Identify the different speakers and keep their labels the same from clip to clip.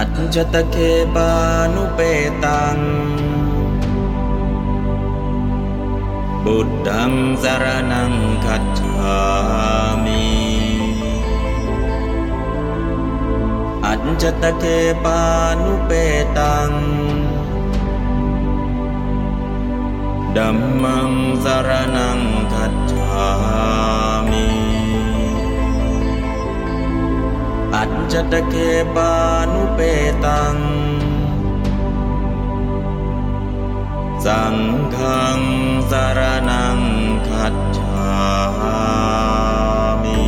Speaker 1: अञ्जतके भानुपेतम् गच्छ्वामि अञ्जतके भानुपेतम् धम्मं शरणं गच्छामि। อัจจตเคปานุเปตังสังคัจฉามิอัจจตเคปานุเปตัง สังฆังสารนังคัจฉามิ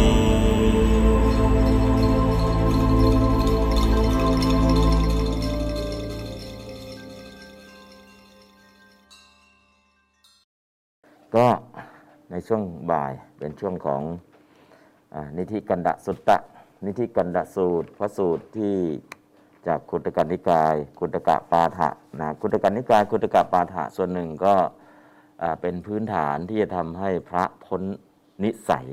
Speaker 2: ก็ในช่วงบ่ายเป็นช่วงของอนิธิกันดะสุตตะ นิธิกันดสูตร พระสูตรที่จากคุตกนิกาย คุตกะปาฐะนะคุตกนิกาย คุตกะปาฐะส่วนหนึ่งก็เป็นพื้นฐานที่จะทำให้พระพ้นนิสัย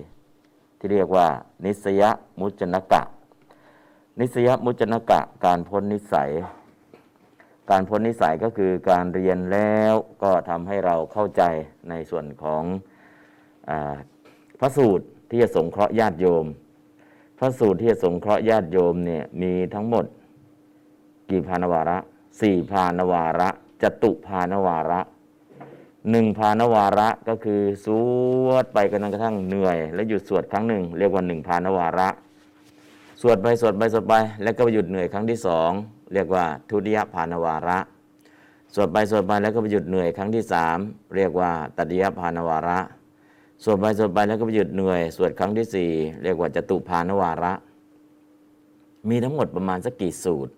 Speaker 2: ที่เรียกว่า นิสยมุจนกะ นิสยมุจนกะการพ้นนิสัย การพ้นนิสัยก็คือการเรียนแล้วก็ทำให้เราเข้าใจในส่วนของอพระสูตรที่จะสงเคราะห์ญาติโยม พระสูตรที่จะสงเคราะห์ญาติโยมเนี่ยมีทั้งหมด กี่พานวาระสี่พานวาระจตุพานวาระหนึ่งพานวาระก็คือสวดไปกันจนกระทั่งเหนื่อย แล้วหยุดสวดครั้งหนึ่งเรียกว่าหนึ่งพานวาระ สวดไปสวดไปสวดไป แล้วก็ไปหยุดเหนื่อยครั้งที่สองเรียกว่าทุติยภานวาระ สวดไปสวดไปแล้วก็ไปหยุดเหนื่อยครั้งที่สามเรียกว่าตติยภานวาระ สวดไปสวดไปแล้วก็ไปหยุดเหนื่อย สวดครั้งที่สี่เรียกว่าจตุภานวาระ มีทั้งหมดประมาณสักกี่สูตร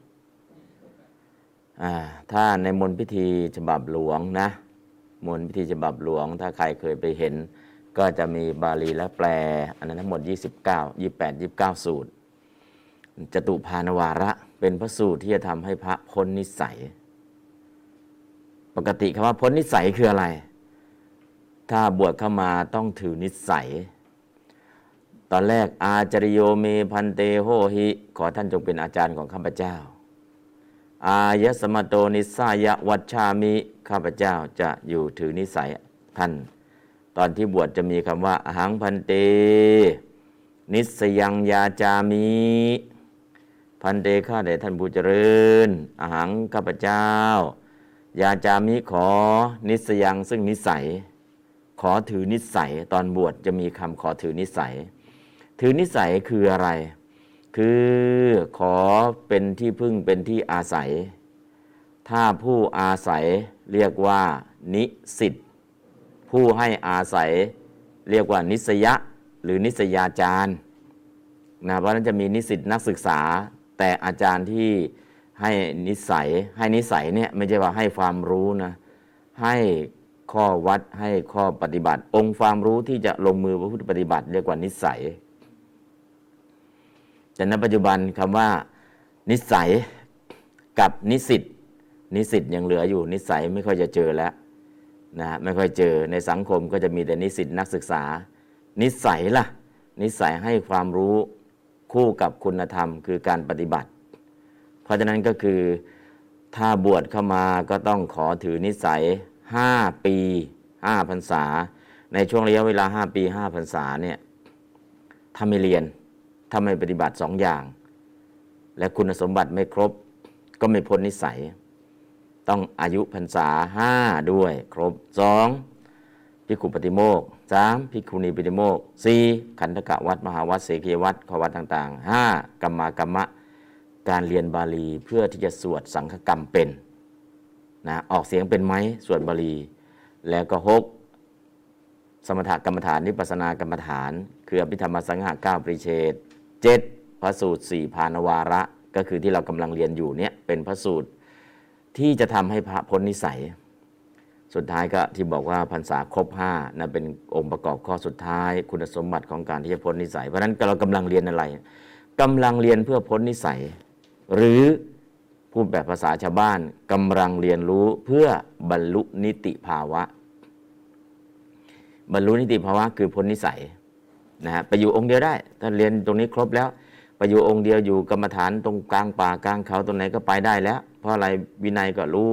Speaker 2: ถ้าในมนพิธีฉบับหลวงนะ มนพิธีฉบับหลวง ถ้าใครเคยไปเห็น ก็จะมีบาลีและแปล อันนั้นทั้งหมด 29 28 29 สูตร จตุพานวาระเป็นพระสูตรที่จะทำให้พระพ้นนิสัย ปกติคำว่าพ้นนิสัยคืออะไร ถ้าบวชเข้ามาต้องถือนิสัย ตอนแรกอาจริโยเมพันเตโหหิ ขอท่านจงเป็นอาจารย์ของข้าพเจ้า อายสมโตนิสายวัชชามิข้าพเจ้าจะอยู่ถือนิสัยท่าน ตอนที่บวชจะมีคำว่าอหังพันเต นิสยังยาจามิพันเตข้าแต่ท่านผู้เจริญอาหังข้าพเจ้า ยาจามิขอนิสยังซึ่งนิสัย ขอถือนิสัยตอนบวชจะมีคำขอถือนิสัย ถือนิสัยคืออะไร คือขอเป็นที่พึ่งเป็นที่อาศัย ถ้าผู้อาศัยเรียกว่า นิสิตผู้ให้อาศัยเรียกว่านิสยะ หรือนิสยาจารย์นะเพราะฉะนั้นจะมีนิสิตนักศึกษา แต่อาจารย์ที่ให้นิสัย ให้นิสัยเนี่ยไม่ใช่ว่าให้ความรู้นะให้ ข้อวัดให้ข้อปฏิบัติ องค์ความรู้ที่จะลงมือประพฤติปฏิบัติเรียกว่านิสัย แต่ในปัจจุบันคำว่า นิสัยกับนิสิตนิสิตยังเหลืออยู่ นิสัยไม่ค่อยจะเจอแล้วนะไม่ค่อยเจอในสังคมก็จะมีแต่นิสิตนักศึกษา นิสัยล่ะ นิสัยให้ความรู้คู่กับคุณธรรม คือการปฏิบัติ เพราะฉะนั้นก็คือถ้าบวชเข้ามาก็ต้องขอถือนิสัย 5ปี5พรรษา ในช่วงระยะเวลา5ปี5พรรษาเนี่ยถ้าไม่เรียนถ้าไม่ปฏิบัติสองอย่าง และคุณสมบัติไม่ครบ ก็ไม่พ้นนิสัย ต้องอายุพรรษาห้าด้วยครบสองพิคุปฏิโมกสามพิคุณีปฏิโมกสี่ขันธกะวัดมหาวัดเสกียวัดขวัดต่างๆห้ากรรมากรรมะ การเรียนบาลีเพื่อที่จะสวดสังฆกรรมเป็น นะออกเสียงเป็นไหมสวดบาลี แล้วก็หกสมถกรรมฐานนิพพาสนากรรมฐาน คืออภิธรรมสังหะเก้าปริเชตเจ็ดพระสูตรสี่พานวาระ ก็คือที่เรากำลังเรียนอยู่เนี่ยเป็นพระสูตรที่จะทำให้พระพ้นนิสัย สุดท้ายก็ที่บอกว่าพรรษาครบห้านะเป็นองค์ประกอบข้อสุดท้าย คุณสมบัติของการที่จะพ้นนิสัย เพราะฉะนั้นเรากำลังเรียนอะไรกำลังเรียนเพื่อพ้นนิสัย หรือ พูดแบบภาษาชาวบ้านกำลังเรียนรู้เพื่อบรรลุนิติภาวะ บรรลุนิติภาวะคือพ้นนิสัยนะฮะไปอยู่องค์เดียวได้ ถ้าเรียนตรงนี้ครบแล้วไปอยู่องค์เดียวอยู่กรรมฐานตรงกลางป่ากลางเขาตรงไหนก็ไปได้แล้ว เพราะอะไรวินัยก็รู้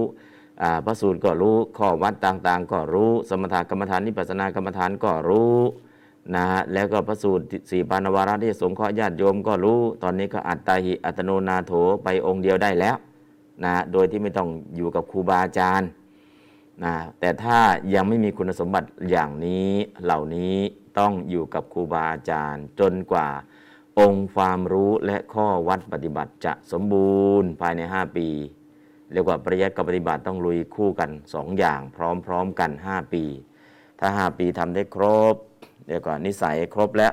Speaker 2: อ่าพระสูตรก็รู้ข้อวัดต่างๆ ก็รู้ สมถกรรมฐานนิพพานกรรมฐานก็รู้ นะฮะแล้วก็พระสูตรสี่ปานวาระที่สงเคราะห์ญาติโยมก็รู้ ตอนนี้ก็อัตตาหิอัตโนนาโถไปองค์เดียวได้แล้วนะโดยที่ไม่ต้องอยู่กับครูบาอาจารย์นะแต่ถ้ายังไม่มีคุณสมบัติอย่างนี้เหล่านี้ต้องอยู่กับครูบาอาจารย์ จนกว่าองค์ความรู้และข้อวัดปฏิบัติจะสมบูรณ์ภายใน 5 ปีเรียกว่าปริยัติกับปฏิบัติต้องลุยคู่กัน 2 อย่างพร้อมๆกัน 5 ปี ถ้า 5 ปีทำได้ครบ เรียกว่านิสัยครบแล้ว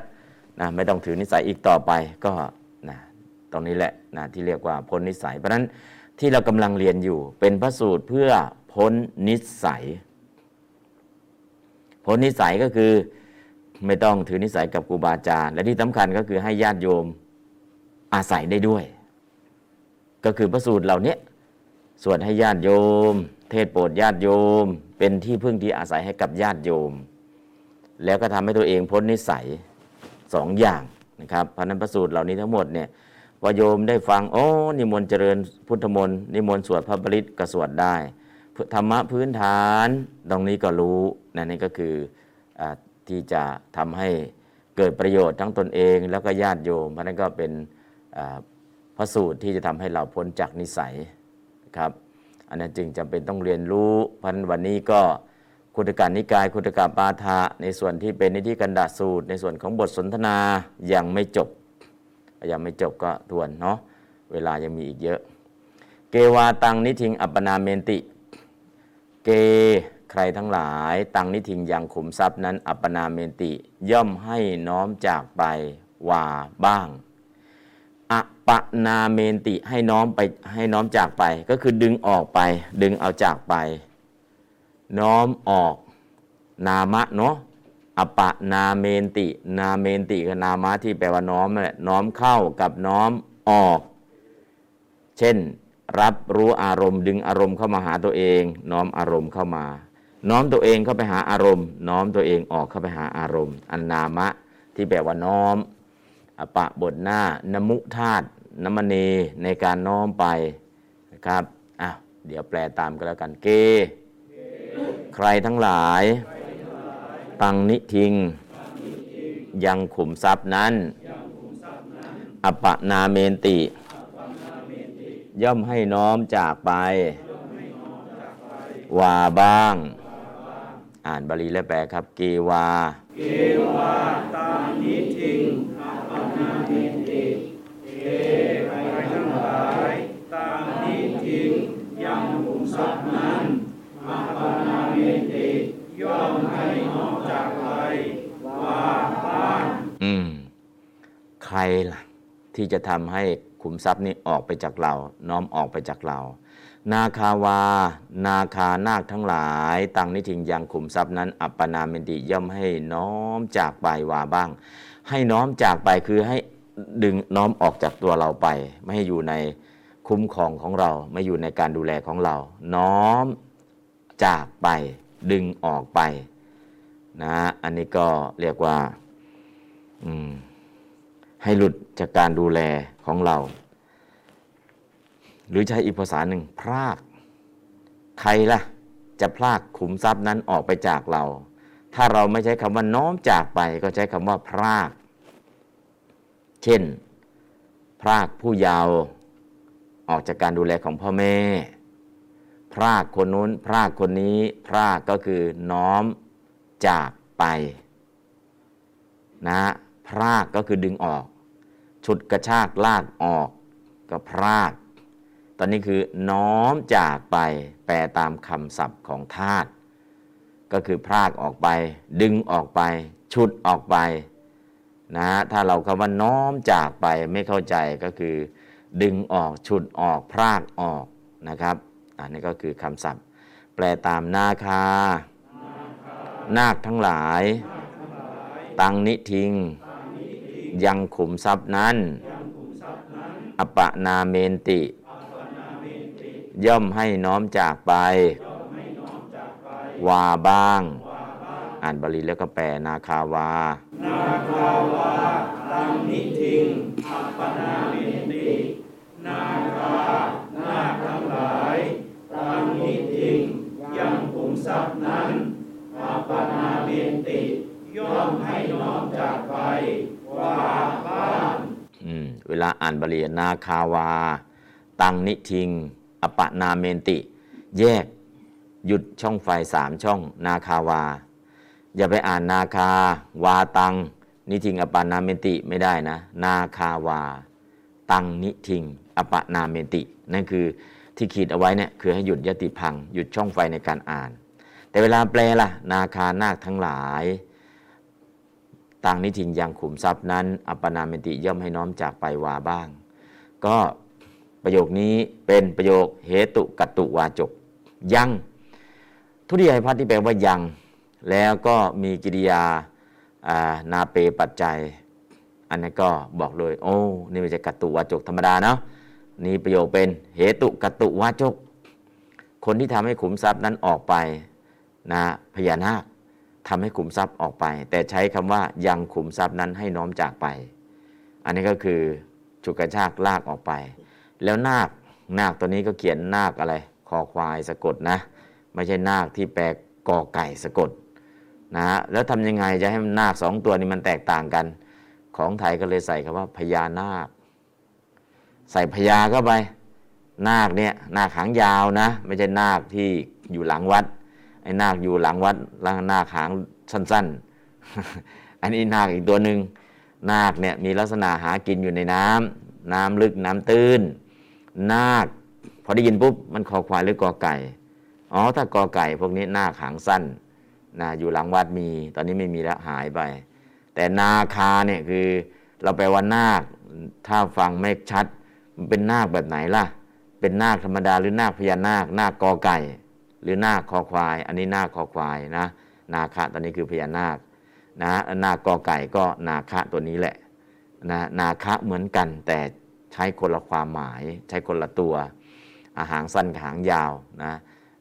Speaker 2: นะไม่ต้องถือนิสัยอีกต่อไปก็นะตรงนี้แหละนะที่เรียกว่าพ้นนิสัย เพราะฉะนั้นที่เรากำลังเรียนอยู่เป็นพระสูตรเพื่อพ้นนิสัย พ้นนิสัยก็คือไม่ต้องถือนิสัยกับครูบาอาจารย์ และที่สำคัญก็คือให้ญาติโยมอาศัยได้ด้วย ก็คือพระสูตรเหล่านี้สวดให้ญาติโยม เทศโปรดญาติโยม เป็นที่พึ่งที่อาศัยให้กับญาติโยม แล้วก็ทำให้ตัวเองพ้นนิสัยสองอย่างนะครับพราะฉะนั้นพระสูตรเหล่านี้ทั้งหมดเนี่ยพอโยมได้ฟังโอ้นิมนต์เจริญพุทธมนต์นิมนต์สวดพระบริตก็สวดได้ธรรมะพื้นฐานตรงนี้ก็รู้นั่นนี่ก็คืออที่จะทำให้เกิดประโยชน์ทั้งตนเองแล้วก็ญาติโยมเพราะนั้นก็เป็นพระสูตรที่จะทำให้เราพ้นจากนิสัยครับ อันนั้นจึงจำเป็นต้องเรียนรู้เพราะนั้นวันนี้ก็ คุตการนิกาย คุตการปาทะในส่วนที่เป็นนิธิกันดาสูตร ในส่วนของบทสนทนายังไม่จบ ยังไม่จบก็ทวนเนาะเวลายังมีอีกเยอะ เกวาตังนิทิงอัปนาเมนติ เกใครทั้งหลาย ตังนิทิงยังขุมทรัพย์นั้น อัปนาเมนติ ย่อมให้น้อมจากไปว่าบ้างอปนาเมนติให้น้อมไปให้น้อมจากไป ก็คือดึงออกไป ดึงเอาจากไป น้อมออก นามะเนาะอปปนาเมนติ นาเมนติคือนามะที่แปลว่าน้อมนั่นแหละน้อมเข้ากับน้อมออก เช่น รับรู้อารมณ์ ดึงอารมณ์เข้ามาหาตัวเอง น้อมอารมณ์เข้ามา น้อมตัวเองเข้าไปหาอารมณ์ น้อมตัวเองออกเข้าไปหาอารมณ์ อันนามะที่แปลว่าน้อม อปะบทหน้านมุธาตุนมณีในการน้อมไปนะครับอะเดี๋ยวแปลตามกันแล้วกันเก ใครทั้งหลาย ตังนิทิง ยังขุมทรัพย์นั้น อปะนาเมนติ ย่อมให้น้อมจากไปว่าบ้าง อ่านบาลีและแปลครับ เกวา
Speaker 3: เกวาตังนิทิง
Speaker 2: อปะนาเมนติเอใครทั้งหลา
Speaker 3: ยตังนิทิงยังขุมทรัพย์นั้น ปนามิติย่อมให้ออกจากไรว่าท่าน
Speaker 2: อืมใครล่ะ ที่จะทำให้ขุมทรัพย์นี้ออกไปจากเรา น้อมออกไปจากเรา นาคาวา นาคานาคทั้งหลาย ตังนิทิงยังขุมทรัพย์นั้น อัปปนาเมนติย่อมให้น้อมจากไปวาบ้าง ให้น้อมจากไปคือให้ดึงน้อมออกจากตัวเราไป ไม่ให้อยู่ในคุ้มครองของเรา ไม่อยู่ในการดูแลของเรา น้อม จากไปดึงออกไปนะอันนี้ก็เรียกว่าให้หลุดจากการดูแลของเรา หรือใช้อีกภาษาหนึ่งพราก ใครล่ะ จะพรากขุมทรัพย์นั้นออกไปจากเรา ถ้าเราไม่ใช้คำว่าน้อมจากไป ก็ใช้คำว่าพราก เช่น พรากผู้เยาว์ออกจากการดูแลของพ่อแม่ พรากคนนู้น พรากคนนี้ พรากก็คือน้อมจากไปนะพรากก็คือดึงออก ฉุดกระชากลากออก ก็พราก ตอนนี้คือน้อมจากไป แปลตามคำศัพท์ของธาตุก็คือพรากออกไป ดึงออกไป ฉุดออกไปนะถ้าเราคำว่าน้อมจากไปไม่เข้าใจก็คือ ดึงออกฉุดออกพรากออกนะครับ อันนี้ก็คือคำศัพท์ แปลตามนาคา นาคทั้งหลาย ตังนิทิง ยังขุมทรัพย์นั้น อปปนาเมนติ ย่อมให้น้อมจากไป วาบ้าง อ่านบาลีแล้วก็แปลนาคาวา
Speaker 3: นาคาวา ตังนิทิง อปปนาเมิติ นาคา นาคทั้งหลาย ตังนิทิง ยังขุมทรัพย์นั้นอัปนาเมิติ ย่อมให้น้อมจากไป ว่าบ้าน
Speaker 2: อืมเวลาอ่านบาลีนาคาวา ตังนิทิง อปนาเมนติ แยกหยุดช่องไฟสามช่อง นาคาวา อย่าไปอ่านนาคาวาตัง นิทิง อปนาเมนติไม่ได้นะ นาคาวา ตังนิทิง อปนาเมนติ นั่นคือ ที่ขีดเอาไว้เนี่ยคือให้หยุดยติพัง หยุดช่องไฟในการอ่าน แต่เวลาแปลล่ะ นาคานาคทั้งหลายต่างนิทิงยังขุมทรัพย์นั้น อัปปนาเมนติย่อมให้น้อมจากไปวาบ้าง ก็ประโยคนี้เป็นประโยคเหตุกัตตุวาจกยัง ทุติยพัฒน์ที่แปลว่ายัง แล้วก็มีกิริยาานาเปปัจจัย อันนี้ก็บอกเลย โอ้ นี่ไม่ใช่กัตตุวาจกธรรมดาเนาะ นี่ประโยคเป็นเหตุกัตุวาจก คนที่ทำให้ขุมทรัพย์นั้นออกไปนะพญานาคทำให้ขุมทรัพย์ออกไป แต่ใช้คำว่ายังขุมทรัพย์นั้นให้น้อมจากไป อันนี้ก็คือฉุกกระชากลากออกไป แล้วนาคนาคตัวนี้ก็เขียนนาคอะไรคอควายสะกดนะ ไม่ใช่นาคที่แปลกอไก่สะกดนะฮะแล้วทำยังไงจะให้นาคสองตัวนี้มันแตกต่างกัน ของไทยก็เลยใส่คำว่าพญานาค ใส่พญาเข้าไป นาคเนี่ยนาคหางยาวนะ ไม่ใช่นาคที่อยู่หลังวัด ไอ้นาคอยู่หลังวัดแล้วนาคหางสั้น ๆ อันนี้นาคอีกตัวหนึ่งนาคเนี่ยมีลักษณะหากินอยู่ในน้ำน้ำลึกน้ำตื้น นาค พอได้ยินปุ๊บมันคอควายหรือกอไก่ อ๋อถ้ากอไก่ พวกนี้นาคหางสั้นนะอยู่หลังวัดมี ตอนนี้ไม่มีแล้วหายไป แต่นาคาเนี่ยคือเราแปลว่านาค ถ้าฟังไม่ชัด เป็นนาคแบบไหนล่ะ เป็นนาคธรรมดาหรือนาคพญานาค นาคกอไก่ หรือนาคคอควาย อันนี้นาคคอควายนะ นาคะตอนนี้คือพญานาคนะนาคกอไก่ก็นาคะตัวนี้แหละนะนาคะเหมือนกันแต่ใช้คนละความหมาย ใช้คนละตัว อาหางสั้นกับหางยาวนะ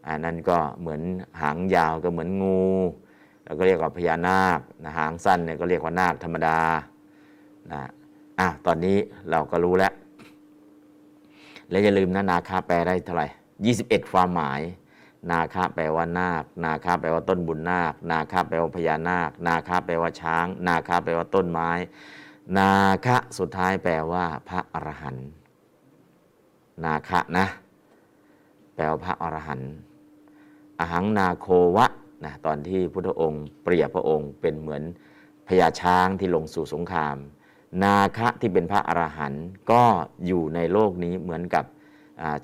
Speaker 2: อันนั้นก็เหมือนหางยาวก็เหมือนงูแล้วก็เรียกว่าพญานาคนะหางสั้นเนี่ยก็เรียกว่านาคธรรมดานะอะตอนนี้เราก็รู้แล้ว และอย่าลืมนะนาคาแปลได้เท่าไหร่ 21 ความหมาย นาคาแปลว่านาค นาคาแปลว่าต้นบุญนาค นาคาแปลว่าพญานาค นาคาแปลว่าช้าง นาคาแปลว่าต้นไม้ นาคะสุดท้ายแปลว่า พระอรหันต์นาคะนะ แปลว่าพระอรหันต์อหังนาโควะนะตอนที่พุทธองค์ เปรียบพระองค์เป็นเหมือนพญาช้างที่ลงสู่สงคราม นาคะที่เป็นพระอรหันต์ก็อยู่ในโลกนี้เหมือนกับ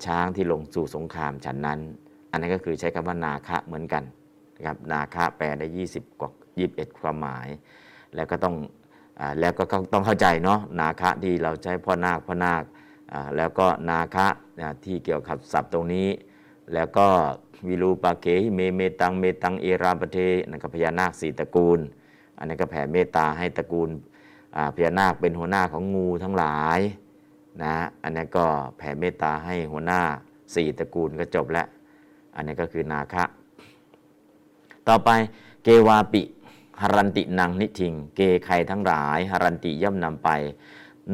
Speaker 2: ช้างที่ลงสู่สงครามฉันนั้น อันนั้นก็คือใช้คำว่านาคะเหมือนกันนะครับนาคะแปลได้ 20 กว่า 21 ความหมาย แล้วก็ต้องอแล้วก็ต้องเข้าใจเนาะนาคะที่เราใช้พ่อนาคพ่อนาคแล้วก็นาคะที่เกี่ยวกับศัพท์ตรงนี้ แล้วก็วิรูปาเกหิเมเมตังเมตังเอราปเทนั่นก็พญานาคสี่ตระกูล อันนี้นก็แผ่เมตตาให้ตระกูล พญานาคเป็นหัวหน้าของงูทั้งหลายนะอันนี้ก็แผ่เมตตาให้หัวหน้าสี่ตระกูลก็จบแล้ว อันนี้ก็คือนาคะ ต่อไปเกวาปิหรันตินังนิทิง เกใครทั้งหลายหรันติย่อมนำไป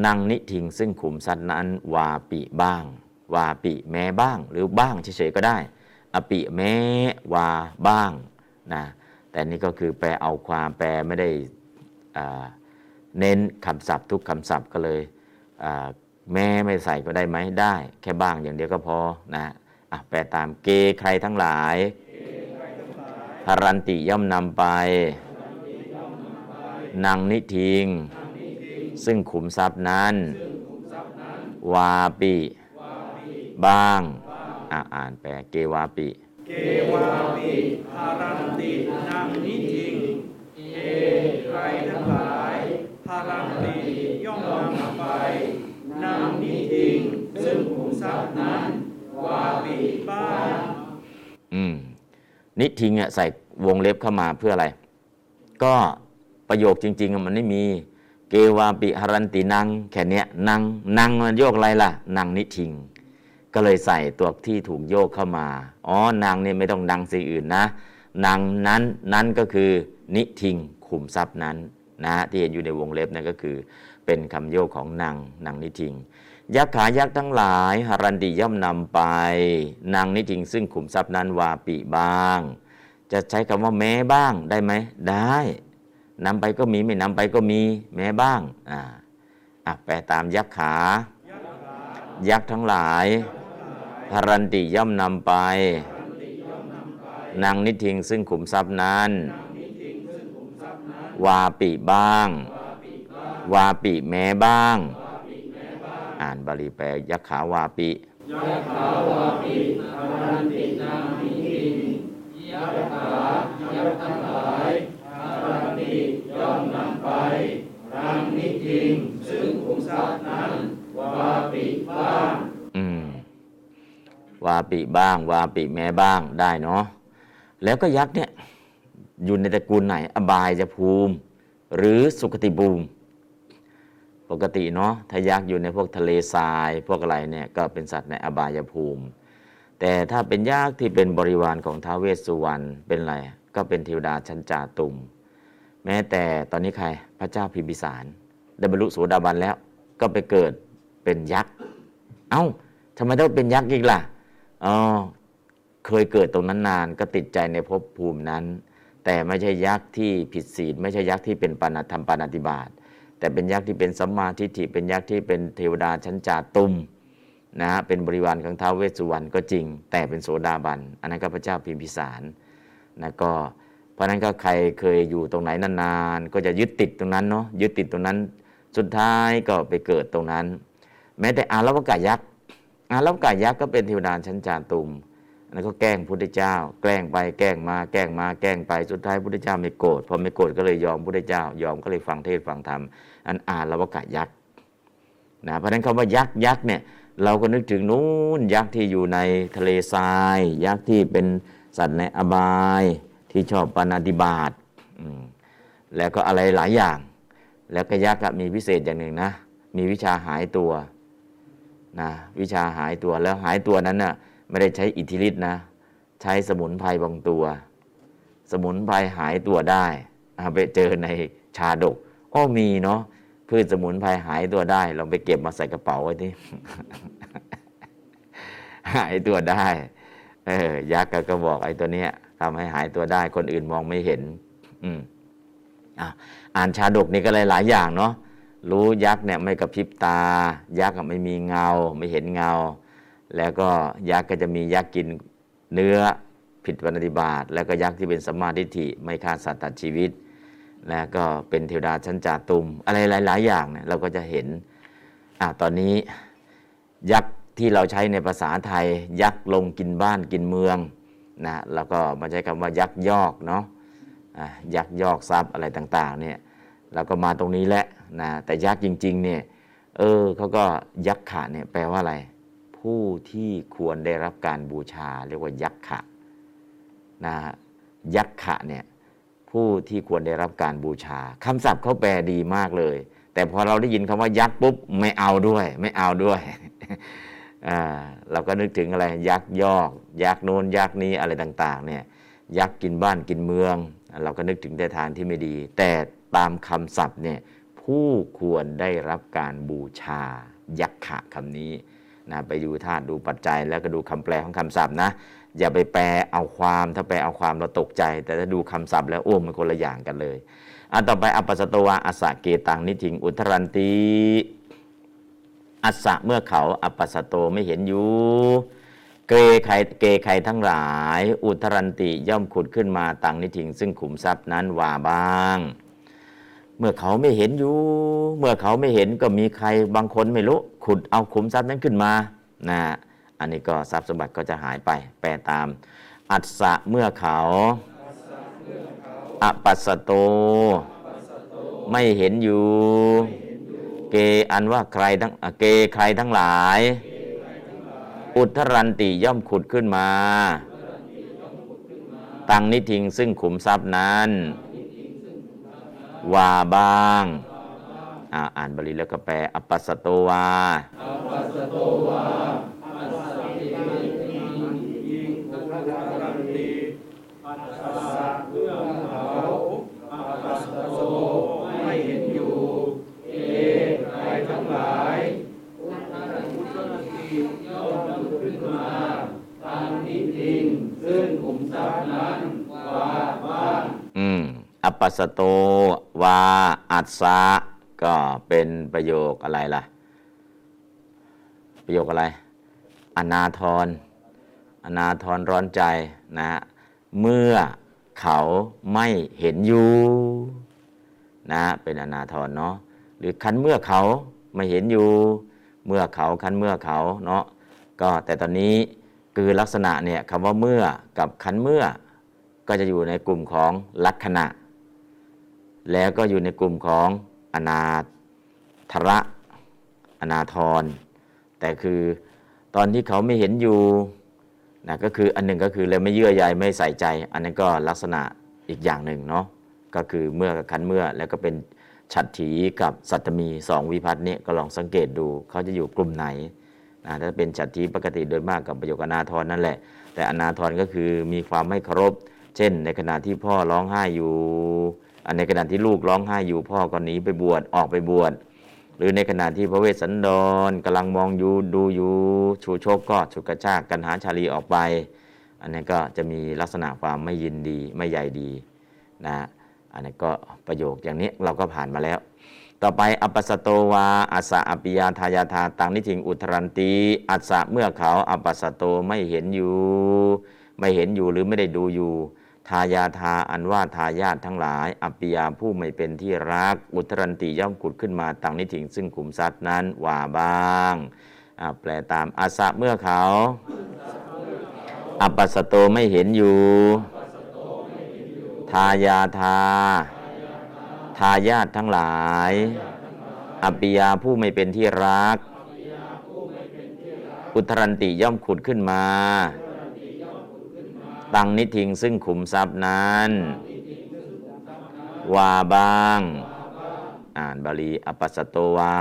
Speaker 2: นังนิทิง ซึ่งขุมสัตว์นั้นวาปิบ้าง วาปิแม้บ้าง หรือบ้างเฉยๆก็ได้ อปิแม้วาบ้างนะแต่นี่ก็คือแปลเอาความแปลไม่ได้อ่า เน้นคำศัพท์ทุกคำศัพท์ก็เลยแม้ไม่ใส่ก็ได้ไหมได้ แค่บ้างอย่างเดียวก็พอนะอะแปลตามเกใครทั้งหลายหรันติย่อมนำไป นางนิทิง ซึ่งขุมทรัพย์นั้น วาปิบ้างอะอ่านแปลเกวาปิ
Speaker 3: เกวาปิหารันตินังนิทิงเอใครทั้งหลาย หารันติย่อมนำไปนางนิทิง ซึ่งขุมทรัพย์นั้นวาปิบ้าง
Speaker 2: อืมนิทิงอะใส่วงเล็บเข้ามาเพื่ออะไร ก็ประโยคจริงๆมันไม่มี เกวาปิหรันตินังแค่นี้นังนังมันโยกอะไรล่ะนังนิทิง ก็เลยใส่ตัวที่ถูกโยกเข้ามาอ๋อนางเนี่ยไม่ต้องดังสิ่งอื่นนะนางนั้นนั้นก็คือนิทิงขุมทรัพย์นั้น นะที่เห็นอยู่ในวงเล็บนั่นก็คือ เป็นคำโยกของนางนางนิทิง ยักษ์ขายักษ์ทั้งหลายหรันติย่อมนำไป นางนิทิง ซึ่งขุมทรัพย์นั้นวาปิบ้าง จะใช้คำว่าแม้บ้างได้ไหมได้นำไปก็มีไม่นำไปก็มีแม้บ้างอ่าอะแปลตามยักษ์ขา ยักษ์ทั้งหลายหรันติย่อมนำไป นางนิทิงซึ่งขุมทรัพย์นั้น วาปิบ้าง วาปิแม้บ้าง อ่านบาลีแปลยักขาวาปิย
Speaker 3: ักขาวาปิอรันตินามิหิยักขายักทั้งหลายอารันติย่อมนำไปรังนิจิงซึ่งขุมทรัพย์นั้นวาปิบ้าง
Speaker 2: อืมวาปิบ้าง วาปิแม้บ้างได้เนาะแล้วก็ยักษ์เนี่ย อยู่ในตระกูลไหน อบายจะภูมิ หรือสุคติภูมิ ปกติเนาะถ้ายักษ์อยู่ในพวกทะเลทราย พวกอะไรเนี่ยก็เป็นสัตว์ในอบายภูมิ แต่ถ้าเป็นยักษ์ที่เป็นบริวารของท้าวเวสสุวรรณเป็นอะไรก็เป็นเทวดาชั้นจาตุม แม้แต่ตอนนี้ใครพระเจ้าพิมพิสารได้บรรลุโสดาบันแล้ว ก็ไปเกิดเป็นยักษ์เอ้าทำไมต้องเป็นยักษ์อีกล่ะอ๋อเคยเกิดตรงนั้นนานก็ติดใจในภพภูมินั้น แต่ไม่ใช่ยักษ์ที่ผิดศีลไม่ใช่ยักษ์ที่เป็นปานาธรรมปานาติบาตแต่เป็นยักษ์ที่เป็นสัมมาทิฏฐิเป็นยักษ์ที่เป็นเทวดาชั้นจาตุมนะฮะเป็นบริวารของท้าวเวสสุวรรณก็จริง แต่เป็นโสดาบันอันนั้นก็พระเจ้าพิมพิสารนะก็เพราะฉะนั้นก็ใครเคยอยู่ตรงไหนนานๆ ก็จะยึดติดตรงนั้นเนาะยึดติดตรงนั้น สุดท้ายก็ไปเกิดตรงนั้น แม้แต่อารวกายักษ์อารวกายักษ์ก็เป็นเทวดาชั้นจาตุม อันนั้นก็แกล้งพุทธเจ้า แกล้งไปแกล้งมาแกล้งมาแกล้งไปสุดท้ายพุทธเจ้าไม่โกรธพอไม่โกรธก็เลยยอมพุทธเจ้า ยอมก็เลยฟังเทศฟังธรรมอันอารวกายักษ์นะเพราะฉะนั้นคำว่ายักษ์ยักษ์เนี่ยเราก็นึกถึงนู้นยักษ์ที่อยู่ในทะเลทราย ยักษ์ที่เป็นสัตว์ในอบายที่ชอบปานาติบาตแล้วก็อะไรหลายอย่าง แล้วก็ยักษ์มีพิเศษอย่างหนึ่งนะ มีวิชาหายตัวนะวิชาหายตัวแล้วหายตัวนั้นน่ะ ไม่ได้ใช้อิทธิฤทธิ์นะ ใช้สมุนไพรบางตัว สมุนไพรหายตัวได้อ่าไปเจอในชาดกอ้อมีเนาะพืชสมุนไพรหายตัวได้ลองไปเก็บมาใส่กระเป๋าไว้ที่หายตัวได้เออยักษ์ก็บอกไอ้ตัวเนี้ยทำให้หายตัวได้ คนอื่นมองไม่เห็น อืมอะอ่านชาดกนี่ก็เลยหลายอย่างเนาะรู้ยักษ์เนี่ยไม่กระพริบตา ยักษ์ไม่มีเงา ไม่เห็นเงา แล้วก็ยักษ์ก็จะมียักษ์กินเนื้อผิดปฏิบาตแล้วก็ยักษ์ที่เป็นสัมมาทิฏฐิไม่ฆ่าสัตว์ตัดชีวิต แล้วก็เป็นเทวดาชั้นจาตุม อะไรหลาย ๆ อย่างเนี่ยเราก็จะเห็นอะตอนนี้ยักษ์ที่เราใช้ในภาษาไทย ยักษ์ลงกินบ้านกินเมืองนะแล้วก็มาใช้คำว่ายักษ์ยอกเนาะะยักษ์ยอกทรัพย์อะไรต่างๆเนี่ยเราก็มาตรงนี้แหละนะแต่ยักษ์จริงๆเนี่ยเออเขาก็ยักษ์ขะเนี่ยแปลว่าอะไร ผู้ที่ควรได้รับการบูชา เรียกว่ายักษ์ขะนะยักษ์ขะเนี่ยผู้ที่ควรได้รับการบูชาคำศัพท์เขาแปลดีมากเลย แต่พอเราได้ยินคำว่ายักษ์ปุ๊บไม่เอาด้วย ไม่เอาด้วยเราก็นึกถึงอะไร ยักษ์ยอก ยักษ์โน้นยักษ์นี้อะไรต่าง ๆ เนี่ย ยักษ์กินบ้านกินเมือง เราก็นึกถึงแต่ทางที่ไม่ดี แต่ตามคำศัพท์เนี่ยผู้ควรได้รับการบูชายักษ์ขะคำนี้ นะไปดูธาตุดูปัจจัย แล้วก็ดูคำแปลของคำศัพท์นะ อย่าไปแปลเอาความถ้าแปลเอาความเราตกใจ แต่ถ้าดูคำศัพท์แล้วโอ้มันคนละอย่างกันเลยอันต่อไปอปัสสโตวาอสสะเกตังนิถิงอุทธรันตีอัสสะเมื่อเขาอปัสสโตไม่เห็นอยู่เกใครเกใครทั้งหลาย อุทธรันติย่อมขุดขึ้นมาตังนิถิง ซึ่งขุมทรัพย์นั้นว่าบ้าง มื่อเขาไม่เห็นอยู่ เมื่อเขาไม่เห็นก็มีใครบางคนไม่รู้ ขุดเอาขุมทรัพย์นั้นขึ้นมานะอันนี้ก็ทรัพย์สมบัติก็จะหายไป แปลตาม อัสสะเมื่อเขาอปัสโต ไม่เห็นอยู่ เกอันว่าใครทั้งเกใครทั้งหลาย อุทธรันติย่อมขุดขึ้นมา ตังนิทิงซึ่งขุมทรัพย์นั้น วาบ้างอ่านบาลีแล้วก็แปลอปัสสโตวา
Speaker 3: ไม่เห็นอยู่เอใหลายอุตรติย่อมดำขึ้นมาตามนี้จริง ซึ่งขุมทรัพย์นั้นว่าบ้าง
Speaker 2: อืม อัปปสโตวาอัสสะก็เป็นประโยคอะไรล่ะ ประโยคอะไร อนาทรอนาทรร้อนใจนะเมื่อเขาไม่เห็นอยู่นะฮะเป็นอนาทรเนาะหรือคันเมื่อเขาไม่เห็นอยู่ เมื่อเขาคันเมื่อเขาเนาะก็แต่ตอนนี้คือลักษณะเนี่ยคำว่าเมื่อกับคันเมื่อ ก็จะอยู่ในกลุ่มของลักษณะ แล้วก็อยู่ในกลุ่มของอนาธระอนาทร แต่คือตอนที่เขาไม่เห็นอยู่นะก็คืออันหนึ่งก็คือเลยไม่เยื่อใยไม่ใส่ใจ อันนั้นก็ลักษณะอีกอย่างหนึ่งเนาะก็คือเมื่อกับคันเมื่อแล้วก็เป็นฉัตรถีกับสัตตมีสองวิพัฒน์นี้ก็ลองสังเกตดูเขาจะอยู่กลุ่มไหนนะถ้าเป็นฉัตรถีปกติโดยมากกับประโยคอนาทรนั่นแหละ แต่อนาทรก็คือมีความไม่เคารพ เช่น ในขณะที่พ่อร้องไห้อยู่ อันในขณะที่ลูกร้องไห้อยู่พ่อก็หนีไปบวชออกไปบวชหรือในขณะที่พระเวสสันดรกำลังมองอยู่ดูอยู่ชูโชกก็ฉุดกระชากกันหาชาลีออกไป อันนี้ก็จะมีลักษณะความไม่ยินดีไม่ใยดีนะอันนี้ก็ประโยคอย่างนี้เราก็ผ่านมาแล้ว ต่อไปอปปสโตวาอัสสะอปิยาทายาทาตังนิทิงอุทรันตีอัสสะเมื่อเขาอปปสโตไม่เห็นอยู่ ไม่เห็นอยู่หรือไม่ได้ดูอยู่ ทายาทาอันว่าทายาททั้งหลาย อัปยาผู้ไม่เป็นที่รัก อุทรันติย่อมกุดขึ้นมาตังนิถิงซึ่งขุมทรัพย์นั้นว่าบ้างแปลตามอาสะเมื่อเขา อัปสโตไม่เห็นอยู่ ทายาทา ทายาททั้งหลาย อัปยาผู้ไม่เป็นที่รัก อุทรันติย่อมขุดขึ้นมา ตังนิทิงซึ่งขุมทรัพย์นั้นว่าบ้าง อ่านบาลีอปปสโตวา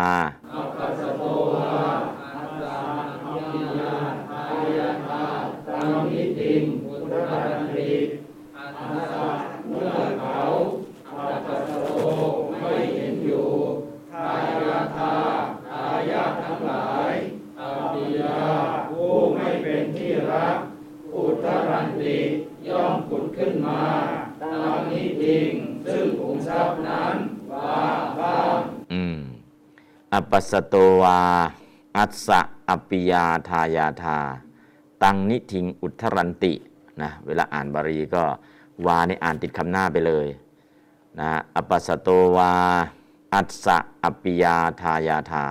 Speaker 3: ตามนี้จริงอุตรติอัสสะเมื่อเขาอัปปสโตไม่เห็นอยู่ ทายาทาทายาททั้งหลายอภิยาผู้ไม่เป็นที่รัก อุตรันติย่อมผุดขึ้นมา ตามนี้จริง ซึ่งขุมทรัพย์นั้นว่าบ้าง
Speaker 2: อืม อัปปสโตวา อัสสะอปิยาทายาทา ตังนิทิงอุทธรันตินะเวลาอ่านบาลีก็วาในอ่านติดคำหน้าไปเลยนะอัปปสโตวา อัสสะอปปิยาทายาทา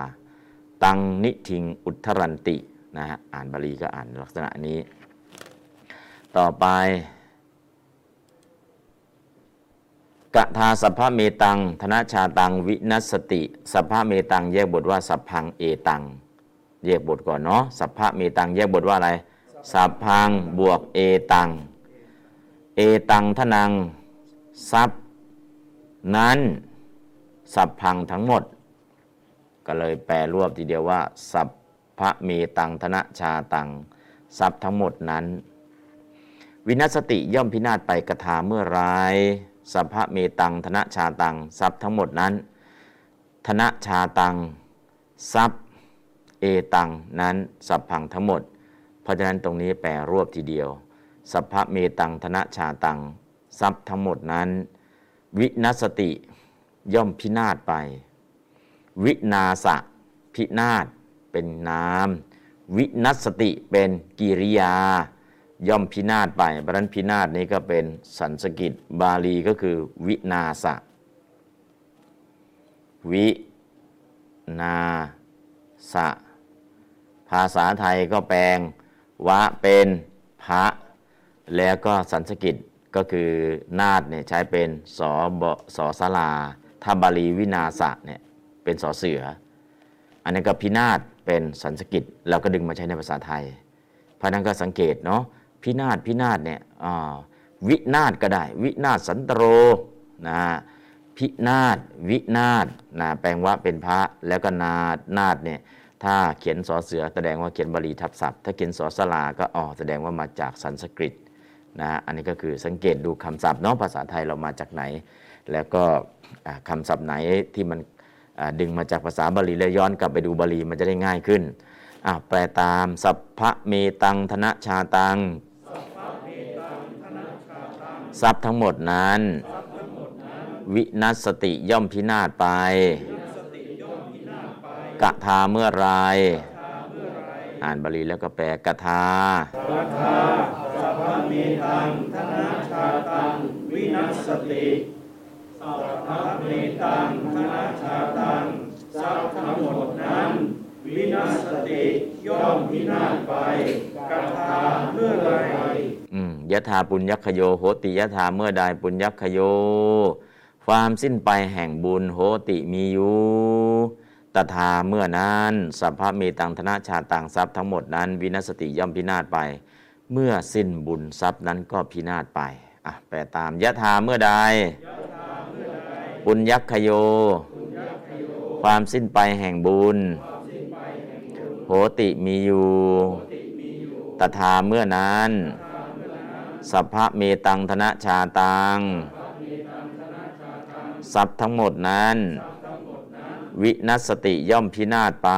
Speaker 2: ตังนิทิงอุทธรันตินะฮะอ่านบาลีก็อ่านลักษณะนี้ ต่อไป กะทาสัพพะเมตัง ธนชาตัง วินัสติ สัพพะเมตัง แยกบทว่า สัพพังเอตัง แยกบทก่อนเนาะ สัพพะเมตัง แยกบทว่าอะไร สัพพังบวกเอตัง เอตังทนังทรัพย์นั้น สัพพังทั้งหมด ก็เลยแปลรวบทีเดียวว่า สัพพะเมตัง ธนชาตัง ทรัพย์ทั้งหมดนั้น วินัสสติย่อมพินาศไปกระทาเมื่อไร สัพพะเมตัง ธนชาตัง ทรัพย์ทั้งหมดนั้น ธนชาตัง ทรัพย์ เอตัง นั้น สัพพังทั้งหมด เพราะฉะนั้นตรงนี้แปลรวบทีเดียว สัพพะเมตัง ธนชาตัง ทรัพย์ทั้งหมดนั้น วินัสติย่อมพินาศไป วินาสะพินาศเป็นนาม วินัสติเป็นกิริยา ย่อมพินาศไปเพราะฉะนั้นพินาศนี้ก็เป็นสันสกิตบาลีก็คือวินาสะ วินาสะ ภาษาไทยก็แปลง วะเป็นพระ แล้วก็สันสกิตก็คือนาดเนี่ยใช้เป็นสอบสอสลา ถ้าบาลีวินาสะเนี่ยเป็นสอเสือ อันนี้ก็พินาศเป็นสันสกฤตเราก็ดึงมาใช้ในภาษาไทยเพราะนั้นก็สังเกตเนาะ พินาศพินาศเนี่ยวินาศก็ได้ วินาศสันตโรนะพินาศวินาศนะแปลงว่าเป็นพระแล้วก็นาดนาดเนี่ยถ้าเขียนสอเสือแสดงว่าเขียนบาลีทับศัพท์ ถ้าเขียนศอศาลาก็อ๋อแสดงว่ามาจากสันสกฤตนะอันนี้ก็คือสังเกตดูคำศัพท์เนาะภาษาไทยเรามาจากไหน แล้วก็อ่าคำศัพท์ไหนที่มันดึงมาจากภาษาบาลีแล้วย้อนกลับไปดูบาลีมันจะได้ง่ายขึ้นแปลตามสัพพะเมตังธนชาตัง ทรัพย์ทั้งหมดนั้น วินัสติย่อมพินาศไป กะทาเมื่อไร อ่านบาลีแล้วก็แปลกะทา
Speaker 3: ราคาสัพพะเมตังธนาชาตัง วินัสติสัพพะเมตังธนาชาตังทรัพย์ทั้งหมดนั้น วินัสสติย่อมพินาศไปกระทาเมื่อไร
Speaker 2: อืมยะถาปุญญคโยโหติยะถาเมื่อใดปุญญคโย ความสิ้นไปแห่งบุญโหติมีอยู่ตถาเมื่อนั้นสัพพะเมตังธนาชาต่างทรัพย์ทั้งหมดนั้น วินัสสติย่อมพินาศไป เมื่อสิ้นบุญทรัพย์นั้นก็พินาศไปอะแปลตามยะถาเมื่อใดปุญญคโย ความสิ้นไปแห่งบุญโห ติมีอยู่ตถาเมื่อนั้น สัพพะเมตังธนชาตังทรัพย์ทั้งหมดนั้น วินัสสติย่อมพินาศไป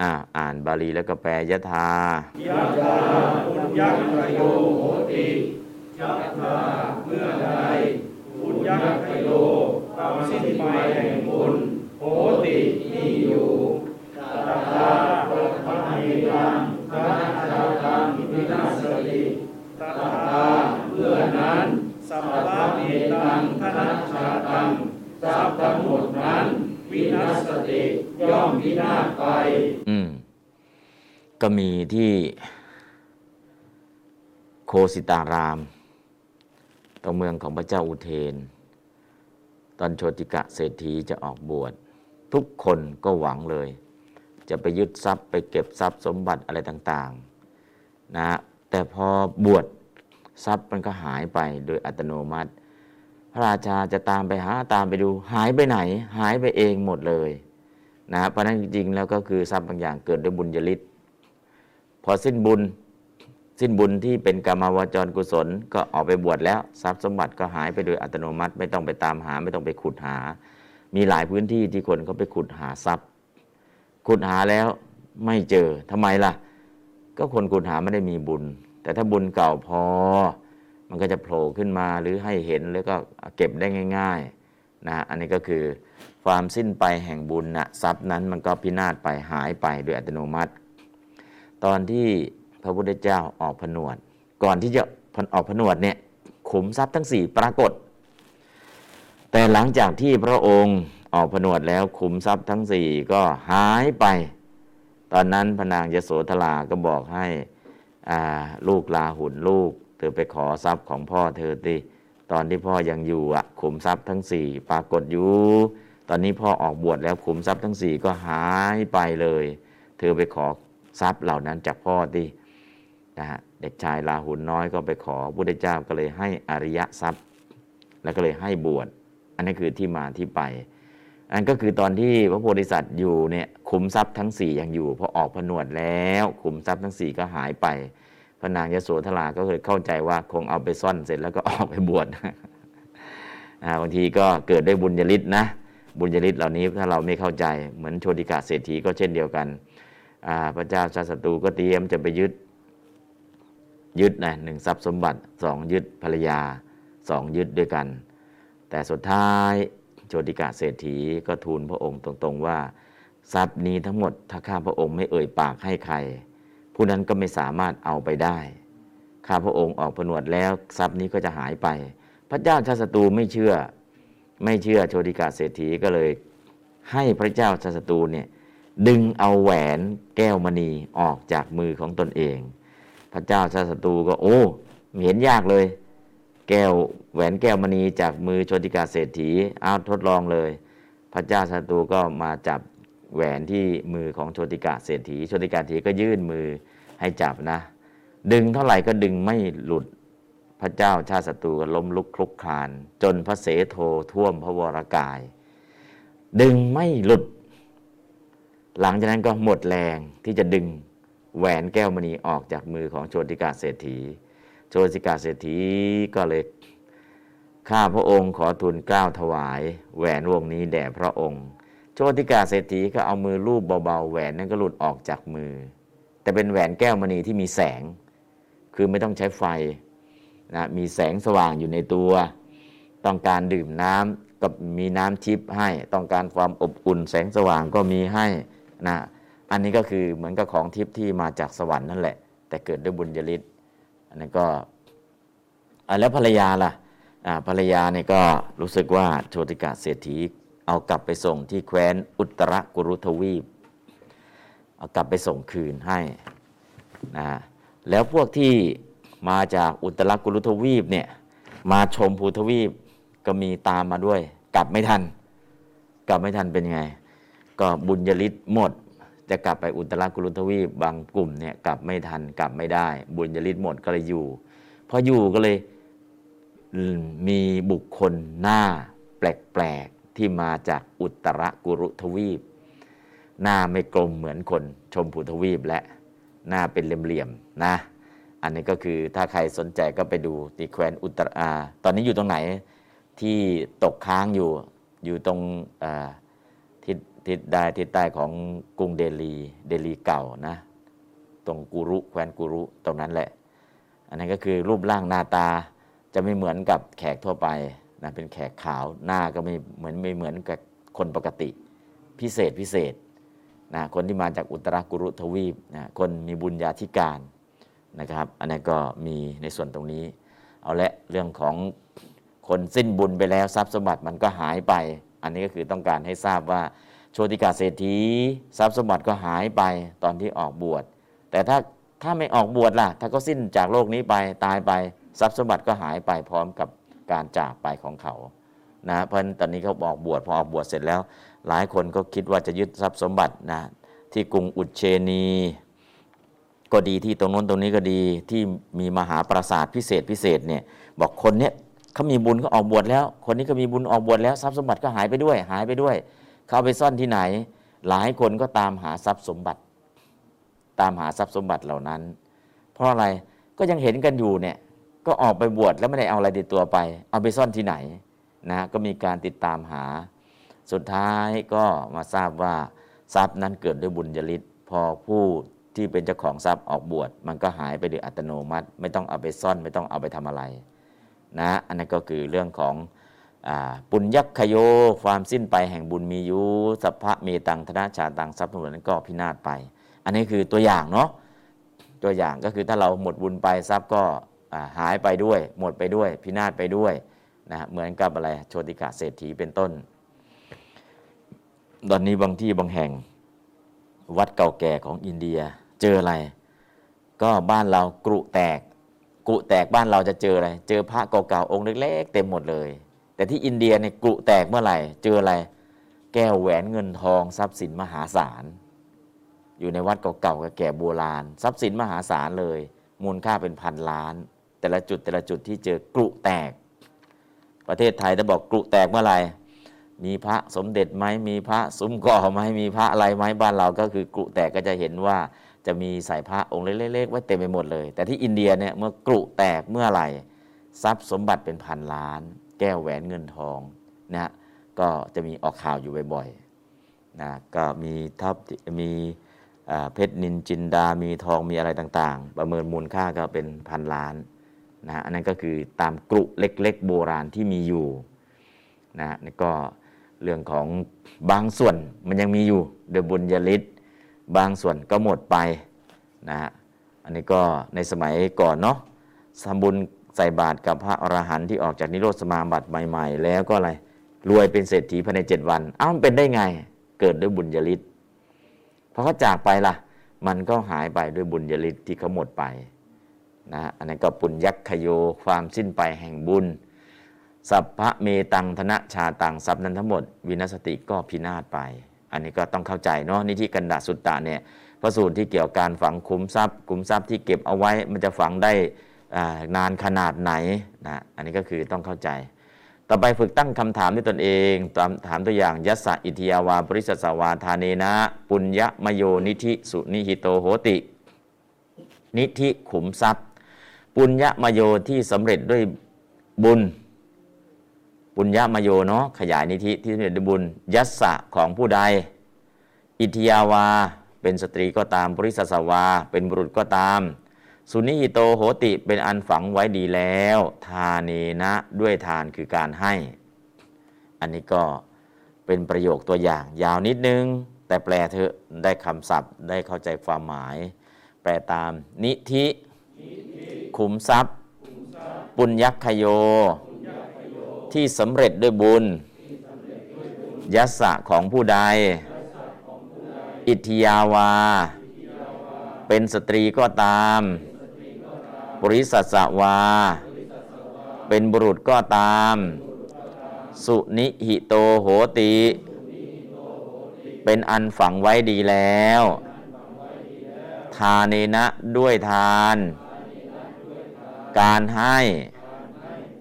Speaker 2: อ่าอ่านบาลีแล้วก็แปลยะธา
Speaker 3: ยะถาปุญญคโยโหติยะถาเมื่อใดปุญญคโยความสิ้นไปแห่งบุญโหติมีอยู่ตถาสัพพะเมตังธนาชาตังวินัสสติตถาเมื่อนั้นสัพพะเมตังธนาชาตังทรัพย์ทั้งหมดนั้น วินัสสติย่อม พินาศไป
Speaker 2: อืม ก็มีที่โคสิตารามตรงเมืองของพระเจ้าอุเทน ตอนโชติกะเศรษฐีจะออกบวช ทุกคนก็หวังเลย จะไปยึดทรัพย์ไปเก็บทรัพย์สมบัติอะไรต่างๆนะแต่พอบวชทรัพย์มันก็หายไปโดยอัตโนมัติ พระราชาจะตามไปหาตามไปดู หายไปไหน หายไปเองหมดเลย นะเพราะนั้นจริงๆแล้วก็คือทรัพย์บางอย่างเกิดด้วยบุญญาลิศพอสิ้นบุญสิ้นบุญที่เป็นกรรมวจรกุศล ก็ออกไปบวชแล้วทรัพย์สมบัติก็หายไปโดยอัตโนมัติ ไม่ต้องไปตามหา ไม่ต้องไปขุดหา มีหลายพื้นที่ที่คนเขาไปขุดหาทรัพย์ ขุดหาแล้วไม่เจอทำไมล่ะ ก็คนขุดหาไม่ได้มีบุญ แต่ถ้าบุญเก่าพอ มันก็จะโผล่ขึ้นมาหรือให้เห็นแล้วก็เก็บได้ง่าย ๆ นะอันนี้ก็คือ ความสิ้นไปแห่งบุญนะทรัพย์นั้นมันก็พินาศไปหายไปโดยอัตโนมัติ ตอนที่พระพุทธเจ้าออกผนวด ก่อนที่จะออกผนวดเนี่ยขุมทรัพย์ทั้งสี่ปรากฏ แต่หลังจากที่พระองค์ออกผนวดแล้วขุมทรัพย์ทั้งสี่ก็หายไป ตอนนั้นพนางยโสธราก็บอกให้ลูกลาหุนลูก เธอไปขอทรัพย์ของพ่อเธอติตอนที่พ่อยังอยู่อะขุมทรัพย์ทั้งสี่ปรากฏอยู่ ตอนนี้พ่อออกบวชแล้วขุมทรัพย์ทั้งสี่ก็หายไปเลย เธอไปขอทรัพย์เหล่านั้นจากพ่อตินะฮะเด็กชายลาหุนน้อยก็ไปขอพระพุทธเจ้าก็เลยให้อริยทรัพย์ แล้วก็เลยให้บวชอันนี้คือที่มาที่ไป อันก็คือตอนที่พระโพธิสัตว์อยู่เนี่ยขุมทรัพย์ทั้งสี่ยังอยู่พอออกผนวดแล้วขุมทรัพย์ทั้งสี่ก็หายไปพระนางยโสธราก็เคยเข้าใจว่าคงเอาไปซ่อนเสร็จแล้วก็ออกไปบวชอ่าบางทีก็เกิดได้บุญญาลิศนะ บุญญาลิศเหล่านี้ถ้าเราไม่เข้าใจเหมือนโชติกาเศรษฐีก็เช่นเดียวกันพระเจ้าชาติศัตรูก็เตรียมจะไปยึดยึดนะหนึ่งทรัพย์สมบัติสองยึดภรรยาสองยึดด้วยกัน แต่สุดท้ายโชติกาเศรษฐีก็ทูลพระองค์ตรงๆว่า ทรัพย์นี้ทั้งหมดถ้าข้าพระองค์ไม่เอ่ยปากให้ใคร ผู้นั้นก็ไม่สามารถเอาไปได้ข้าพระองค์ออกผนวดแล้วทรัพย์นี้ก็จะหายไป พระเจ้าชาติศัตรูไม่เชื่อ ไม่เชื่อโชติกาเศรษฐีก็เลย ให้พระเจ้าชาติตูเนี่ยดึงเอาแหวนแก้วมณีออกจากมือของตนเอง พระเจ้าชาติตูก็โอ้เห็นยากเลย แก้วแหวนแก้วมณีจากมือโชติกาเศรษฐีเอาทดลองเลย พระเจ้าชาติตูก็มาจับแหวนที่มือของโชติกาเศรษฐีโชติกาเศรษฐีก็ยื่นมือให้จับนะ ดึงเท่าไหร่ก็ดึงไม่หลุด พระเจ้าชาติศัตรูก็ล้มลุกคลุกคลาน จนพระเสโทท่วมพระวรากาย ดึงไม่หลุด หลังจากนั้นก็หมดแรงที่จะดึงแหวนแก้วมณีออกจากมือของโชติกาเศรษฐี โชติกาเศรษฐีก็เลยข้าพระองค์ขอทูลเกล้าถวาย แหวนวงนี้แด่พระองค์ โชติกาเศรษฐีก็เอามือลูบเบาๆแหวนนั้นก็หลุดออกจากมือ แต่เป็นแหวนแก้วมณีที่มีแสง คือไม่ต้องใช้ไฟ นะมีแสงสว่างอยู่ในตัว ต้องการดื่มน้ำก็มีน้ำทิพให้ ต้องการความอบอุ่น แสงสว่างก็มีให้นะอันนี้ก็คือเหมือนกับของทิพย์ที่มาจากสวรรค์นั่นแหละ แต่เกิดด้วยบุญญาลิศอันนั้นก็แล้วภรรยาล่ะภรรยาเนี่ยก็รู้สึกว่าโชติกาเศรษฐีเอากลับไปส่งที่แคว้นอุตรกุรุทวีป เอากลับไปส่งคืนให้นะแล้วพวกที่ มาจากอุตรกุรุทวีปเนี่ยมาชมภูทวีปก็มีตามมาด้วย กลับไม่ทัน กลับไม่ทันเป็นไง ก็บุญยลิศหมด จะกลับไปอุตรกุรุทวีปบางกลุ่มเนี่ยกลับไม่ทันกลับไม่ได้ บุญยลิศหมดก็เลยอยู่พออยู่ก็เลยมมีบุคคลหน้าแปลกๆที่มาจากอุตรกุรุทวีป หน้าไม่กลมเหมือนคนชมพูทวีปและหน้าเป็นเหลี่ยมๆนะ อันนี้ก็คือถ้าใครสนใจก็ไปดูที่แคว้นอุตรอาตอนนี้อยู่ตรงไหนที่ตกค้างอยู่อยู่ตรงทิศทิศใต้ทิศใต้ของกรุงเดลีเดลีเก่านะ ตรงกุรุแคว้นกุรุตรงนั้นแหละ อันนั้นก็คือรูปร่างหน้าตาจะไม่เหมือนกับแขกทั่วไปนะเป็นแขกขาวหน้าก็ไม่เหมือนไม่เหมือนกับคนปกติ พิเศษพิเศษนะคนที่มาจากอุตรากุรุทวีปนะคนมีบุญญาธิการ นะครับ อันนั้ก็มีในส่วนตรงนี้ เอาละเรื่องของคนสิ้นบุญไปแล้วทรัพย์สมบัติมันก็หายไป อันนี้ก็คือต้องการให้ทราบว่าโชติกาเศรษฐีทรัพย์สมบัติก็หายไปตอนที่ออกบวช แต่ถ้าถ้าไม่ออกบวชล่ะ ถ้าก็สิ้นจากโลกนี้ไปตายไปทรัพย์สมบัติก็หายไปพร้อมกับการจากไปของเขานะเพราะฉะนั้นตอนนี้เขาออกบวชพอออกบวชเสร็จแล้ว หลายคนก็คิดว่าจะยึดทรัพย์สมบัตินะที่กรุงอุเชนี ก็ดีที่ตรงโน้นตรงนี้ก็ดีที่มีมหาปราสาทพิเศษพิเศษเนี่ยบอกคนเนี้ยเขามีบุญก็ออกบวชแล้ว คนนี้ก็มีบุญออกบวชแล้วทรัพย์สมบัติก็หายไปด้วย หายไปด้วย เขาเอาไปซ่อนที่ไหน หลายคนก็ตามหาทรัพย์สมบัติ ตามหาทรัพย์สมบัติเหล่านั้น เพราะอะไรก็ยังเห็นกันอยู่เนี่ยก็ออกไปบวชแล้วไม่ได้เอาอะไรติดตัวไป เอาไปซ่อนที่ไหนนะก็มีการติดตามหา สุดท้ายก็มาทราบว่าทรัพย์นั้นเกิดด้วยบุญญาลิศพอผู้ ที่เป็นเจ้าของทรัพย์ออกบวชมันก็หายไปโดยอัตโนมัติ ไม่ต้องเอาไปซ่อนไม่ต้องเอาไปทำอะไรนะอันนั้นก็คือเรื่องของอปุญยักขโย ความสิ้นไปแห่งบุญมีอยู่สัพพะเมตังธนาชาตังทรัพย์ทั้งหมดนั้นก็พินาศไป อันนี้คือตัวอย่างเนาะตัวอย่างก็คือถ้าเราหมดบุญไปทรัพย์ก็หายไปด้วย หมดไปด้วย พินาศไปด้วยนะเหมือนกับอะไรโชติกาเศรษฐีเป็นต้น ตอนนี้บางที่บางแห่งวัดเก่าแก่ของอินเดีย เจออะไร ก็บ้านเรากรุแตก กรุแตกบ้านเราจะเจออะไร เจอพระเก่าๆองค์เล็กๆเต็มหมดเลย แต่ที่อินเดียเนี่ยกรุแตกเมื่อไหร่ เจออะไร แก้วแหวนเงินทองทรัพย์สินมหาศาล อยู่ในวัดเก่าๆแก่โบราณ ทรัพย์สินมหาศาลเลย มูลค่าเป็นพันล้าน แต่ละจุดแต่ละจุดที่เจอกรุแตก ประเทศไทยจะบอกกรุแตกเมื่อไหร่มีพระสมเด็จไหมมีพระซุ้มก่อไหมมีพระอะไรไหมบ้านเราก็คือกรุแตกก็จะเห็นว่า จะมีใส่พระองค์เล็กๆไว้เต็มไปหมดเลย แต่ที่อินเดียเนี่ยเมื่อกรุแตกเมื่อไหร่ทรัพย์สมบัติเป็นพันล้าน แก้วแหวนเงินทองนะฮะก็จะมีออกข่าวอยู่บ่อยๆนะก็มีทับมีเพชรนินจินดา มีทองมีอะไรต่างๆ ประเมินมูลค่าก็เป็นพันล้านนะฮะอันนั้นก็คือตามกรุเล็ก ๆ โบราณที่มีอยู่นะฮะนี่ก็เรื่องของบางส่วนมันยังมีอยู่เดยบุญยลิศ บางส่วนก็หมดไปนะฮะอันนี้ก็ในสมัยก่อนเนาะทำบุญใส่บาตรกับพระอรหันต์ที่ออกจากนิโรธสมาบัติใหม่ ๆ แล้วก็อะไรรวยเป็นเศรษฐีภายในเจ็ดวันเอ้ามันเป็นได้ไง เกิดด้วยบุญยลิศพอเขาจากไปล่ะ มันก็หายไปด้วยบุญยลิศที่เขาหมดไปนะฮะอันนั้นก็ปุญยักขโยความสิ้นไปแห่งบุญ สัพพะเมตังธนะชาตังทรัพย์นั้นทั้งหมด วินาสติก็พินาศไป อันนี้ก็ต้องเข้าใจเนาะนิธิกันดาสุตตะเนี่ยพระสูตรที่เกี่ยวกับการฝังคุ้มทรัพย์คุ้มทรัพย์ที่เก็บเอาไว้มันจะฝังได้นานขนาดไหนนะอันนี้ก็คือต้องเข้าใจ ต่อไปฝึกตั้งคำถามด้วยตนเองตามถามตัวอย่างยัสสะอิทิยาวาปริสสวาทาเนนะ ปุญญมโยนิธิสุนิหิโตโหติ นิธิขุมทรัพย์ ปุญญมโยที่สำเร็จด้วยบุญ ปุญญามโยเนาะขยายนิธิที่สำเร็จด้วยบุญยัสสะของผู้ใด อิทยาวา เป็นสตรีก็ตามบริสสวา เป็นบุรุษก็ตาม สุนิหิโตโหติเป็นอันฝังไว้ดีแล้ว ทาเนนะด้วยทานคือการให้ อันนี้ก็เป็นประโยคตัวอย่าง ยาวนิดนึง แต่แปลเถอะได้คำศัพท์ได้เข้าใจความหมาย แปลตามนิธิ ขุมทรัพย์ ปุญญคโย ที่สำเร็จด้วยบุญ ยัสสะของผู้ใด อิทยาวา เป็นสตรีก็ตาม บริสัสวา เป็นบุรุษก็ตาม สุนิหิโตโหติ เป็นอันฝังไว้ดีแล้ว ทาเนนะด้วยทาน การให้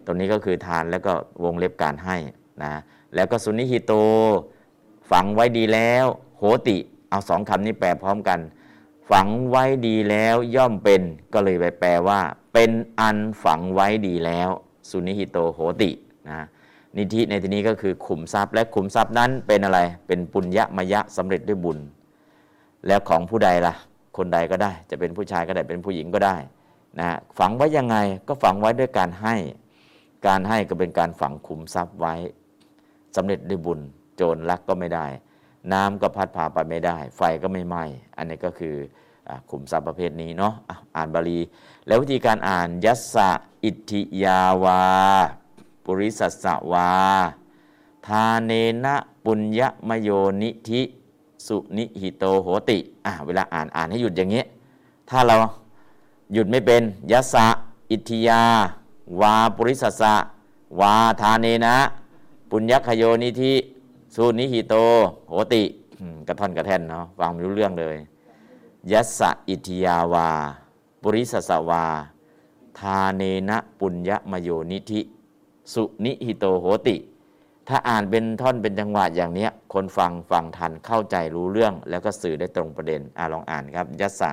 Speaker 2: รงนี้ก็คือทานแล้วก็วงเล็บการให้นะแล้วก็สุนิหิโตฝังไว้ดีแล้ว โหติเอาสองคำนี้แปลพร้อมกัน ฝังไว้ดีแล้วย่อมเป็นก็เลยไปแปลว่า เป็นอันฝังไว้ดีแล้ว สุนิหิโตโหตินะนิธิในที่นี้ก็คือขุมทรัพย์และขุมทรัพย์นั้นเป็นอะไร เป็นปุญญมยะสำเร็จด้วยบุญ แล้วของผู้ใดล่ะ คนใดก็ได้ จะเป็นผู้ชายก็ได้เป็นผู้หญิงก็ได้นะฝังไว้ยังไงก็ฝังไว้ด้วยการให้ การให้ก็เป็นการฝังขุมทรัพย์ไว้สำเร็จด้วยบุญ โจรลักก็ไม่ได้ น้ำก็พัดพาไปไม่ได้ ไฟก็ไม่ไหม้อันนี้ก็คืออขุมทรัพย์ประเภทนี้เนาะอ่านบาลี แล้ววิธีการอ่านยัสสะอิทธิยาวา ปุริสัสะวา ทาเนนะปุญญมโยนิธิสุนิหิโตโหติอะเวลาอ่านอ่านให้หยุดอย่างเงี้ ถ้าเราหยุดไม่เป็นยัสสะอิทธิยา วาปุริสสะ วาทาเนนะ ปุญญคโยนิธิสุนิหิโต โหติกระท่อนกระแท่นเนาะฟังไม่รู้เรื่องเลย ยัสสะอิทิยาวา ปุริสสสะวา ทาเนนะปุญญมโยนิธิ สุนิหิโตโหติ ถ้าอ่านเป็นท่อนเป็นจังหวะอย่างเนี้ย คนฟังฟังทันเข้าใจรู้เรื่อง แล้วก็สื่อได้ตรงประเด็นอ่าลองอ่านครับ ยัสสะ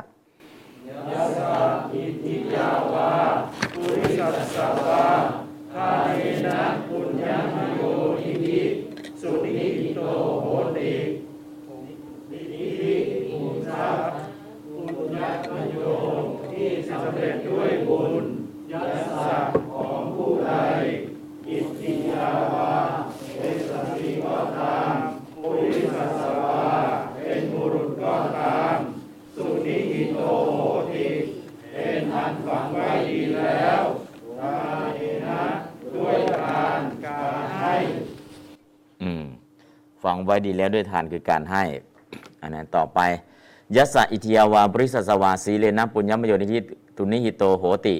Speaker 3: ปุริสัสสวาทาเนนะปุญญมโยนิธิสุนิโตโหตินิธิภูมิทรัพปุญญมโยที่สำเร็จด้วยบุญยัสสะของผู้ใดอิทิยาวาเป็นสตรีก็ตามปุริสัสสวาเป็นบุรุษก็ตาม ไว้ดีแล้วทาเนนะด้วยการการให้
Speaker 2: อืมฟังไว้ดีแล้วด้วยทานคือการให้ อันนั้นต่อไปยัสสะอิทิยาวาบริสสวาสีเลนะปุญญมโยนิธิตุนิหิโตโหติ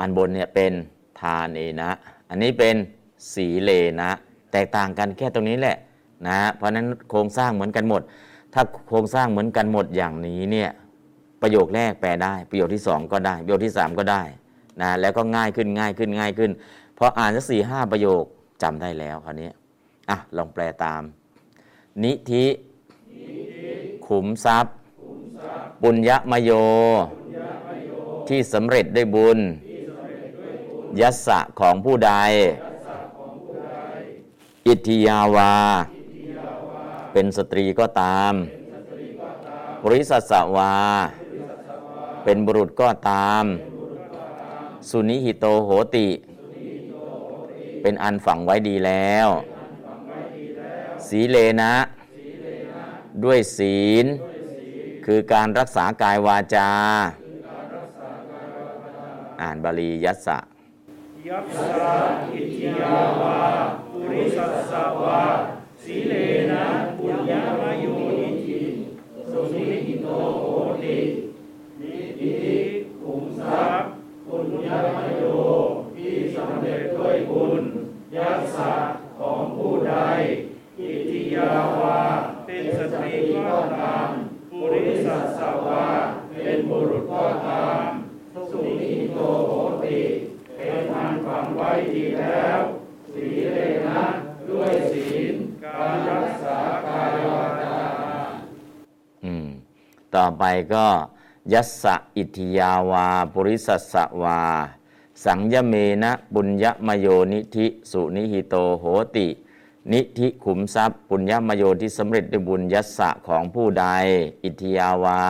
Speaker 2: อันบนเนี่ยเป็นทานเอนะ อันนี้เป็นสีเลนะ แตกต่างกันแค่ตรงนี้แหละนะ เพราะนั้นโครงสร้างเหมือนกันหมด ถ้าโครงสร้างเหมือนกันหมดอย่างนี้เนี่ย ประโยคแรกแปลได้ ประโยคที่สองก็ได้ ประโยคที่สามก็ได้นะแล้วก็ง่ายขึ้นง่ายขึ้นง่ายขึ้นพออ่านสักสี่ห้าประโยคจำได้แล้วคราวนี้อะลองแปลตาม นิธิ ขุมทรัพย์ ปุญญมโย ที่สำเร็จด้วยบุญ ยัสสะของผู้ใด อิทธิยาวา เป็นสตรีก็ตาม บริสัสสวา เป็นบุรุษก็ตาม สุนิหิโตโหติ เป็นอันฝังไว้ดีแล้ว สีเลนะ ด้วยศีล คือการรักษากายวาจา อ่านบาลียัสสะ
Speaker 3: ยัสสะอิทิยาวาปุริสัสวาสีเลนะปุญญามโยนิธิสุนิหิโตโหติ นิธิขุมทรัพย์ปุญญมโยที่สำเร็จด้วยบุญยัสสะของผู้ใดอิทิยาวาเป็นสตรีก็ตามปุริสัสสวาเป็นบุรุษก็ตามสุนิโตโหติเป็นอันฝังไว้ดีแล้ว สีเลนะด้วยศีลการรักษากายวาจา
Speaker 2: อืม ต่อไปก็ ยัสสะอิทิยาวา ปุริสัสสะวา สังยเมนะปุญญมโยนิธิสุนิหิโตโหติ นิธิขุมทรัพย์ปุญญมโยที่สำเร็จด้วยบุญยัสสะของผู้ใด อิทยาวา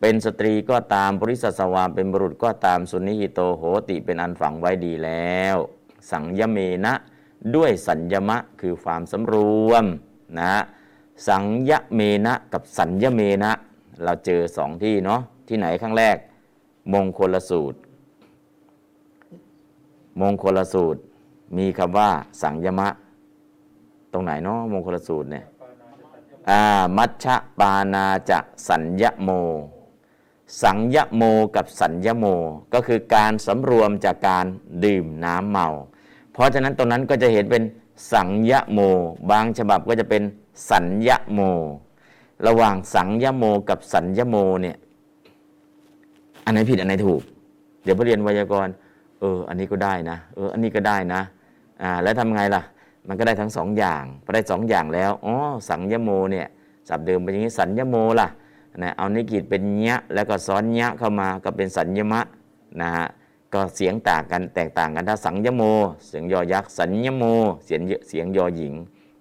Speaker 2: เป็นสตรีก็ตามบริสัสวาเป็นบุรุษก็ตามสุนิหิโตโหติเป็นอันฝังไว้ดีแล้ว สังยเมนะด้วยสัญญมะคือความสำรวมนะสังยเมนะกับสัญญเมนะ เราเจอสองที่เนาะที่ไหนข้างแรก มงคลสูตร มงคลสูตร มีคำว่าสังยมะ ตรงไหนเนาะมงคลสูตรเนี่ยอ่ามัชฌะปานาจะสัญญโม สังยโมกับสัญญโม ก็คือการสำรวมจากการดื่มน้ำเมา เพราะฉะนั้นตรงนั้นก็จะเห็นเป็นสังยโม บางฉบับก็จะเป็นสัญญโม ระหว่างสังยโมกับสัญญโมเนี่ย อันไหนผิดอันไหนถูก เดี๋ยวพอเรียนไวยากรณ์เออ อันนี้ก็ได้นะ เออ อันนี้ก็ได้นะ อ่า แล้วทำไงล่ะ มันก็ได้ทั้งสองอย่างพอได้สองอย่างแล้วอ๋อสังยโมเนี่ยสับเดิมเป็นอย่างนี้สัญญโมล่ะนะเอานิกิตเป็นเนี้ยแล้วก็ซ้อนเนี้ยเข้ามาก็เป็นสัญญมะนะฮะก็เสียงต่างกันแตกต่างกันถ้าสังยโม เสียงยอยักษ์สัญญโม เสียงเสียงยอหญิง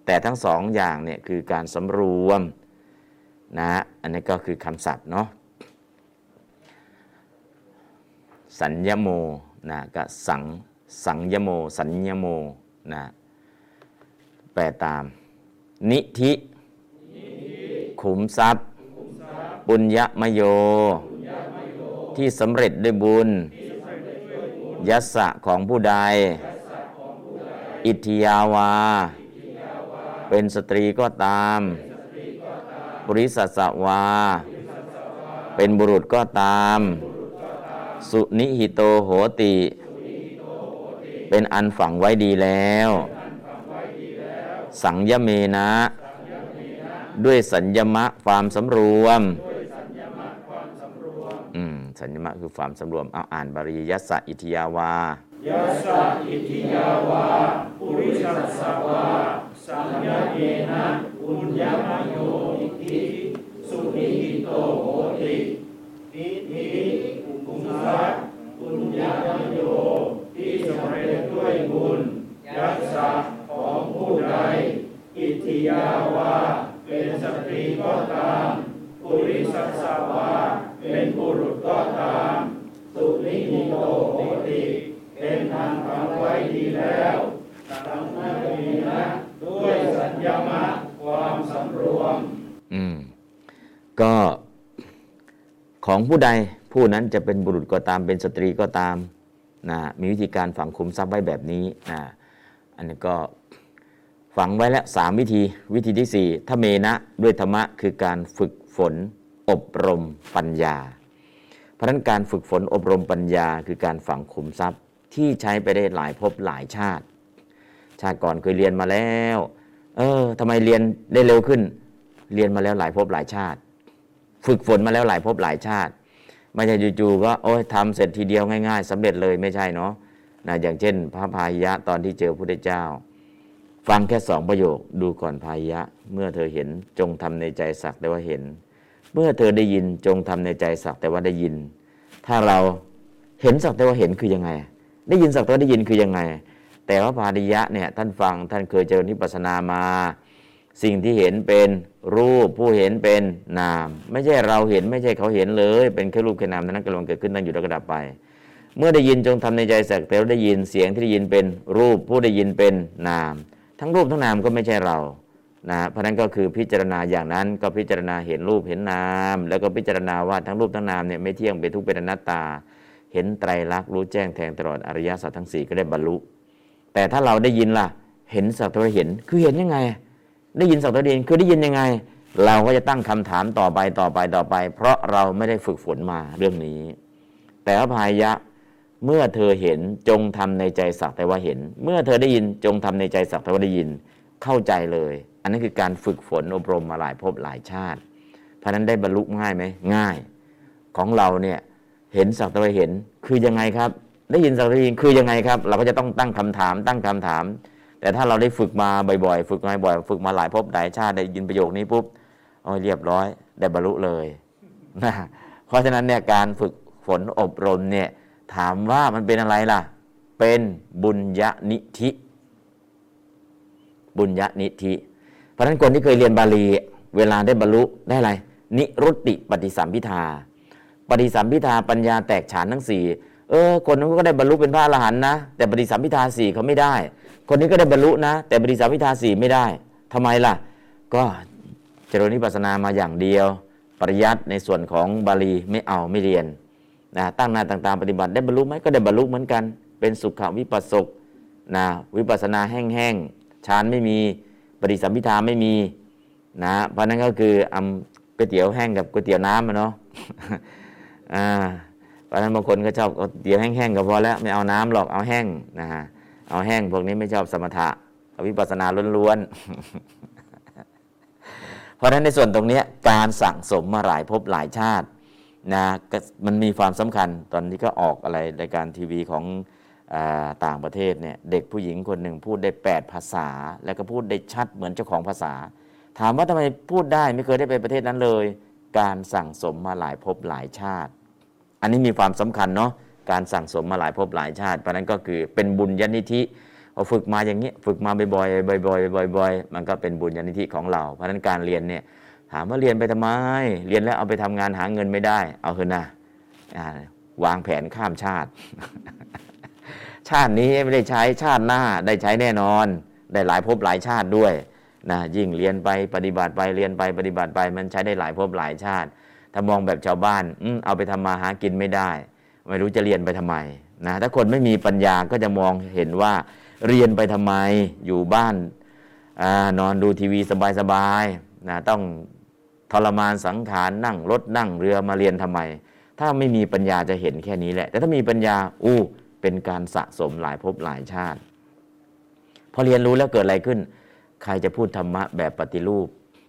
Speaker 2: แต่ทั้งสองอย่างเนี่ยคือการสำรวม นะอันนี้ก็คือคำศัพท์เนาะสัญญโมนะก็สังสังยโม สัญญโมนะแปลตาม นิธิขุมทรัพย์ ปุญญมโย ที่สำเร็จด้วยบุญ ยัสสะของผู้ใด อิทธิยาวา เป็นสตรีก็ตาม บริสัสวา เป็นบุรุษก็ตาม สุนิหิโตโหติ เป็นอันฝังไว้ดีแล้ว สังยเมนะ ด้วยสัญญมะความสำรวมสัญญมะคือความสำรวมเอาอ่านบาลียัสสะอิทยาวา
Speaker 3: ยัสสะอิทิยาวาปุริสัสวา สัญญาเยนะปุญญมโยนิธิสุนิหิโตโหตินิธิกุมสัพปุญญมโยที่สำเร็จด้วยบุญยัสสะของผู้ใดอิทิยาวาเป็นสตรีก็ตามปุริสัสสวาเป็นบุรุษก็ตาม สุนิหิโตโหติเป็นทางฝังไว้ดีแล้วสังนามีนะ ด้วยสัญญามะความสำรวม
Speaker 2: อืม ก็ของผู้ใดผู้นั้นจะเป็นบุรุษก็ตามเป็นสตรีก็ตามนะมีวิธีการฝังคุมทรัพย์ไว้แบบนี้นะอันนี้ก็ฝังไว้แล้วสามวิธีวิธีที่สี่ถ้าเมนะด้วยธรรมะคือการฝึกฝนอบรมปัญญา เพราะฉะนั้นการฝึกฝนอบรมปัญญาคือการฝังคุมทรัพย์ที่ใช้ไปได้หลายภพหลายชาติ ชาติก่อนเคยเรียนมาแล้ว เออทำไมเรียนได้เร็วขึ้น เรียนมาแล้วหลายภพหลายชาติ ฝึกฝนมาแล้วหลายภพหลายชาติ ไม่ใช่จู่ๆก็โอ้ยทำเสร็จทีเดียวง่าย ๆสำเร็จเลยไม่ใช่เนาะนะอย่างเช่น พระพายะตอนที่เจอพระพุทธเจ้า ฟังแค่สองประโยคดูก่อนพายะ เมื่อเธอเห็นจงทำในใจสักแต่ว่าเห็น เมื่อเธอได้ยินจงทำในใจสักแต่ว่าได้ยิน ถ้าเราเห็นสักแต่ว่าเห็นคือยังไง ได้ยินสักแต่ว่าได้ยินคือยังไง แต่ว่าพาริยะเนี่ยท่านฟังท่านเคยเจริญนิพพานามา สิ่งที่เห็นเป็นรูปผู้เห็นเป็นนาม ไม่ใช่เราเห็นไม่ใช่เขาเห็นเลย เป็นแค่รูปแค่นามนั้นกำลังเกิดขึ้นตั้งอยู่แล้วก็ดับไป เมื่อได้ยินจงทำในใจสักแต่ว่าได้ยินเสียงที่ได้ยินเป็นรูปผู้ได้ยินเป็นนาม ทั้งรูปทั้งนามก็ไม่ใช่เรานะเพราะนั้นก็คือพิจารณาอย่างนั้นก็พิจารณาเห็นรูปเห็นนาม แล้วก็พิจารณาว่าทั้งรูปทั้งนามเนี่ยไม่เที่ยงเป็นทุกข์เป็นอนัตตา เห็นไตรลักษณ์รู้แจ้งแทงตลอดอริยสัจทั้งสี่ก็ได้บรรลุ แต่ถ้าเราได้ยินล่ะ เห็นสักแต่ว่าเห็น คือเห็นยังไง ได้ยินสักแต่ว่าได้ยินคือได้ยินยังไง เราก็จะตั้งคำถามต่อไปต่อไปต่อไป เพราะเราไม่ได้ฝึกฝนมาเรื่องนี้ แต่พระพายะเมื่อเธอเห็นจงทำในใจสักแต่ว่าเห็น เมื่อเธอได้ยินจงทำในใจสักแต่ว่าได้ยินเข้าใจเลย อันนั้นคือการฝึกฝนอบรมมาหลายภพหลายชาติ เพราะนั้นได้บรรลุง่ายไหมง่าย ของเราเนี่ยเห็นสักแต่ว่าเห็นคือยังไงครับ ได้ยินสักแต่ว่าได้ยินคือยังไงครับ เราก็จะต้องตั้งคำถาม ตั้งคำถาม แต่ถ้าเราได้ฝึกมาบ่อยๆ ฝึกมาบ่อยฝึกมาหลายภพหลายชาติได้ยินประโยคนี้ปุ๊บโอ้ยเรียบร้อย ได้บรรลุเลยนะเพราะฉะนั้นเนี่ยการฝึกฝนอบรมเนี่ยถามว่ามันเป็นอะไรล่ะ เป็นบุญญานิธิ บุญญานิธิ เพราะฉะนั้นคนที่เคยเรียนบาลี เวลาได้บรรลุได้อะไร นิรุตติปฏิสัมพิทา ปฏิสัมพิทาปัญญาแตกฉานทั้งสี่ เออ คนนั้นก็ได้บรรลุเป็นพระอรหันต์นะ แต่ปฏิสัมพิทาสี่เขาไม่ได้ คนนี้ก็ได้บรรลุนะ แต่ปฏิสัมพิทาสี่ไม่ได้ทำไมล่ะ ก็เจริญนิพพานามาอย่างเดียว ปริยัติในส่วนของบาลีไม่เอาไม่เรียนนะตั้งหน้าต่างๆปฏิบัติได้บรรลุไหมก็ได้บรรลุเหมือนกัน เป็นสุขวิปัสสกนะวิปัสนาแห้งๆฌานไม่มีปฏิสัมพิทาไม่มีนะเพราะนั้นก็คืออำก๋วยเตี๋ยวแห้งกับก๋วยเตี๋ยวน้ำอะเนาะอ่า เพราะนั้นบางคนก็ชอบเตี๋ยวแห้งๆก็พอแล้วไม่เอาน้ำหรอกเอาแห้งนะฮะเอาแห้งพวกนี้ไม่ชอบสมถะเอาวิปัสสนาล้วนๆ เพราะฉะนั้นในส่วนตรงนี้การสั่งสมมาหลายภพหลายชาตินะมันมีความสำคัญตอนนี้ก็ออกอะไรรายการทีวีของอต่างประเทศเนี่ยเด็กผู้หญิงคนหนึ่งพูดได้ 8 ภาษา แล้วก็พูดได้ชัดเหมือนเจ้าของภาษา ถามว่าทำไมพูดได้ไม่เคยได้ไปประเทศนั้นเลย การสั่งสมมาหลายภพหลายชาติ อันนี้มีความสำคัญเนาะการสั่งสมมาหลายภพหลายชาติ เพราะนั้นก็คือเป็นบุญญาณิธิพอฝึกมาอย่างนี้ฝึกมาบ่อยๆบ่อยๆบ่อยๆมันก็เป็นบุญญาณิธิของเรา เพราะนั้นการเรียนเนี่ยถามว่าเรียนไปทำไม เรียนแล้วเอาไปทำงานหาเงินไม่ได้ เอาเถอะนะวางแผนข้ามชาติ ชาตินี้ไม่ได้ใช้ชาติหน้าได้ใช้แน่นอน ได้หลายภพหลายชาติด้วยนะยิ่งเรียนไปปฏิบัติไปเรียนไปปฏิบัติไปมันใช้ได้หลายภพหลายชาติ ถ้ามองแบบชาวบ้านอืมเอาไปทำมาหากินไม่ได้ ไม่รู้จะเรียนไปทำไมนะถ้าคนไม่มีปัญญาก็จะมองเห็นว่าเรียนไปทำไมอยู่บ้านอนอนดูทีวีสบายๆนะต้องทรมานสังขารนั่งรถนั่งเรือมาเรียนทำไม ถ้าไม่มีปัญญาจะเห็นแค่นี้แหละ แต่ถ้ามีปัญญาอู้เป็นการสะสมหลายภพหลายชาติ พอเรียนรู้แล้วเกิดอะไรขึ้น ใครจะพูดธรรมะแบบปฏิรูป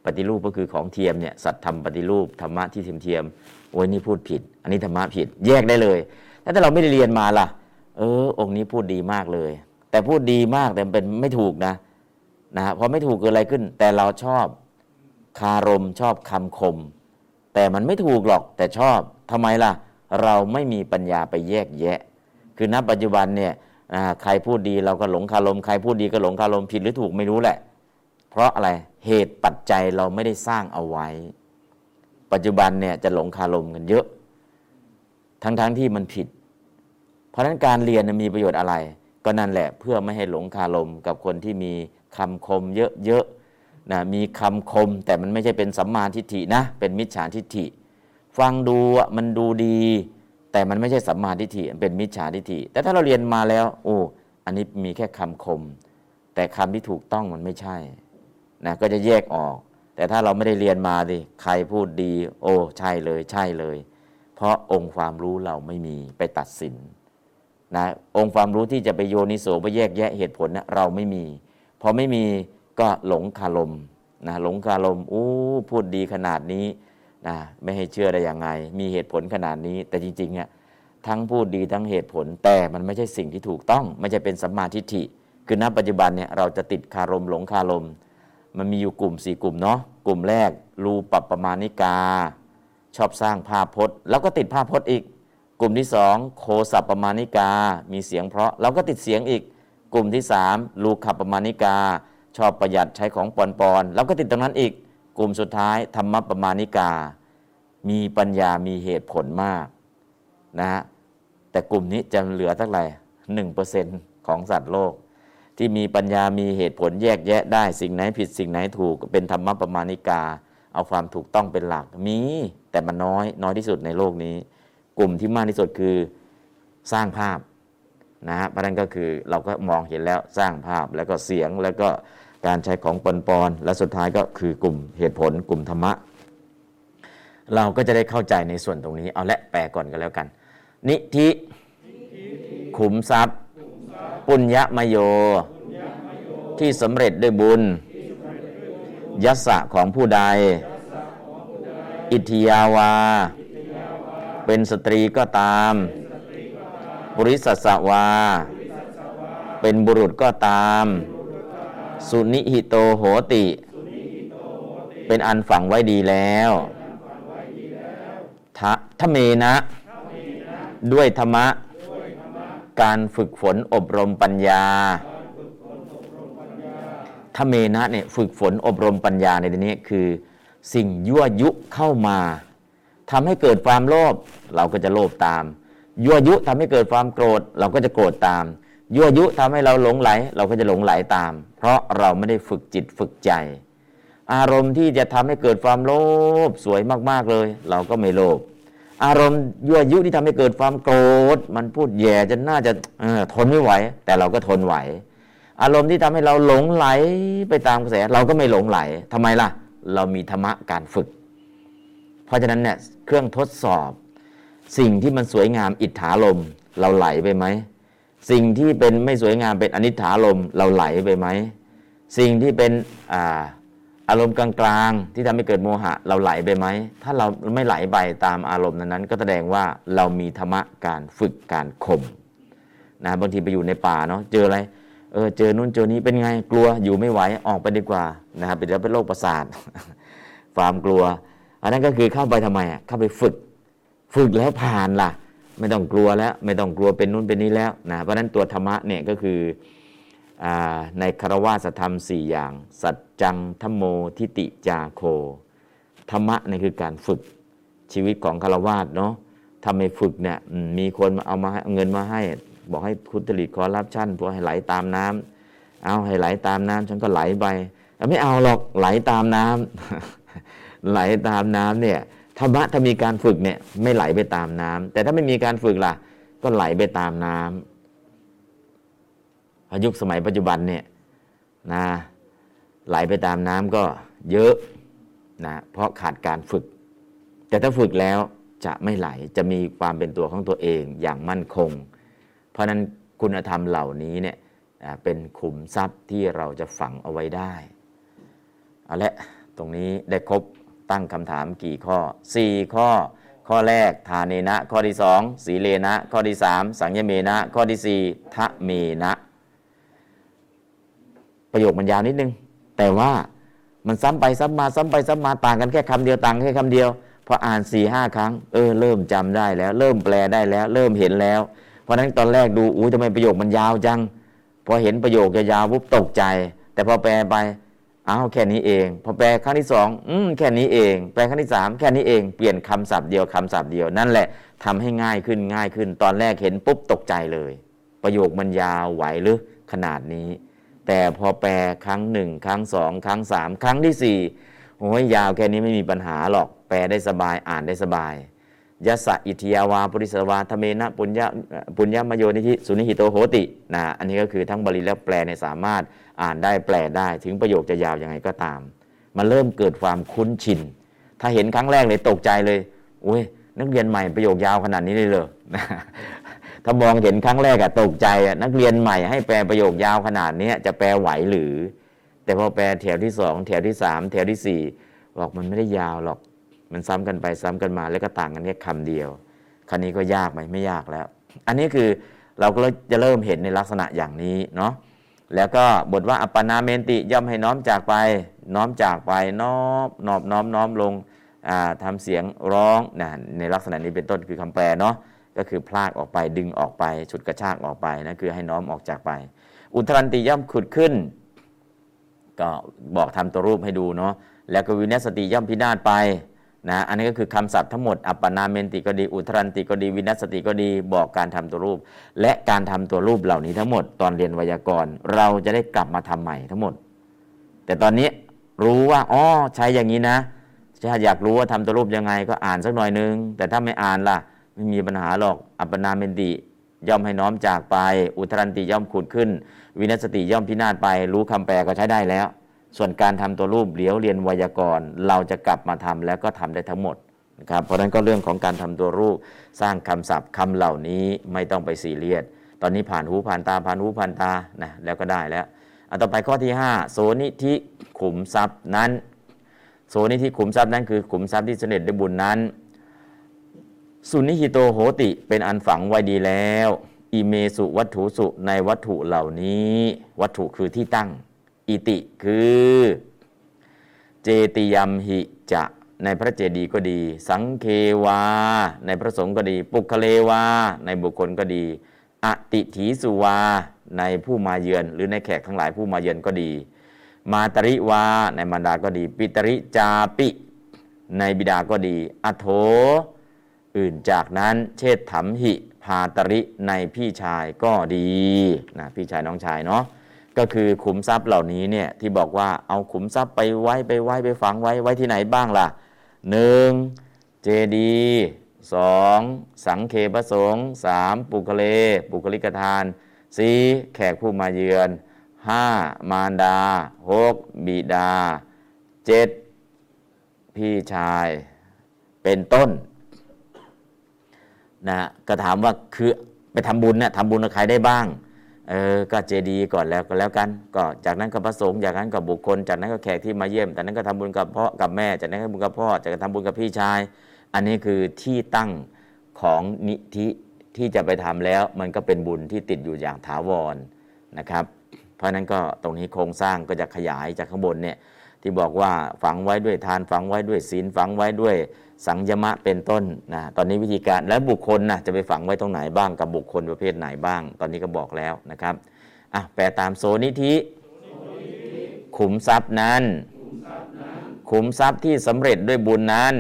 Speaker 2: ปฏิรูปก็คือของเทียมเนี่ยสัตธรรมปฏิรูปธรรมะที่เทียมเทียมโอ้ยนี่พูดผิด อันนี้ธรรมะผิด แยกได้เลยแล้วถ้าเราไม่ได้เรียนมาล่ะ เออ องค์นี้พูดดีมากเลย แต่พูดดีมากแต่เป็นไม่ถูกนะนะฮะพอไม่ถูกเกิดอะไรขึ้น แต่เราชอบคารมชอบคำคม แต่มันไม่ถูกหรอกแต่ชอบทำไมล่ะ เราไม่มีปัญญาไปแยกแยะ คือณปัจจุบันเนี่ยใครพูดดีเราก็หลงคารม ใครพูดดีก็หลงคารมผิดหรือถูกไม่รู้แหละ เพราะอะไร เหตุปัจจัยเราไม่ได้สร้างเอาไว้ ปัจจุบันเนี่ยจะหลงคารมกันเยอะ ทั้งๆทที่มันผิด เพราะฉะนั้นการเรียนมีประโยชน์อะไร ก็นั่นแหละเพื่อไม่ให้หลงคารมกับคนที่มีคำคมเยอะๆนะมีคำคมแต่มันไม่ใช่เป็นสัมมาทิฏฐินะ เป็นมิจฉาทิฏฐิ ฟังดูมันดูดี แต่มันไม่ใช่สัมมาทิฏฐิเป็นมิจฉาทิฏฐิ แต่ถ้าเราเรียนมาแล้ว โอ้อันนี้มีแค่คำคม แต่คำที่ถูกต้องมันไม่ใช่ นะก็จะแยกออก แต่ถ้าเราไม่ได้เรียนมาดิใครพูดดี โอ้ใช่เลยใช่เลย เพราะองค์ความรู้เราไม่มีไปตัดสินนะองค์ความรู้ที่จะไปโยนิโสไปแยกแยะเหตุผลนะเราไม่มีพอไม่มีก็หลงคารมนะหลงคารมอู้พูดดีขนาดนี้นะไม่ให้เชื่อได้ยังไง มีเหตุผลขนาดนี้ แต่จริงๆเนี่ยทั้งพูดดีทั้งเหตุผล แต่มันไม่ใช่สิ่งที่ถูกต้อง ไม่ใช่เป็นสัมมาทิฏฐิคือณปัจจุบันเนี่ยเราจะติดคารมหลงคารม มันมีอยู่กลุ่มสี่กลุ่มเนาะกลุ่มแรกรูปัปปมานิกา ชอบสร้างภาพพจน์ แล้วก็ติดภาพพจน์อีก กลุ่มที่สองโคสัปปมานิกา มีเสียงเพราะเราก็ติดเสียงอีก กลุ่มที่สามลูขับปปมานิกา ชอบประหยัดใช้ของปอนปอนๆเราก็ติดตรงนั้นอีก กลุ่มสุดท้ายธรรมประมานิกา มีปัญญามีเหตุผลมากนะฮะแต่กลุ่มนี้จะเหลือเท่าไหร่หนึ่งเปอร์เซ็นของสัตว์โลก ที่มีปัญญามีเหตุผลแยกแยะได้สิ่งไหนผิดสิ่งไหนถูกเป็นธรรมประมาณิกา เอาความถูกต้องเป็นหลักมีแต่มันน้อยน้อยที่สุดในโลกนี้ กลุ่มที่มากที่สุดคือสร้างภาพนะฮะเพราะนั้นก็คือเราก็มองเห็นแล้วสร้างภาพแล้วก็เสียงแล้วก็การใช้ของปนปอนๆและสุดท้ายก็คือกลุ่มเหตุผลกลุ่มธรรมะ เราก็จะได้เข้าใจในส่วนตรงนี้เอาละแปลก่อนกันแล้วกัน นิธิขุมทรัพย์ ปุญญมโย ที่สำเร็จด้วยบุญ ยัสสะของผู้ใด อิทธิยาวา เป็นสตรีก็ตาม ปุริสัสสวา เป็นบุรุษก็ตาม สุนิหิโตโหติ เป็นอันฝังไว้ดีแล้วทะทเมนะ ด้วยธรรมะ การฝึกฝนอบรมปัญญาถ้าเมนะเนี่ยฝึกฝนอบรมปัญญาในที่นี้คือสิ่งยั่วยุเข้ามาทำให้เกิดความโลภเราก็จะโลภตาม ยั่วยุทำให้เกิดความโกรธ เราก็จะโกรธตาม ยั่วยุทำให้เราหลงไหล เราก็จะหลงไหลตาม เพราะเราไม่ได้ฝึกจิตฝึกใจ อารมณ์ที่จะทำให้เกิดความโลภสวยมาก ๆเลย เราก็ไม่โลภ อารมณ์ยั่วยุที่ทำให้เกิดความโกรธ มันพูดแย่จนน่าจะออทนไม่ไหว แต่เราก็ทนไหว อารมณ์ที่ทำให้เราหลงไหลไปตามกระแส เราก็ไม่หลงไหลทำไมล่ะ เรามีธรรมะการฝึก เพราะฉะนั้นเนี่ยเครื่องทดสอบ สิ่งที่มันสวยงามอิทธาลมเราไหลไปไหมสิ่งที่เป็นไม่สวยงามเป็นอนิถาลมเราไหลไปไหมสิ่งที่เป็นอ่า อารมณ์กลางๆ ที่ทำให้เกิดโมหะ เราไหลไปไหม ถ้าเราไม่ไหลไปตามอารมณ์นั้นๆ ก็แสดงว่าเรามีธรรมะการฝึกการข่มนะบางทีไปอยู่ในป่าเนาะเจออะไรเออเจอนู่นเจอนี้เป็นไงกลัวอยู่ไม่ไหวออกไปดีกว่านะครับเป็นแล้วเป็นโรคประสาทความกลัว อันนั้นก็คือเข้าไปทำไมอะเข้าไปฝึก ฝึกแล้วผ่านล่ะ ไม่ต้องกลัวแล้ว ไม่ต้องกลัวเป็นนู่นเป็นนี้แล้วนะเพราะฉะนั้นตัวธรรมะเนี่ยก็คือ ในคารวะธรรมสี่อย่าง สัจจังธรรมโมทิติจาโคธรรมะนี่คือการฝึกชีวิตของคารวะเนาะทำให้ฝึกเนี่ยมีคนมาเอามาเอาเงินมาให้ บอกให้คุณตลิดคอรับชั่นพวกให้ไหลตามน้ำเอาให้ไหลตามน้ำฉันก็ไหลไปไม่เอาหรอกไหลตามน้ำไหลตามน้ำเนี่ยธรรมะถ้ามีการฝึกเนี่ยไม่ไหลไปตามน้ำแต่ถ้าไม่มีการฝึกล่ะ ก็ไหลไปตามน้ำพอ ยุคสมัยปัจจุบันเนี่ยนะไหลไปตามน้ำก็เยอะนะเพราะขาดการฝึก แต่ถ้าฝึกแล้วจะไม่ไหลจะมีความเป็นตัวของตัวเองอย่างมั่นคง เพราะฉะนั้นคุณธรรมเหล่านี้เนี่ยเป็นขุมทรัพย์ที่เราจะฝังเอาไว้ได้เอาละตรงนี้ได้ครบตั้งคำถามกี่ข้อ 4 ข้อ ข้อแรกทานเนนะ ข้อที่ 2 สีเลนะ ข้อที่ 3 สังยเมนะ ข้อที่ 4ทะเมนะ ประโยคมันยาวนิดนึง แต่ว่ามันซ้ำไปซ้ำมาซ้ำไปซ้ำมาต่างกันแค่คำเดียวต่างแค่คำเดียวพออ่าน4ี่ห้าครั้งเออเริ่มจำได้แล้ว เริ่มแปลได้แล้ว เริ่มเห็นแล้ว เพราะฉะนั้นตอนแรกดูอุ้ยทำไมประโยคมันยาวจัง พอเห็นประโยคยาวปุ๊บตกใจ แต่พอแปลไปอ้าวแค่นี้เอง พอแปลครั้งที่สองอืมแค่นี้เอง แปลครั้งที่สามแค่นี้เองเปลี่ยนคำศัพท์เดียวคำศัพท์เดียวนั่นแหละทำให้ง่ายขึ้นง่ายขึ้น ตอนแรกเห็นปุ๊บตกใจเลย ประโยคมันยาวไหวหรือขนาดนี้ แต่พอแปลครั้งหนึ่งครั้งสองครั้งสามครั้งที่สี่โอ้ยยาวแค่นี้ไม่มีปัญหาหรอกแปลได้สบายอ่านได้สบายยะสะอิทยาวาปุริสวาทเมนะปุญญาปุญญามโยนิธิสุนิหิโตโหตินะอันนี้ก็คือทั้งบาลีและแปลในยสามารถอ่านได้แปลได้ ถึงประโยคจะยาวยังไงก็ตาม มันเริ่มเกิดความคุ้นชิน ถ้าเห็นครั้งแรกเลยตกใจเลยอุ้ยนักเรียนใหม่ประโยคยาวขนาดนี้เลยเหรอ ถ้ามองเห็นครั้งแรกอะตกใจอะนักเรียนใหม่ให้แปลประโยคยาวขนาดนี้จะแปลไหวหรือ แต่พอแปลแถวที่สองแถวที่สามแถวที่สี่บอกมันไม่ได้ยาวหรอก มันซ้ำกันไปซ้ำกันมาแล้วก็ต่างกันแค่คำเดียวคันนี้ก็ยากไหมไม่ยากแล้ว อันนี้คือเราก็จะเริ่มเห็นในลักษณะอย่างนี้เนาะแล้วก็บทว่าอปนาเมนติย่อมให้น้อมจากไป น้อมจากไปน้อมนอบน้อมน้อมลงอ่าทำเสียงร้องนะในลักษณะนี้เป็นต้นคือคำแปลเนาะ ก็คือพลากออกไปดึงออกไปฉุดกระชากออกไปนะคือให้น้อมออกจากไป อุทรันติย่อมขุดขึ้น ก็บอกทำตัวรูปให้ดูเนาะแล้วก็วินัสสติย่อมพินาศไปนะอันนี้ก็คือคำศัพท์ทั้งหมดอปนาเมนติก็ดี อุทธรันติก็ดี วินัสสติก็ดีบอกการทำตัวรูป และการทำตัวรูปเหล่านี้ทั้งหมดตอนเรียนไวยากรณ์ เราจะได้กลับมาทำใหม่ทั้งหมด แต่ตอนนี้รู้ว่าอ๋อใช้อย่างนี้นะถ้าอยากรู้ว่าทำตัวรูปยังไงก็อ่านสักหน่อยนึง แต่ถ้าไม่อ่านล่ะ ไม่มีปัญหาหรอก อัปปนาเมนติย่อมให้น้อมจากไป อุทรันติย่อมขุดขึ้น วินัสติย่อมพินาศไป รู้คำแปลก็ใช้ได้แล้ว ส่วนการทำตัวรูปเดี๋ยวเรียนไวยากรณ์เราจะกลับมาทำแล้วก็ทำได้ทั้งหมดนะครับเพราะฉะนั้นก็เรื่องของการทำตัวรูปสร้างคำศัพท์คำเหล่านี้ไม่ต้องไปซีเรียสตอนนี้ผ่านหูผ่านตาผ่านหูผ่านตานะแล้วก็ได้แล้วเอาต่อไปข้อที่ 5 โสนิธิขุมทรัพย์นั้น โสนิธิขุมทรัพย์นั้นคือขุมทรัพย์ที่เสด็จด้วยบุญนั้น สุนิหิโตโหติเป็นอันฝังไว้ดีแล้ว อิเมสุวัตถุสุในวัตถุเหล่านี้ วัตถุคือที่ตั้ง อิติคือ เจติยัมหิจะในพระเจดีย์ก็ดี สังเควา ในพระสงฆ์ก็ดี ปุคเลวา ในบุคคลก็ดีอติถีสุวา ในผู้มาเยือน หรือในแขกทั้งหลายผู้มาเยือนก็ดี มาตริวา ในมารดาก็ดี ปิตริจาปิ ในบิดาก็ดี อโถ อื่นจากนั้นเชษฐัมหิพาตริในพี่ชายก็ดีนะพี่ชายน้องชายเนาะก็คือขุมทรัพย์เหล่านี้เนี่ยที่บอกว่าเอาขุมทรัพย์ไปไว้ไปไว้ไปฝังไว้ไว้ที่ไหนบ้างล่ะหนึ่งเจดีสองสังเคปสงฆ์สามปุคเล ปุคลิกทานสี่แขกผู้มาเยือนห้ามารดาหกบิดาเจ็ดพี่ชายเป็นต้น นะก็ถามว่าคือไปทำบุญเนี่ยทำบุญกับใครได้บ้างเออก็เจดีก่อนแล้วก็แล้วกัน ก็จากนั้นก็พระสงฆ์จากนั้นก็บุคคล จากนั้นก็แขกที่มาเยี่ยมจากนั้นก็ทำบุญกับพ่อกับแม่ จากนั้นก็บุญกับพ่อจากนั้นทำบุญกับพี่ชาย อันนี้คือที่ตั้งของนิธิที่จะไปทำแล้ว มันก็เป็นบุญที่ติดอยู่อย่างถาวรนะครับ เพราะนั้นก็ตรงนี้โครงสร้างก็จะขยายจากข้างบนเนี่ยที่บอกว่าฝังไว้ด้วยทานฝังไว้ด้วยศีลฝังไว้ด้วย สังยมะเป็นต้นนะตอนนี้วิธีการและบุคคลนะจะไปฝังไว้ตรงไหนบ้างกับบุคคลประเภทไหนบ้าง ตอนนี้ก็บอกแล้วนะครับอะแปลตามโซนิธิขุมทรัพย์นั้น ขุมทรัพย์ที่สำเร็จด้วยบุญนั้น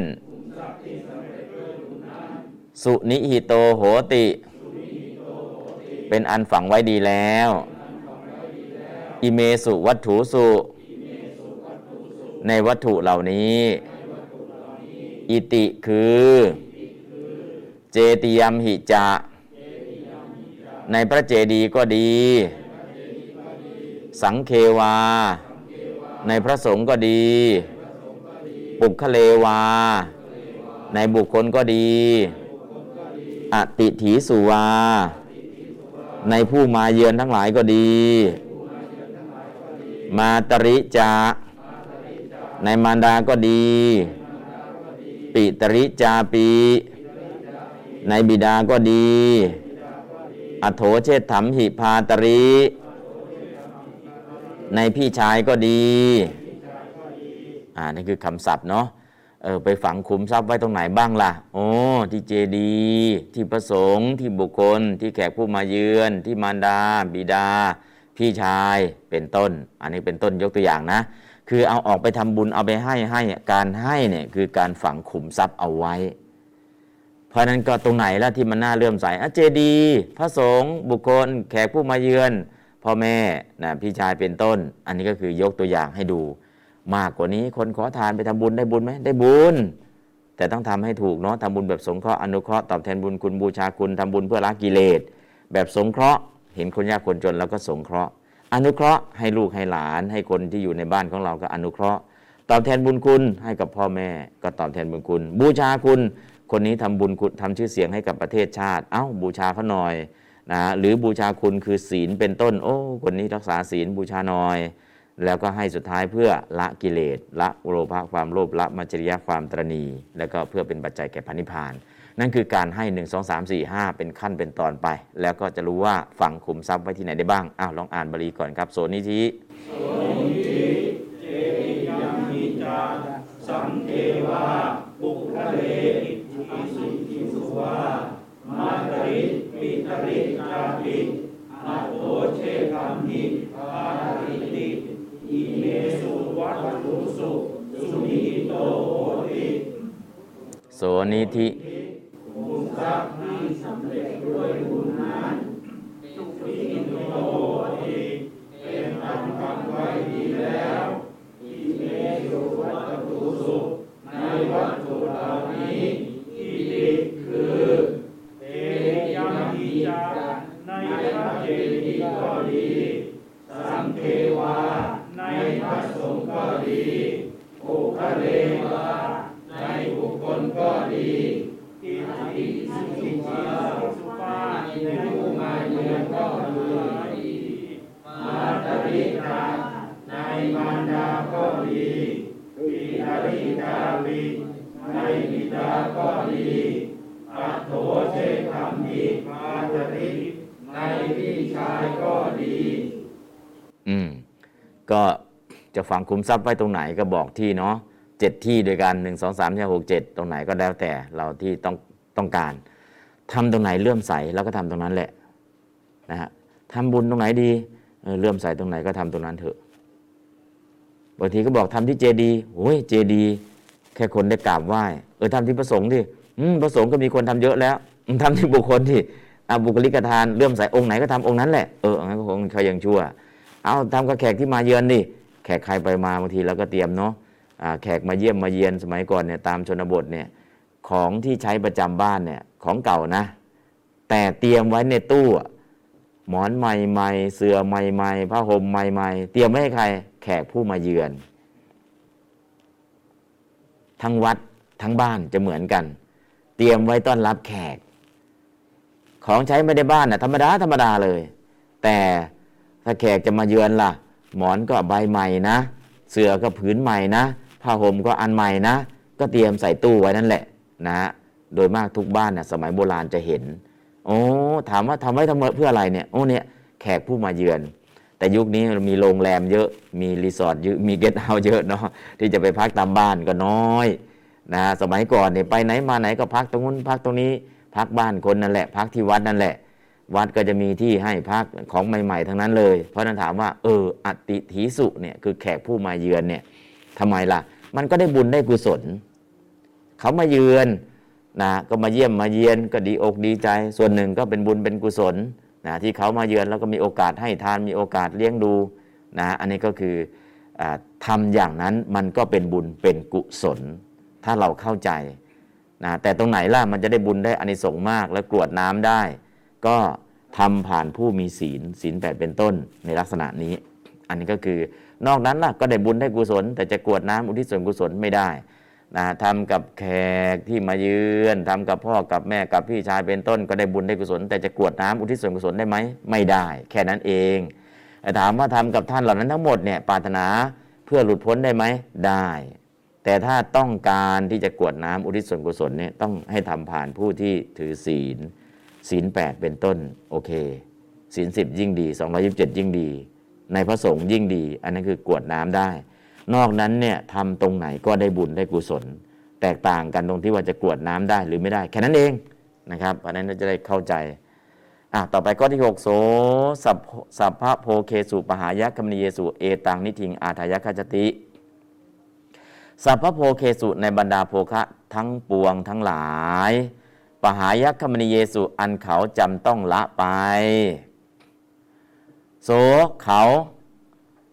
Speaker 2: สุนิหิโตโหติ เป็นอันฝังไว้ดีแล้ว อิเมสุวัตถุสุ ในวัตถุเหล่านี้ อิติคือ เจติยมหิจะ ในพระเจดีย์ก็ดี สังเควา ในพระสงฆ์ก็ดี ปุคเลวา ในบุคคลก็ดี อติถีสุวา ในผู้มาเยือนทั้งหลายก็ดี มาตริจาในมารดาก็ดี ปิตริจาปี ในบิดาก็ดี อโถเชษฐมหิพาตริ ในพี่ชายก็ดี อ่านี่คือคำศัพท์เนาะเออไปฝังขุมทรัพย์ไว้ตรงไหนบ้างล่ะ โอ้ ที่เจดี ที่ประสงค์ที่บุคคล ที่แขกผู้มาเยือน ที่มารดา บิดา พี่ชายเป็นต้น อันนี้เป็นต้นยกตัวอย่างนะ คือเอาออกไปทำบุญเอาไปให้ให้การให้เนี่ยคือการฝังขุมทรัพย์เอาไว้ เพราะนั้นก็ตรงไหนล้วที่มันน่าเลื่อมใสอเจดีย์พระสงฆ์บุคคล แขกผู้มาเยือนพ่อแม่นะพี่ชายเป็นต้น อันนี้ก็คือยกตัวอย่างให้ดู มากกว่านี้คนขอทานไปทำบุญได้บุญไหมได้บุญ แต่ต้องทำให้ถูกเนาะทำบุญแบบสงเคราะห์อนุเคราะห์ตอบแทนบุญคุณบูชาคุณทำบุญเพื่อละกิเลสแบบสงเคราะห์ เห็นคนยากคนจนแล้วก็สงเคราะห์ อนุเคราะห์ให้ลูกให้หลาน ให้คนที่อยู่ในบ้านของเราก็อนุเคราะห์ ตอบแทนบุญคุณให้กับพ่อแม่ ก็ตอบแทนบุญคุณ บูชาคุณ คนนี้ทำบุญคุณทำชื่อเสียงให้กับประเทศชาติ เอ้าบูชาเขาหน่อยนะหรือบูชาคุณคือศีลเป็นต้น โอ้ คนนี้รักษาศีลบูชาหน่อย แล้วก็ให้สุดท้ายเพื่อละกิเลสละโลภะความโลภละมัจจริยะความตรณี แล้วก็เพื่อเป็นปัจจัยแก่พันิพพาน นั่นคือการให้ 1 2 3 4 5 เป็นขั้นเป็นตอนไป แล้วก็จะรู้ว่าฝังขุมทรัพย์ไว้ที่ไหนได้บ้าง อ้าวลองอ่านบาลีก่อนครับ โสนิธิ
Speaker 3: ยังมิจาสังเทวาบุคเลอิอิสิทิสุวามาตริปิตริจาปิอัตโตเชคัมหิภาริติอิเมสุวัตถุสุสุนิโตโหติ
Speaker 2: โสนิธิ
Speaker 3: ทรัพย์ที่สำเร็จด้วยบุญนั้นสุนิโตติเป็นอันฟังไว้ดีแล้วอิเมสุวัตถุสุในวัตถุเหล่านี้อิติคือเตยังมิจาในพระเจดีย์ก็ดีสังเทวาในพระสงฆ์ก็ดีปุคเลวาในบุคคลก็ดี อิติสุขิวาสุปาในผู้มาเยือนก็ดีมาตริกาในมารดาก็ดีปิตริกาบิในบิดาก็ดีอัตโถเชคัมหิมาตริในพี่ชายก็ดี
Speaker 2: อืม ก็จะฝังคุมทรัพย์ไว้ตรงไหนก็บอกที่เนาะเจ็ดที่ด้วยกันหนึ่งสองสามสี่หกเจ็ดตรงไหนก็แล้วแต่เราที่ต้อง ต้องการทำตรงไหนเลื่อมใสแล้วก็ทำตรงนั้นแหละนะฮะทำบุญตรงไหนดีเเลื่อมใสตรงไหนก็ทำตรงนั้นเถอะบางทีก็บอกทำที่เจดีโอ้ยเจดีแค่คนได้กราบไหว้เออทำที่ประสงค์ที่ประสงค์ก็มีคนทำเยอะแล้วอืมทำที่บุคคลที่อะบุคลิกทานเลื่อมใสองค์ไหนก็ทำองค์นั้นแหละเอองั้นก็คงเขายังชั่ว เอาทำกับแขกที่มาเยือนดิแขกใครไปมาบางทีเราก็เตรียมเนาะแขกมาเยี่ยมมาเยียนสมัยก่อนเนี่ยตามชนบทเนี่ย ของที่ใช้ประจำบ้านเนี่ยของเก่านะ แต่เตรียมไว้ในตู้หมอนใหม่ๆเสื่อใหม่ๆผ้าห่มใหม่ๆเตรียมไว้ให้ใคร แขกผู้มาเยือน ทั้งวัดทั้งบ้านจะเหมือนกัน เตรียมไว้ต้อนรับแขก ของใช้ไม่ได้บ้านน่ะธรรมดาธรรมดาเลย แต่ถ้าแขกจะมาเยือนล่ะ หมอนก็ใบใหม่นะ เสื่อก็ผืนใหม่นะผ้าห่มก็อันใหม่นะ ก็เตรียมใส่ตู้ไว้นั่นแหละ นะฮะโดยมากทุกบ้านน่ะสมัยโบราณจะเห็น โอ้ถามว่าทำไว้ทำไมเพื่ออะไรเนี่ยโอ้เนี่ยแขกผู้มาเยือน แต่ยุคนี้มีโรงแรมเยอะมีรีสอร์ทเยอะมีเกสต์เฮาส์เยอะเนาะที่จะไปพักตามบ้านก็น้อยนะสมัยก่อนเนี่ยไปไหนมาไหนก็พักตรงนู้นพักตรงนี้ พักบ้านคนนั่นแหละ พักที่วัดนั่นแหละ วัดก็จะมีที่ให้พักของใหม่ ๆ ทั้งนั้นเลย เพราะฉะนั้นถามว่าเอออัติถีสุเนี่ยคือแขกผู้มาเยือนเนี่ยทำไมล่ะ มันก็ได้บุญได้กุศล เขามาเยือนนะก็มาเยี่ยมมาเยียนก็ดีอกดีใจ ส่วนหนึ่งก็เป็นบุญเป็นกุศลนะที่เขามาเยือนแล้วก็มีโอกาสให้ทานมีโอกาสเลี้ยงดูนะอันนี้ก็คืออาทำอย่างนั้นมันก็เป็นบุญเป็นกุศล ถ้าเราเข้าใจนะแต่ตรงไหนล่ะมันจะได้บุญได้อานิสงส์มาก และกรวดน้ำได้ ก็ทำผ่านผู้มีศีลศีลแปดเป็นต้นในลักษณะนี้ อันนี้ก็คือนอกนั้นล่ะก็ได้บุญได้กุศล แต่จะกรวดน้ำอุทิศส่วนกุศลไม่ได้ นะทำกับแขกที่มาเยือนทำกับพ่อกับแม่กับพี่ชายเป็นต้น ก็ได้บุญได้กุศล แต่จะกรวดน้ำอุทิศส่วนกุศลได้ไหมไม่ได้ แค่นั้นเองถามว่าทำกับท่านเหล่านั้นทั้งหมดเนี่ยปรารถนาเพื่อหลุดพ้นได้ไหมได้ แต่ถ้าต้องการที่จะกวดน้ำอุทิศส่วนกุศลเนี่ยต้องให้ทำผ่านผู้ที่ถือศีล ศีลแปดเป็นต้นโอเค ศีลสิบยิ่งดี 227 ยิ่งดี ในพระสงฆ์ยิ่งดี อันนั้นคือกวดน้ำได้ นอกนั้นเนี่ยทำตรงไหนก็ได้บุญได้กุศล แตกต่างกันตรงที่ว่าจะกรวดน้ำได้หรือไม่ได้ แค่นั้นเองนะครับเพราะฉะนั้นเราจะได้เข้าใจอะต่อไปข้อที่ 6 โสสัพสัพพะโพเคสุปหายะคมณีเยสุเอตังนิทิงอาทายะคจติสัพพะโพเคสุในบรรดาโภคะทั้งปวงทั้งหลาย ปหายะคมณีเยสุอันเขาจำต้องละไป โสเขา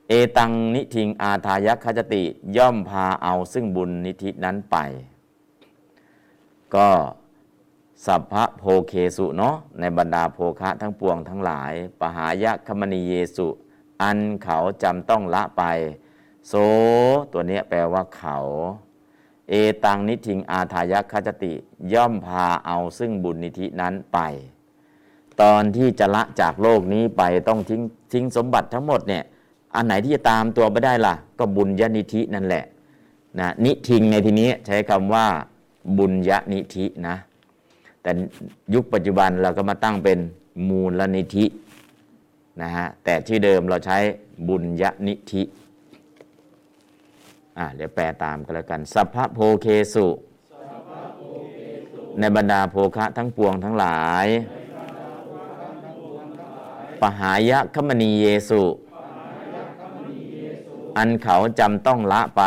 Speaker 2: เอตังนิทิงอาทายคจติย่อมพาเอาซึ่งบุญนิธินั้นไป ก็สัพพะโพเคสุเนาะในบรรดาโภคะทั้งปวงทั้งหลาย ปหายคมณีเยสุ อันเขาจำต้องละไปโสตัวนี้แปลว่าเขา เอตังนิทิงอาทายคจติย่อมพาเอาซึ่งบุญนิธินั้นไป ตอนที่จะละจากโลกนี้ไปต้องทิ้งทิ้งสมบัติทั้งหมดเนี่ย อันไหนที่จะตามตัวไปได้ล่ะ ก็บุญญนิธินั่นแหละนะนิทิงในทีนี้ใช้คำว่าบุญญนิธินะ แต่ยุคปัจจุบันเราก็มาตั้งเป็นมูลนิธินะฮะแต่ที่เดิมเราใช้บุญญนิธิอ่าเดี๋ยวแปลตามกันแล้วกันสัพพะโพเคสุ ในบรรดาโภคะทั้งปวงทั้งหลาย ปหายะคมณีเยสุ อันเขาจำต้องละไป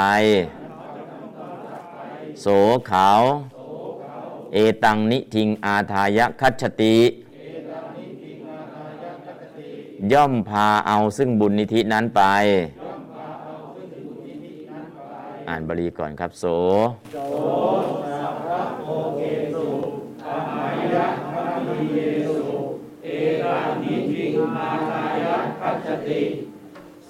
Speaker 2: โสเขา เอตังนิทิงอาทายคัจฉติ ย่อมพาเอาซึ่งบุญนิธินั้นไป อ่านบาลีก่อนครับโสอืมต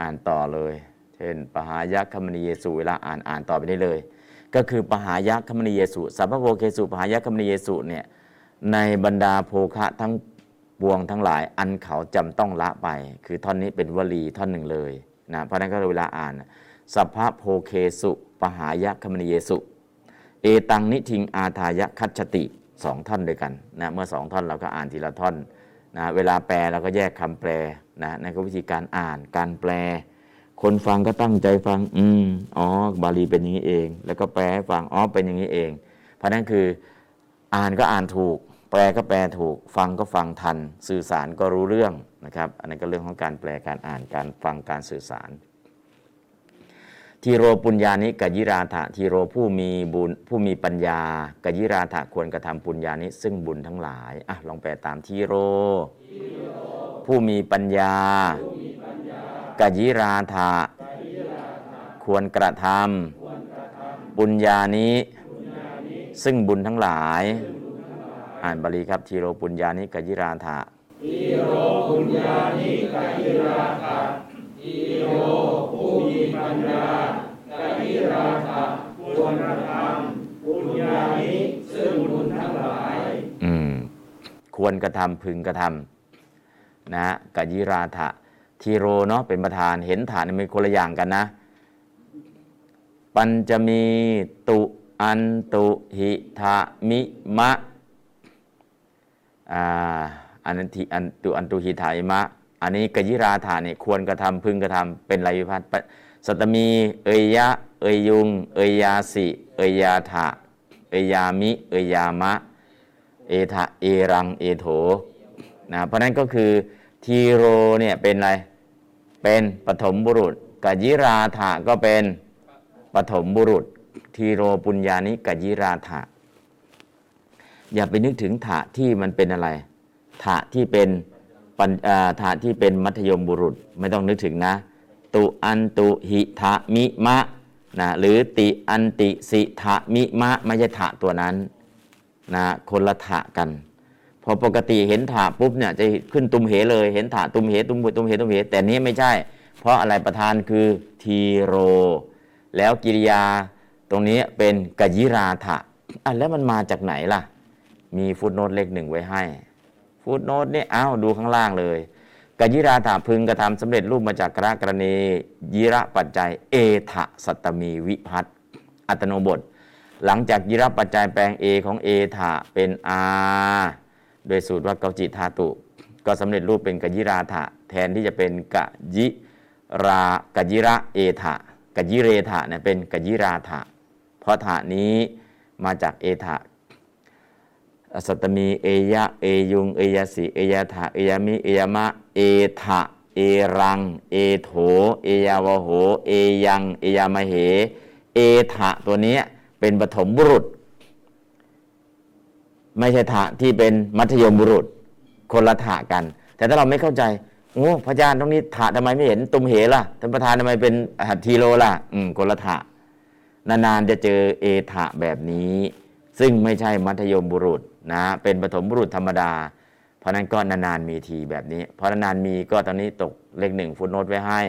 Speaker 2: อ่านต่อเลย เช่น ปหายะคมณีเยสุเวลาอ่านอ่านต่อไปได้เลย ก็คือปหายะคมณีเยสุสัพพะโพเคสุปหายะคมณีเยสุเนี่ยในบรรดาโภคะทั้งบวงทั้งหลายอันเขาจำต้องละไป คือท่อนนี้เป็นวลีท่อนหนึ่งเลยนะเพราะนั้นก็เวลาอ่านสัพพะโพเคสุปหายะคมณีเยสุเอตังนิทิงอาทายะคัจฉติสองท่อนด้วยกันนะเมื่อสองท่อนเราก็อ่านทีละท่อนนะเวลาแปลเราก็แยกคำแปล นะนั่นก็วิธีการอ่านการแปล คนฟังก็ตั้งใจฟัง อืมอ๋อบาลีเป็นอย่างนี้เอง แล้วก็แปลให้ฟังอ๋อเป็นอย่างนี้เอง เพราะนั้นคืออ่านก็อ่านถูก แปลก็แปลถูก ฟังก็ฟังทัน สื่อสารก็รู้เรื่องนะครับ อันนั้นก็เรื่องของการแปลการอ่านการฟังการสื่อสารทีโรปุญญานิกยิราถะทีโรผู้มีบุญผู้มีปัญญากยิราถะควรกระทำปุญญานิซึ่งบุญทั้งหลายอะลองแปลตามทีโร ผู้มีปัญญา กยิราถะควรกระทำปุญญานิซึ่งบุญทั้งหลาย อ่านบาลีครับทีโรปุญญานิกยิราถะ
Speaker 3: ทีโรปุญญานิกายิราถะทีโรผู้มีปัญญากายิราถะควรกระทำปุญญานิซึ่งบุญทั้งหลาย
Speaker 2: อืม ควรกระทำพึงกระทำ นะกยิราถะทีโรเนาะเป็นประธานเห็นฐานมันคนละอย่างกันนะ ปัญจะมีตุอันตุหิทะมิมะอ่าอันนั้นทิอันตุอันตุหิทะมิมะ อันนี้กยิราถาเนี่ยควรกระทำพึงกระทำเป็นไรวิพัฒน์สัตตมี เอยยะ เอยยุง เอยยาสิ เอยยาถะเอยยามิ เอยยามะ เอทะเอรัง เอโถ นะเพราะนั้นก็คือทีโรเนี่ยเป็นอะไร เป็นปฐมบุรุษกยิราถะก็เป็นปฐมบุรุษ ทีโรปุญญานิกยิราถะอย่าไปนึกถึงถะที่มันเป็นอะไร ถะที่เป็นปัญถะที่เป็นมัธยมบุรุษไม่ต้องนึกถึงนะ ตุอันตุหิทะมิมะนะหรือติอันติสิทะมิมะไม่ใช่ถะตัวนั้นนะคนละถะกัน พอปกติเห็นถะปุ๊บเนี่ยจะขึ้นตุมเหเลย เห็นถะตุมเหตุมตุมเหตุมเหแต่นี้ไม่ใช่ เพราะอะไรประธานคือทีโร แล้วกิริยาตรงนี้เป็นกยิราถะอะแล้วมันมาจากไหนล่ะ มีฟุตโนตเลขหนึ่งไว้ให้ฟุตโนตเนี่ยอ้าวดูข้างล่างเลยกยิราถะพึงกระทำสำเร็จรูปมาจากกระกรณียิระปัจจัย เอทะสัตตมีวิพัตอัตโนบท หลังจากยิรับปัจจัยแปลง A ของ A ถะเป็น R โดยสูตรว่าเกาจิธาตุ ก็สำเร็จรูปเป็นกยิราถะ แทนที่จะเป็นกยิรากยิระเอถะกยิเรถะเนี่ยเป็นกยิราถะ เพราะถะนี้มาจากเอถะสัตมีเอยะเอยุงเอยาสีเอยาถะเอยมิเอยมะเอถะเอรัง เอโถ เอยาวโห เอยัง เอยามเห เอถะตัวนี้เป็นปฐมบุรุษ ไม่ใช่ถะที่เป็นมัธยมบุรุษคนละถะกัน แต่ถ้าเราไม่เข้าใจโอ้พระอาจารย์ตรงนี้ถะทำไมไม่เห็นตุมเหล่ะท่านประธานทำไมเป็นหัตทีโลล่ะ อืมคนละถะนานๆจะเจอเอถะแบบนี้ ซึ่งไม่ใช่มัธยมบุรุษนะเป็นปฐมบุรุษธรรมดา เพราะนั้นก็นานๆมีทีแบบนี้ เพราะนานๆมีก็ตอนนี้ตกเลขหนึ่งฟุตโนตไว้ให้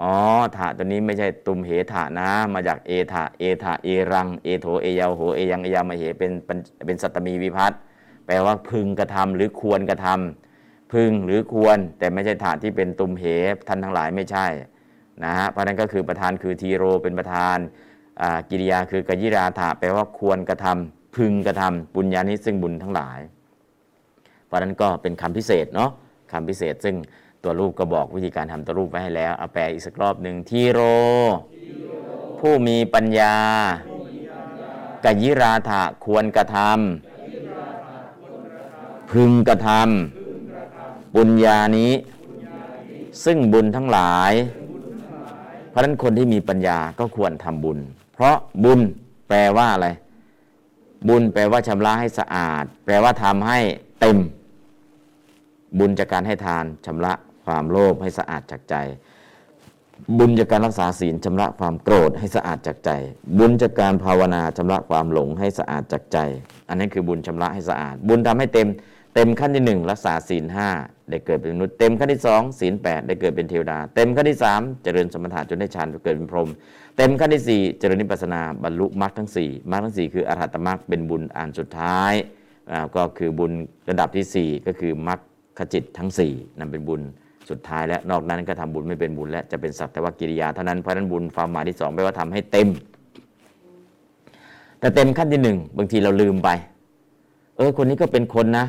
Speaker 2: อ๋อถะตัวนี้ไม่ใช่ตุมเหถะนะ มาจากเอถะเอถะเอรัง เอโถเอยาวโหเอยังเอยามาเหเป็นเป็นเป็นสัตตมีวิพัตแปลว่าพึงกระทำหรือควรกระทำพึงหรือควร แต่ไม่ใช่ถะที่เป็นตุมเหท่านทั้งหลายไม่ใช่นะฮะเพราะนั้นก็คือประธานคือทีโรเป็นประธานกิริยาคือกยิราถะแปลว่าควรกระทำพึงกระทำปุญญานิซึ่งบุญทั้งหลาย เพราะนั้นก็เป็นคำพิเศษเนาะคำพิเศษซึ่ง ตัวรูปก็บอกวิธีการทำตัวรูปไว้ให้แล้วเอาแปลอีกสักรอบหนึ่งทีโร ผู้มีปัญญากยิราถะควรกระทำพึงกระทำปุญญานี้ ซึ่งบุญทั้งหลาย เพราะฉะนั้นคนที่มีปัญญาก็ควรทำบุญ เพราะบุญแปลว่าอะไร บุญแปลว่าชำระให้สะอาด แปลว่าทำให้เต็ม บุญจากการให้ทานชำระ ความโลภให้สะอาดจากใจ บุญจากการรักษาศีลชำระความโกรธให้สะอาดจากใจ บุญจากการภาวนาชำระความหลงให้สะอาดจากใจ อันนั้นคือบุญชำระให้สะอาด บุญทำให้เต็มเต็มขั้นที่หนึ่งรักษาศีลห้าได้เกิดเป็นมนุษย์เต็มขั้นที่สองศีลแปดได้เกิดเป็นเทวดา เต็มขั้นที่สามเจริญสมถะจนได้ฌานเกิดเป็นพรหมเต็มขั้นที่สี่เจริญนิพพานาบรรลุมรรคทั้งสี่มรรคทั้งสี่คืออรหัตมรรคเป็นบุญอันสุดท้ายก็คือบุญระดับที่สี่ก็คือมรรคขจิตทั้งสี่นั่นเป็นบุญ สุดท้ายแล้วนอกนั้นก็ทำบุญไม่เป็นบุญและจะเป็นสักแต่ว่ากิริยาเท่านั้นเพราะนั้นบุญความหมายที่สองแปลว่าทำให้เต็ม แต่เต็มขั้นที่หนึ่งบางทีเราลืมไป เออ คนนี้ก็เป็นคนนะ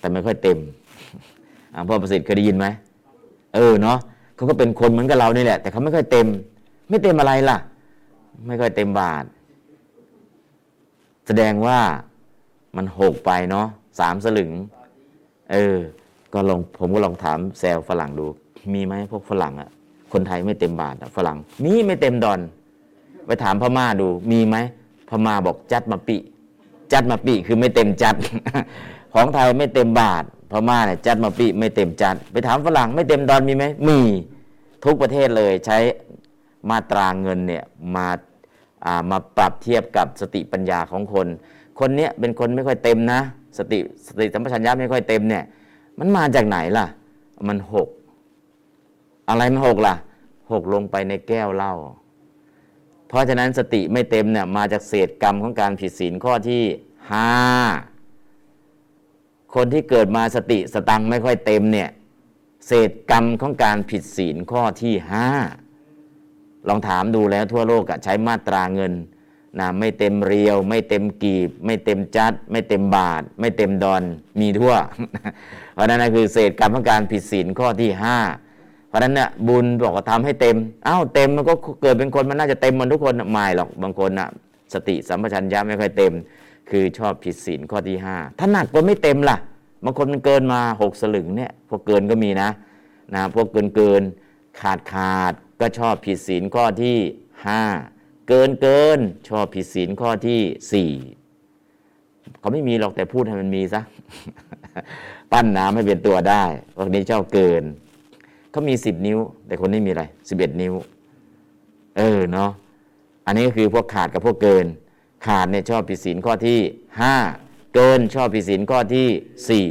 Speaker 2: แต่ไม่ค่อยเต็มอพ่อประสิทธิ์เคยได้ยินไหมเออเนาะเขาก็เป็นคนเหมือนกับเรานี่แหละ แต่เขาไม่ค่อยเต็ม ไม่เต็มอะไรล่ะ ไม่ค่อยเต็มบาท แสดงว่ามันหกไปเนาะสามสลึง เออ ก็ลองผมก็ลองถามแซวฝรั่งดู มีไหมพวกฝรั่งอะคนไทยไม่เต็มบาทฝรั่งมีไม่เต็มดอน ไปถามพม่าดู มีไหมพม่าบอกจัดมาปิ จัดมาปิคือไม่เต็มจัด ของไทยไม่เต็มบาทพม่าเนี่ยจัดมาปิไม่เต็มจัด ไปถามฝรั่งไม่เต็มดอนมีไหมมีทุกประเทศเลยใช้มาตราเงินเนี่ยมาามาปรับเทียบกับสติปัญญาของคน คนเนี้ยเป็นคนไม่ค่อยเต็มนะ สติสติสัมปชัญญะไม่ค่อยเต็มเนี่ย มันมาจากไหนล่ะ มันหก อะไรมันหกล่ะ หกลงไปในแก้วเหล้า เพราะฉะนั้นสติไม่เต็มเนี่ยมาจากเศษกรรมของการผิดศีลข้อที่ห้า คนที่เกิดมาสติสตังไม่ค่อยเต็มเนี่ย เศษกรรมของการผิดศีลข้อที่ห้า ลองถามดูแล้วทั่วโลกอะใช้มาตราเงิน นะไม่เต็มเรียว ไม่เต็มกีบ ไม่เต็มจัด ไม่เต็มบาท ไม่เต็มดอนมีทั่ว เพราะนั้นนะคือเศษกรรมของการผิดศีลข้อที่ห้าเพราะนั้นเนี่ยบุญบอกว่าทำให้เต็มอ้าวเต็มมันก็เกิดเป็นคนมันน่าจะเต็มหมันทุกคนไม่หรอกบางคนน่ะสติสัมปชัญญะไม่ค่อยเต็ม คือชอบผิดศีลข้อที่ห้าถ้าหนักกว่าไม่เต็มล่ะบางคนมันเกินมาหกสลึงเนี่ยพวกเกินก็มีนะนะพวกเกินเกินขาดขาดก็ชอบผิดศีลข้อที่ห้า เกินเกินชอบผิดศีลข้อที่สี่เขาไม่มีหรอกแต่พูดให้มันมีซะปั้นน้ำให้เป็นตัวได้พวกนี้ชอบเกินเขามีสิบนิ้ว แต่คนนี้มีอะไรสิบเอ็ดนิ้ว เออเนาะอันนี้ก็คือพวกขาดกับพวกเกิน ขาดเนี่ยชอบผิดศีลข้อที่ห้าเกินชอบผิดศีลข้อที่สี่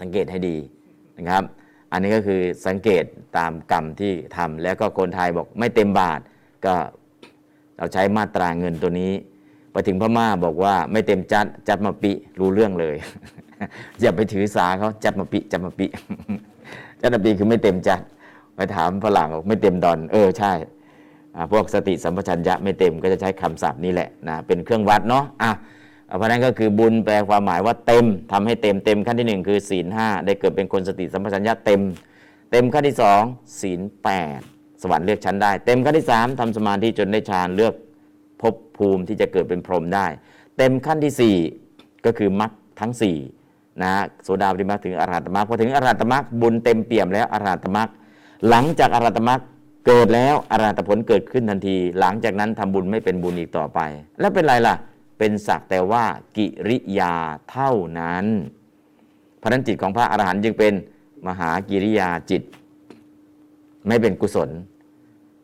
Speaker 2: สังเกตให้ดีนะครับ อันนี้ก็คือสังเกตตามกรรมที่ทำแล้วก็คนไทยบอกไม่เต็มบาท ก็เราใช้มาตราเงินตัวนี้ ไปถึงพม่าบอกว่าไม่เต็มจัดจัดมาปิรู้เรื่องเลย อย่าไปถือสาเขาจัดมาปิจัดมาปิจัดมาปิคือไม่เต็มจัดไปถามฝรั่งบอกไม่เต็มดอน เออใช่พวกสติสัมปชัญญะไม่เต็มก็จะใช้คำศัพท์นี้แหละนะเป็นเครื่องวัดเนาะอะเพราะนั้นก็คือบุญแปลความหมายว่าเต็มทำให้เต็มเต็มขั้นที่หนึ่งคือศีลห้าได้เกิดเป็นคนสติสัมปชัญญะเต็ม เต็มขั้นที่สองศีลแปด สวรรค์เลือกชั้นได้ เต็มขั้นที่สามทำสมาธิจนได้ฌานเลือกภพภูมิที่จะเกิดเป็นพรหมได้ เต็มขั้นที่สี่ก็คือมรรคทั้งสี่นะฮะโสดาปิมาถึงอรหัตมรรคพอถึงอรหัตมรรคบุญเต็มเปี่ยมแล้วอรหัตมรรคหลังจากอรหัตมรรคเกิดแล้วอรหัตผลเกิดขึ้นทันที หลังจากนั้นทำบุญไม่เป็นบุญอีกต่อไป แล้วเป็นไรล่ะ เป็นสักแต่ว่ากิริยาเท่านั้นพระฉะนั้นจิตของพระอรหันต์จึงเป็นมหากิริยาจิต ไม่เป็นกุศล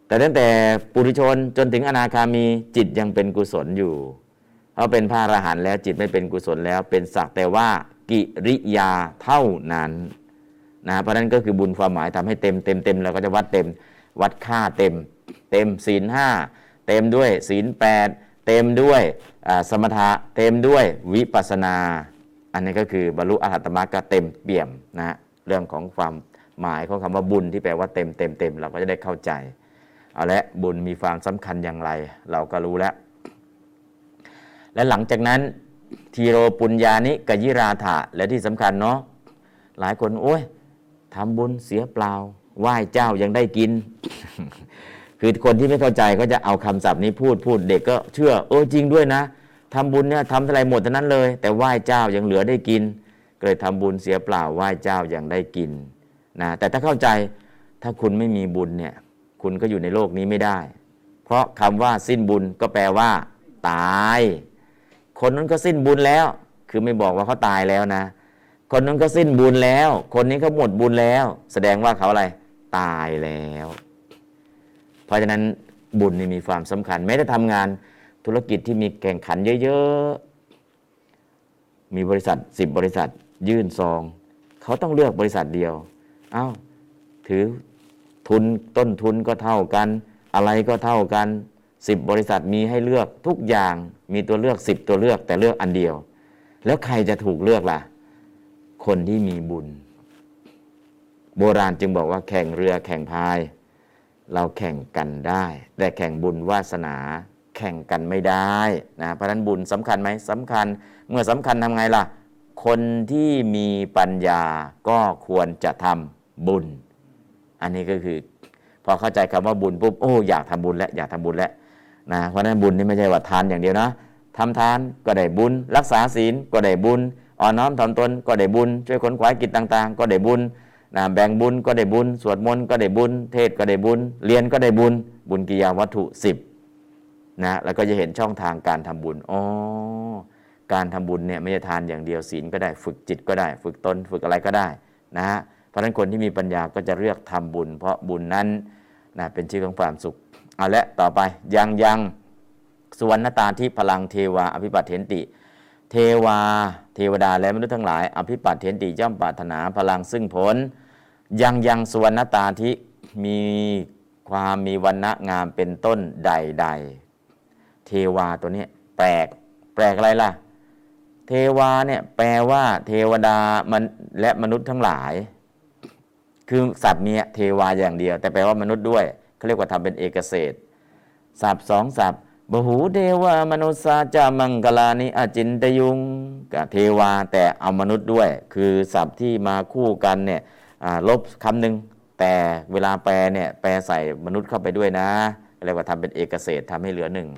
Speaker 2: แต่ตั้งแต่ปุถุชนจนถึงอนาคามีจิตยังเป็นกุศลอยู่เพราะเป็นพระอรหันต์แล้วจิตไม่เป็นกุศลแล้ว เป็นสักแต่ว่ากิริยาเท่านั้นนะเพราะนั้นก็คือบุญความหมายทำให้เต็มเต็มเต็มเราก็จะวัดเต็มวัดค่าเต็ม เต็มศีลห้าเต็มด้วยศีลแปดเต็มด้วยสมถะเต็มด้วยวิปัสนา อันนี้ก็คือบรรลุอรหัตมรรคก็เต็มเปี่ยมนะฮะเรื่องของความหมายของคำว่าบุญที่แปลว่าเต็มเต็มเต็มเราก็จะได้เข้าใจ เอาละบุญมีความสำคัญอย่างไร เราก็รู้แล้ว และหลังจากนั้น ทีโรปุญญานิกยิราถะและที่สำคัญเนาะหลายคนโอ้ยทำบุญเสียเปล่าไหว้เจ้ายังได้กิน คือคนที่ไม่เข้าใจก็จะเอาคำศัพท์นี้พูดพูดเด็กก็เชื่อเออจริงด้วยนะทำบุญเนี่ยทำเท่าไรหมดเท่านั้นเลย แต่ไหว้เจ้ายังเหลือได้กินก็เลยทำบุญเสียเปล่าไหว้เจ้ายังได้กินนะแต่ถ้าเข้าใจถ้าคุณไม่มีบุญเนี่ย คุณก็อยู่ในโลกนี้ไม่ได้ เพราะคำว่าสิ้นบุญก็แปลว่า ตาย คนนั้นก็สิ้นบุญแล้ว คือไม่บอกว่าเขาตายแล้วนะ คนนั้นก็สิ้นบุญแล้ว คนนี้เขาหมดบุญแล้ว แสดงว่าเขาอะไร ตายแล้ว เพราะฉะนั้นบุญนี่มีความสำคัญแม้จะทำงานธุรกิจที่มีแข่งขันเยอะๆ มีบริษัทสิบบริษัท ยื่นซอง เขาต้องเลือกบริษัทเดียว เอา้า ถือ ทุนต้นทุนก็เท่ากัน อะไรก็เท่ากันสิบบริษัทมีให้เลือกทุกอย่างมีตัวเลือกสิบตัวเลือกแต่เลือกอันเดียว แล้วใครจะถูกเลือกล่ะ คนที่มีบุญ โบราณจึงบอกว่าแข่งเรือแข่งพาย เราแข่งกันได้ แต่แข่งบุญวาสนาแข่งกันไม่ได้นะเพราะฉะนั้นบุญสำคัญไหมสำคัญเมื่อสำคัญทำไงล่ะ คนที่มีปัญญาก็ควรจะทำบุญ อันนี้ก็คือ พอเข้าใจคำว่าบุญปุ๊บโอ้อยากทำบุญแล้วอยากทำบุญแล้วนะเพราะฉะนั้นบุญนี่ไม่ใช่ว่าทานอย่างเดียวนะทำทานก็ได้บุญ รักษาศีลก็ได้บุญอ่อนน้อมถ่อมตนก็ได้บุญ ช่วยขนขวายกิจต่าง ๆ ก็ได้บุญนะแบ่งบุญก็ได้บุญ สวดมนต์ก็ได้บุญ เทศก็ได้บุญ เรียนก็ได้บุญ บุญกิยาวัตถุสิบนะแล้วก็จะเห็นช่องทางการทำบุญอ๋อการทำบุญเนี่ยไม่ใช่ทานอย่างเดียวศีลก็ได้ ฝึกจิตก็ได้ ฝึกตนฝึกอะไรก็ได้นะฮะ ราะฉะนั้นคนที่มีปัญญาก็จะเลือกทำบุญ เพราะบุญนั้นนะเป็นชื่อของความสุข เอาละต่อไปยังยังสุวรรณตาที่พลังเทวาอภิปัตเถนติ เทวา เทวดาและมนุษย์ทั้งหลาย อภิปัตเถนติย่อมปรารถนาพลังซึ่งผล ยังยังสุวรรณตาที่มีความมีวันณะงามเป็นต้นใดๆเทวาตัวนี้แปลกแปลกอะไรล่ะ เทวาเนี่ยแปลว่าเทวดามันและมนุษย์ทั้งหลาย คือสัตว์เนี่ยเทวาอย่างเดียว แต่แปลว่ามนุษย์ด้วยเขาเรียกว่าทำเป็นเอกเศษสับสองสับบหูเทวามนุษย์สาจามังกลานิอจินตยุงกับเทวาแต่เอามนุษย์ด้วย คือศัพที่มาคู่กันเนี่ยลบคำหนึ่งแต่เวลาแปลเนี่ยแปลใส่มนุษย์เข้าไปด้วยนะเรียกว่าทำเป็นเอกเศษทำให้เหลือหนึ่ง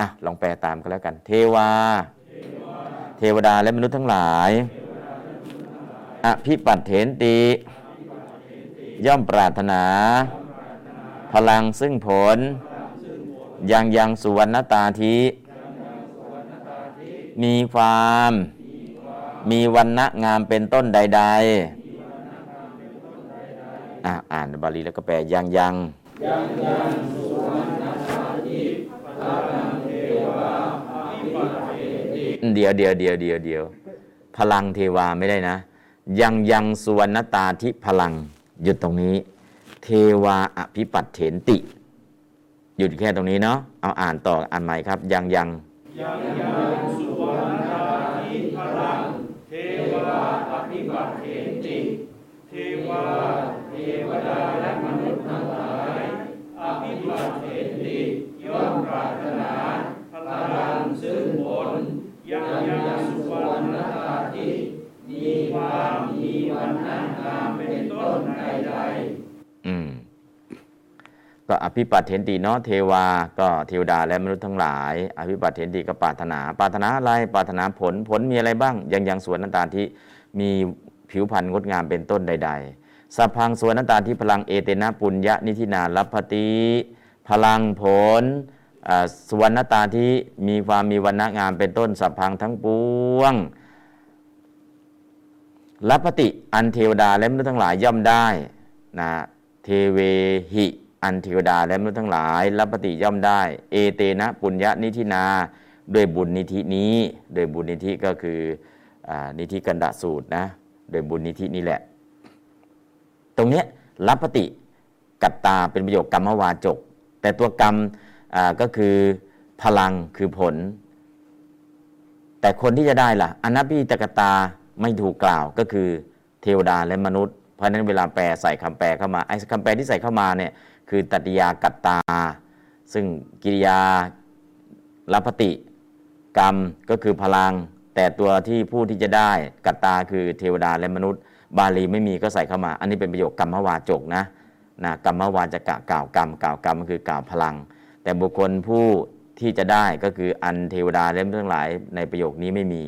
Speaker 2: อะลองแปลตามกันแล้วกัน เทวา เทวดาและมนุษย์ทั้งหลายอภิปัตเถนติ ย่อมปรารถนา พลังซึ่งผล ยังยังสุวรรณตาทิมีความ มีวันณะงามเป็นต้นใด ๆ อะอ่านบาลีแล้วก็แปลยังยังเดียวเดียวเดียวเดียวเดียวพลังเทวาไม่ได้นะ ยังยังสุวรรณตาทิพลัง หยุดตรงนี้ เทวาอภิปัตเถนติ หยุดแค่ตรงนี้เนาะเอาอ่านต่ออ่านใหม่ครับ ยังยัง
Speaker 3: ยังยังสุวรรณาทิพลังเทวาอภิปัตเถนติ เทวา เทวดาและมนุษย์ทั้งหลาย อภิบัติเถนติ ย่อมปรารถนา พลังซึ่งผล ยังยังสุวรรณาทิมีความมีวันณะงามเป็นต้น ใดๆ
Speaker 2: อืม ก็อภิปัตเถนติเนาะเทวา ก็เทวดาและมนุษย์ทั้งหลาย อภิปัตเถนติก็ปรารถนา ปรารถนาอะไรปรารถนาผลผลมีอะไรบ้าง ยังยังสวนนันตาที่มีผิวพรรณงดงามเป็นต้นใด ๆสัพพังสวนนันตาที่พลังเอเตนะปุญญนิธินาลัพพติพลังผลสวนนตาที่มีความมีวันณะงามเป็นต้นสัพพังทั้งปวง ลัพพติอันเทวดาและมนุษย์ทั้งหลายย่อมได้นะเทเวหิอันเทวดาและมนุษย์ทั้งหลายลัพภติย่อมได้ เอเตนะปุญญนิธินาด้วยบุญนิธินี้โดยบุญนิธิก็คืออนิธิกันดะสูตรนะโดยบุญนิธินี่แหละ ตรงเนี้ยลัพภติกัตตาเป็นประโยคกรรมวาจก แต่ตัวกรรมก็คือ ผะลังคือผล แต่คนที่จะได้ล่ะอนัปปิตกตา ไม่ถูกกล่าวก็คือเทวดาและมนุษย์ เพราะฉะนั้นเวลาแปลใส่คำแปลเข้ามาไอ้คำแปลที่ใส่เข้ามาเนี่ยคือตัตยากัตตา ซึ่งกิริยาลัพพติกรรมก็คือพลัง แต่ตัวที่ผู้ที่จะได้กัตตาคือเทวดาและมนุษย์ บาลีไม่มีก็ใส่เข้ามา อันนี้เป็นประโยคกรรมวาจกนะนะกรรมวาจะกะกล่าวกรรมกล่าวกรรมก็คือกล่าวพลัง แต่บุคคลผู้ที่จะได้ก็คืออันเทวดาและมนุษย์ทั้งหลายในประโยคนี้ไม่มี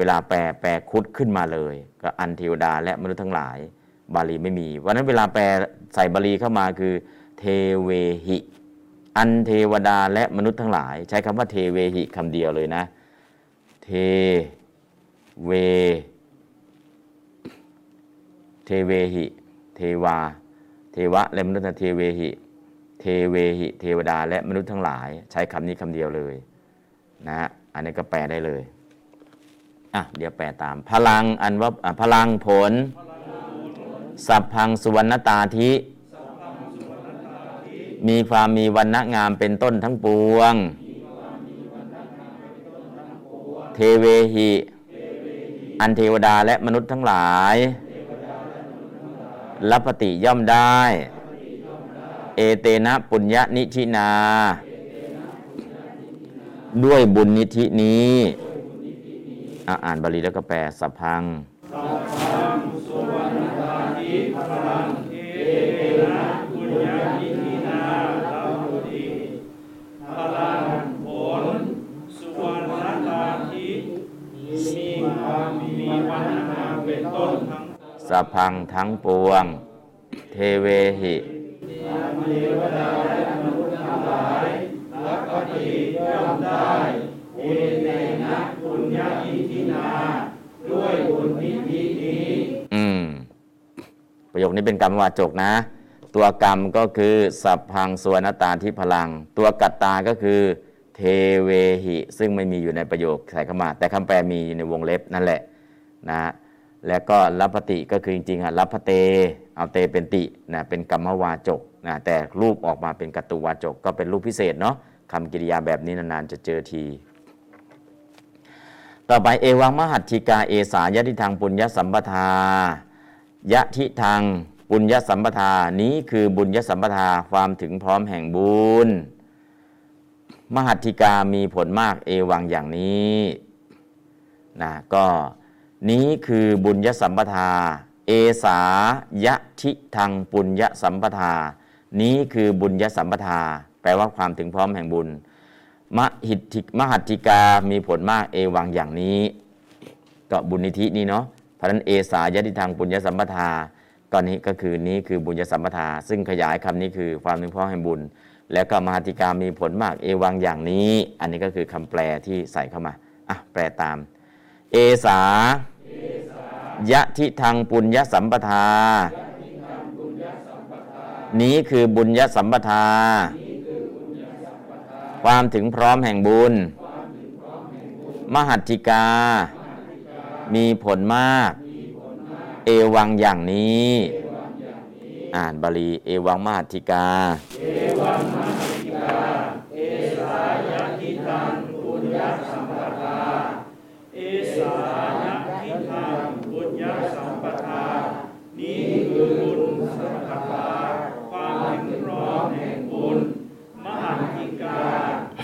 Speaker 2: เวลาแปลแปลผุดขึ้นมาเลย ก็อันเทวดาและมนุษย์ทั้งหลาย บาลีไม่มี ดังนั้นเวลาแปลใส่บาลีเข้ามาคือ เทเวหิ อันเทวดาและมนุษย์ทั้งหลาย ใช้คำว่าเทเวหิคำเดียวเลยนะ เทเว เทเวหิ เทวา เทวะและมนุษย์เทเวหิ เทเวหิ เทวดาและมนุษย์ทั้งหลาย ใช้คำนี้คำเดียวเลยนะฮะอันนี้ก็แปลได้เลย อะเดี๋ยวแปลตาม พลังอันว่าพลังผล สัพพังสุวรรณตาธิมีความมีวันณงามเป็นต้นทั้งปวง เทเวหิ อันเทวดาและมนุษย์ทั้งหลายลัพติย่อมได้ เอเตนะปุญญนิธินา ด้วยบุญนิธินี้ อ่านบาลีแล้วก็แปลสัพพัง
Speaker 3: บุญญาณิธินาลัพติพลังผลสุวรรณตาธิมีความมีวันนาเป็นต้นทั้ง
Speaker 2: สัพพังทั้งปวง เทเวหิอืม เอเตนะประโยคนี้เป็นกรรมวาจกนะ ตัวกรรมก็คือสัพพังสวนตาที่พลัง ตัวกัตตาก็คือ เทเวหิ ซึ่งไม่มีอยู่ในประโยคใส่เข้ามา แต่คำแปลมีอยู่ในวงเล็บนั่นแหละนะ แล้วก็ลัพติก็คือจริงๆอะลัพเต เอาเตเป็นตินะเป็นกรรมวาจกนะแต่รูปออกมาเป็นกัตตุวาจกก็เป็นรูปพิเศษเนาะคำกริยาแบบนี้นานๆจะเจอที ต่อไปเอวังมหัตถิกาเอสายะทิทางปุญญสัมปทายะทิทางปุญญสัมปทานี้คือบุญยสัมปทาความถึงพร้อมแห่งบุญ มหัตถิกามีผลมากเอวังอย่างนี้นะก็นี้คือบุญยสัมปทา เอสายะทิทางปุญญสัมปทา นี้คือบุญยสัมปทา แปลว่าความถึงพร้อมแห่งบุญ มหิทธิมหัตถิกามีผลมากเอวังอย่างนี้ ก็บุญนิธินี่เนาะเพราะนั้นเอสายติทางปุญญสัมปทาก็นี้ก็คือนี้คือบุญญสัมปทา ซึ่งขยายคำนี้คือความถึงพร้อแห่งบุญ แล้วก็มหัตถิกามีผลมากเอวังอย่างนี้ อันนี้ก็คือคำแปลที่ใส่เข้ามาอะแปลตาม เอสายะทิทางปุญญสัมปทา นี้คือบุญญสัมปทา ความถึงพร้อมแห่งบุญ มหัตถิกา มีผลมาก เอวังอย่างนี้ อ่านบาลี เอวังมหัตถิกา
Speaker 3: เอสายะทิทางบุญญาสัมปทา นี้คือบุญสัมปทา ความถึงพร้อมแห่งบุญ มหันติกา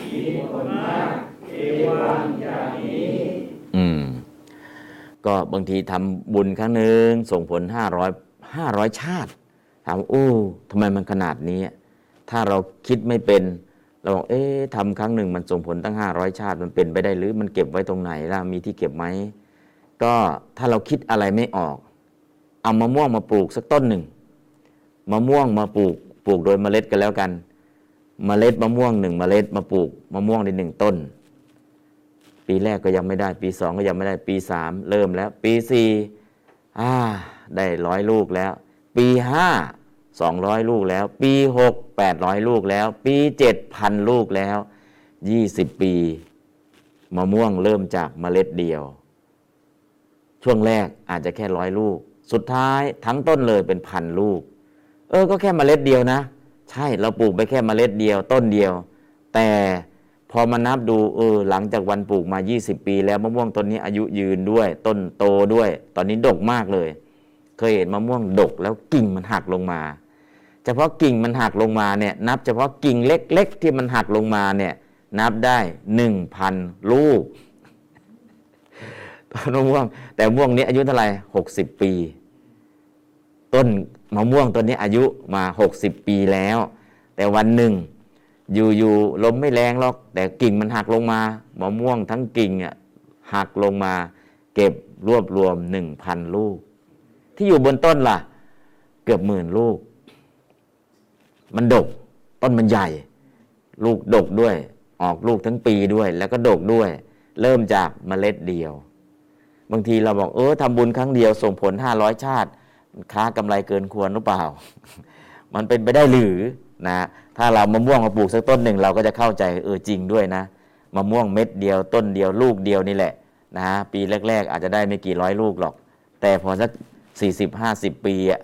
Speaker 3: มีผลมากเอวังอย่างนี้
Speaker 2: อืม ก็บางทีทำบุญครั้งหนึ่งส่งผลห้าร้อยห้าร้อยชาติถามโอ้ทำไมมันขนาดนี้ ถ้าเราคิดไม่เป็น เราบอกเอ๊ะทำครั้งหนึ่งมันส่งผลตั้งห้าร้อยชาติมันเป็นไปได้หรือมันเก็บไว้ตรงไหนล่ะมีที่เก็บไหมก็ถ้าเราคิดอะไรไม่ออก เอามะม่วงมาปลูกสักต้นหนึ่งมะม่วงมาปลูกปลูกโดยเมล็ดกันแล้วกัน เมล็ดมะม่วงหนึ่งเมล็ดมาปลูกมะม่วงในหนึ่งต้น ปีแรกก็ยังไม่ได้ ปีสองก็ยังไม่ได้ปีสามเริ่มแล้ว ปีสี่อ่าได้ร้อยลูกแล้ว ปีห้าสองร้อยลูกแล้ว ปีหกแปดร้อยลูกแล้ว ปีเจ็ดพันลูกแล้วยี่สิบปีมะม่วงเริ่มจากเมล็ดเดียว ช่วงแรกอาจจะแค่ร้อยลูก สุดท้ายทั้งต้นเลยเป็นพันลูก เออก็แค่เมล็ดเดียวนะ ใช่เราปลูกไปแค่เมล็ดเดียวต้นเดียว แต่ พอมานับดูเออหลังจากวันปลูกมา 20 ปี แล้วมะม่วงต้นนี้อายุยืนด้วย ต้นโตด้วย ตอนนี้ดกมากเลย เคยเห็นมะม่วงดกแล้วกิ่งมันหักลงมา เฉพาะกิ่งมันหักลงมาเนี่ยนับเฉพาะกิ่งเล็ก ๆ ที่มันหักลงมาเนี่ยนับได้หนึ่งพันลูกต้นมะม่วง แต่ม่วงนี้อายุเท่าไหร่หกสิบปี ต้นมะม่วงต้นนี้อายุมาหกสิบปีแล้ว แต่วันหนึ่ง อยู่ๆลมไม่แรงหรอก แต่กิ่งมันหักลงมามะม่วงทั้งกิ่งอะหักลงมา เก็บรวบรวมหนึ่งพันลูก ที่อยู่บนต้นล่ะ เกือบหมื่นลูก มันดก ต้นมันใหญ่ ลูกดกด้วย ออกลูกทั้งปีด้วย แล้วก็ดกด้วย เริ่มจากเมล็ดเดียว บางทีเราบอกเออทำบุญครั้งเดียวส่งผลห้าร้อยชาติ ค้ากำไรเกินควรหรือเปล่า มันเป็นไปได้หรือนะ ถ้าเรามะม่วงมาปลูกสักต้นหนึ่งเราก็จะเข้าใจเออจริงด้วยนะมะม่วงเม็ดเดียวต้นเดียวลูกเดียวนี่แหละนะฮะปีแรก ๆ อาจจะได้ไม่กี่ร้อยลูกหรอก แต่พอสักสี่สิบห้าสิบปีอะ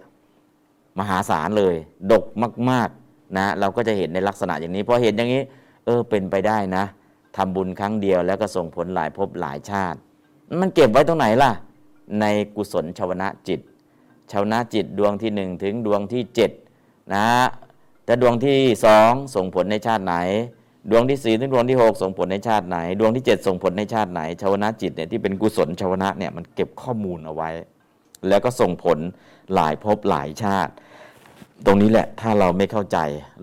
Speaker 2: มหาศาลเลย ดกมากๆนะเราก็จะเห็นในลักษณะอย่างนี้พอเห็นอย่างนี้ เออเป็นไปได้นะทำบุญครั้งเดียวแล้วก็ส่งผลหลายภพหลายชาติ มันเก็บไว้ตรงไหนล่ะ ในกุศลชาวนะจิตชาวนะจิตดวงที่หนึ่งถึงดวงที่เจ็ดนะ แต่ดวงที่สองส่งผลในชาติไหน ดวงที่สี่ถึงดวงที่หกส่งผลในชาติไหน ดวงที่เจ็ดส่งผลในชาติไหนชาวนะจิตเนี่ยที่เป็นกุศลชาวนะเนี่ยมันเก็บข้อมูลเอาไว้ แล้วก็ส่งผลหลายภพหลายชาติ ตรงนี้แหละถ้าเราไม่เข้าใจ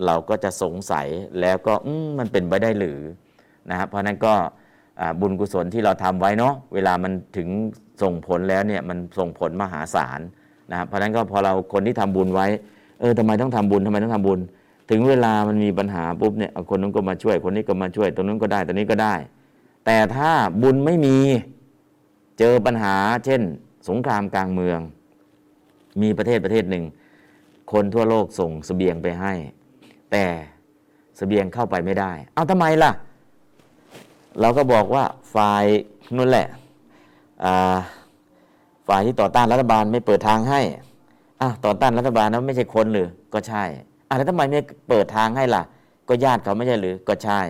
Speaker 2: เราก็จะสงสัยแล้วก็อมมันเป็นไปได้หรือนะครับเพราะนั้นก็บุญกุศลที่เราทำไว้เนาะเวลามันถึงส่งผลแล้วเนี่ยมันส่งผลมหาศาลนะครับเพราะนั้นก็พอเราคนที่ทำบุญไว้เออทำไมต้องทำบุญทำไมต้องทำบุญ ถึงเวลามันมีปัญหาปุ๊บเนี่ยเอาคนนู้นก็มาช่วยคนนี้ก็มาช่วยตรงนู้นก็ได้ตรงนี้ก็ได้ แต่ถ้าบุญไม่มีเจอปัญหา เช่น สงครามกลางเมือง มีประเทศประเทศหนึ่ง คนทั่วโลกส่งเสบียงไปให้ แต่เสบียงเข้าไปไม่ได้ เอาทำไมล่ะ เราก็บอกว่าฝ่ายนั่นแหละอ่าฝ่ายที่ต่อต้านรัฐบาลไม่เปิดทางให้อะต่อต้านรัฐบาลนั้นไม่ใช่คนหรือก็ใช่ อะแล้วทำไมไม่เปิดทางให้ล่ะ ก็ญาติเขาไม่ใช่หรือก็ใช่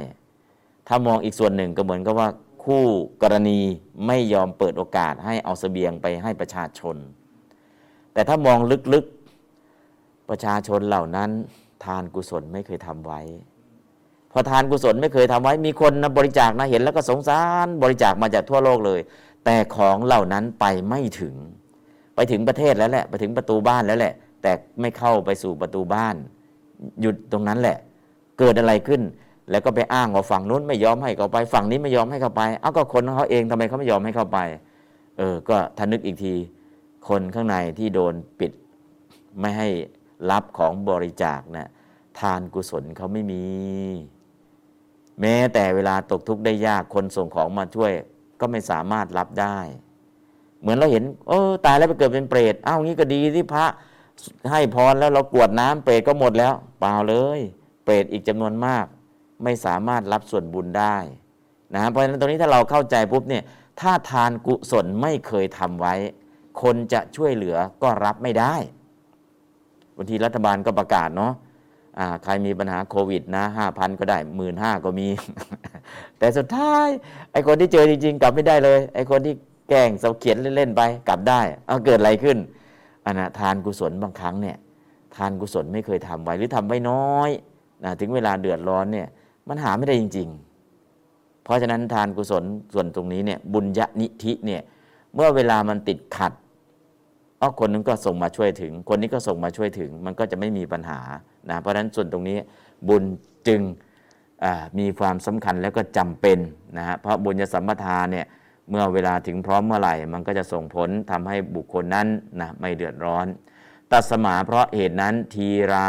Speaker 2: ถ้ามองอีกส่วนหนึ่งก็เหมือนกับว่าคู่กรณีไม่ยอมเปิดโอกาสให้เอาเสบียงไปให้ประชาชน แต่ถ้ามองลึกๆประชาชนเหล่านั้นทานกุศลไม่เคยทำไว้ พอทานกุศลไม่เคยทำไว้ มีคนนะบริจาคนะเห็นแล้วก็สงสารบริจาคมาจากทั่วโลกเลย แต่ของเหล่านั้นไปไม่ถึง ไปถึงประเทศแล้วแหละ ไปถึงประตูบ้านแล้วแหละ แต่ไม่เข้าไปสู่ประตูบ้าน หยุดตรงนั้นแหละ เกิดอะไรขึ้น แล้วก็ไปอ้างว่าฝั่งนู้นไม่ยอมให้เข้าไป ฝั่งนี้ไม่ยอมให้เข้าไป เอาก็คนของเขาเองทำไมเขาไม่ยอมให้เข้าไป เออ ก็ทานึกอีกที คนข้างในที่โดนปิดไม่ให้รับของบริจาคนะทานกุศลเขาไม่มี แม้แต่เวลาตกทุกข์ได้ยากคนส่งของมาช่วย ก็ไม่สามารถรับได้ เหมือนเราเห็นเออตายแล้วไปเกิดเป็นเปรตอ้าวงี้ก็ดีที่พระให้พรแล้วเรากรวดน้ำเปรตก็หมดแล้ว เปล่าเลย เปรตอีกจำนวนมาก ไม่สามารถรับส่วนบุญได้นะเพราะฉะนั้นตรงนี้ถ้าเราเข้าใจปุ๊บเนี่ยถ้าทานกุศลไม่เคยทำไว้ คนจะช่วยเหลือก็รับไม่ได้บางทีรัฐบาลก็ประกาศเนาะใครมีปัญหาโควิดนะห้าพันก็ได้หมื่นห้าก็มี แต่สุดท้ายไอ้คนที่เจอจริงๆ กลับไม่ได้เลย ไอ้คนที่แกล้งเสาเขียนเล่นๆไป กลับได้ เอาเกิดอะไรขึ้นอันนะทานกุศลบางครั้งเนี่ยานกุศลไม่เคยทำไว้หรือทำไว้น้อยนะถึงเวลาเดือดร้อนเนี่ยมันหาไม่ได้จริง ๆ เพราะฉะนั้นทานกุศลส่วนตรงนี้เนี่ยบุญญนิธิเนี่ยเมื่อเวลามันติดขัดอ๋อคนนึงก็ส่งมาช่วยถึง คนนี้ก็ส่งมาช่วยถึง มันก็จะไม่มีปัญหานะเพราะฉะนั้นส่วนตรงนี้บุญจึงมีความสำคัญแล้วก็จำเป็นนะฮะเพราะบุญญสัมปทานเนี่ยเมื่อเวลาถึงพร้อมเมื่อไหร่ มันก็จะส่งผลทำให้บุคคลนั้นนะไม่เดือดร้อน ตัสมาเพราะเหตุนั้นทีรา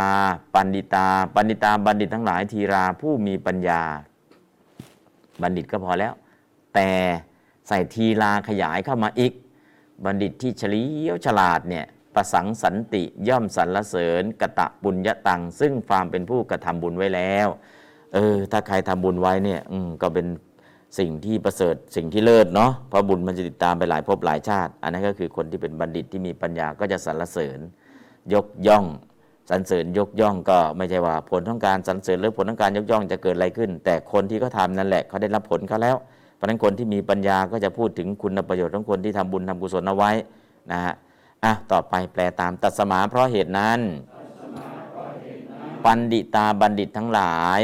Speaker 2: ปันดิตา ปันดิตาบัณฑิตทั้งหลายทีราผู้มีปัญญา บัณฑิตก็พอแล้ว แต่ใส่ทีราขยายเข้ามาอีก บัณฑิตที่เฉลียวฉลาดเนี่ยประสังสันติย่อมสรรเสริญกะตะบุญยะตัง ซึ่งความเป็นผู้กระทำบุญไว้แล้ว เออ ถ้าใครทำบุญไว้เนี่ยอืมก็เป็นสิ่งที่ประเสริฐสิ่งที่เลิศเนาะเพราะบุญมันจะติดตามไปหลายภพหลายชาติ อันนั้นก็คือคนที่เป็นบัณฑิตที่มีปัญญาก็จะสรรเสริญ ยกย่องสรรเสริญยกย่องก็ไม่ใช่ว่าผลของการสรรเสริญหรือผลของการยกย่องจะเกิดอะไรขึ้น แต่คนที่เขาทำนั่นแหละเขาได้รับผลเขาแล้ว เพราะนั้นคนที่มีปัญญาก็จะพูดถึงคุณประโยชน์ของคนที่ทำบุญทำกุศลเอาไว้นะฮะอะต่อไปแปลตามตัดสมาเพราะเหตุนั้น ปันดิตาบัณฑิตทั้งหลาย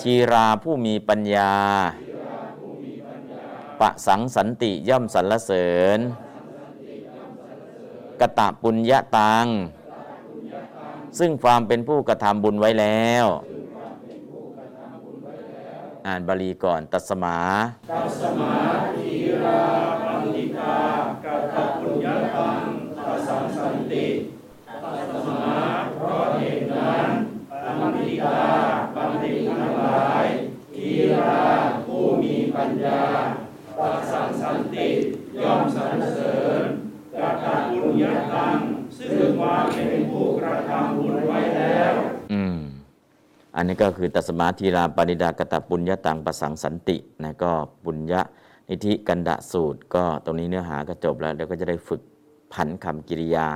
Speaker 2: ทีราผู้มีปัญญาปะสังสันติย่อมสรรเสริญ กตะปุญญาตัง ซึ่งความเป็นผู้กระทำบุญไว้แล้วอ่านบาลีก่อน ตัสมา
Speaker 3: ตัสมาทีราปันติกากาตปุญญาตังตัสังสันติตัสมาเพราะเหตุนั้นปันติกาปันติทั้งหลายทีราผู้มีปัญญาตัสังสันติย่อมสรรเสริญ กาตปุญญาตังซึ่งความเป็นผู้กระทำบุญไว้แล้ว
Speaker 2: อืม อันนี้ก็คือตัสมาทีราปณิดากตปุญญาตังประสังสันตินะก็ปุญญานิธิกันดะสูตร ก็ตรงนี้เนื้อหาก็จบแล้วเดี๋ยวก็จะได้ฝึกผันคำกิริยา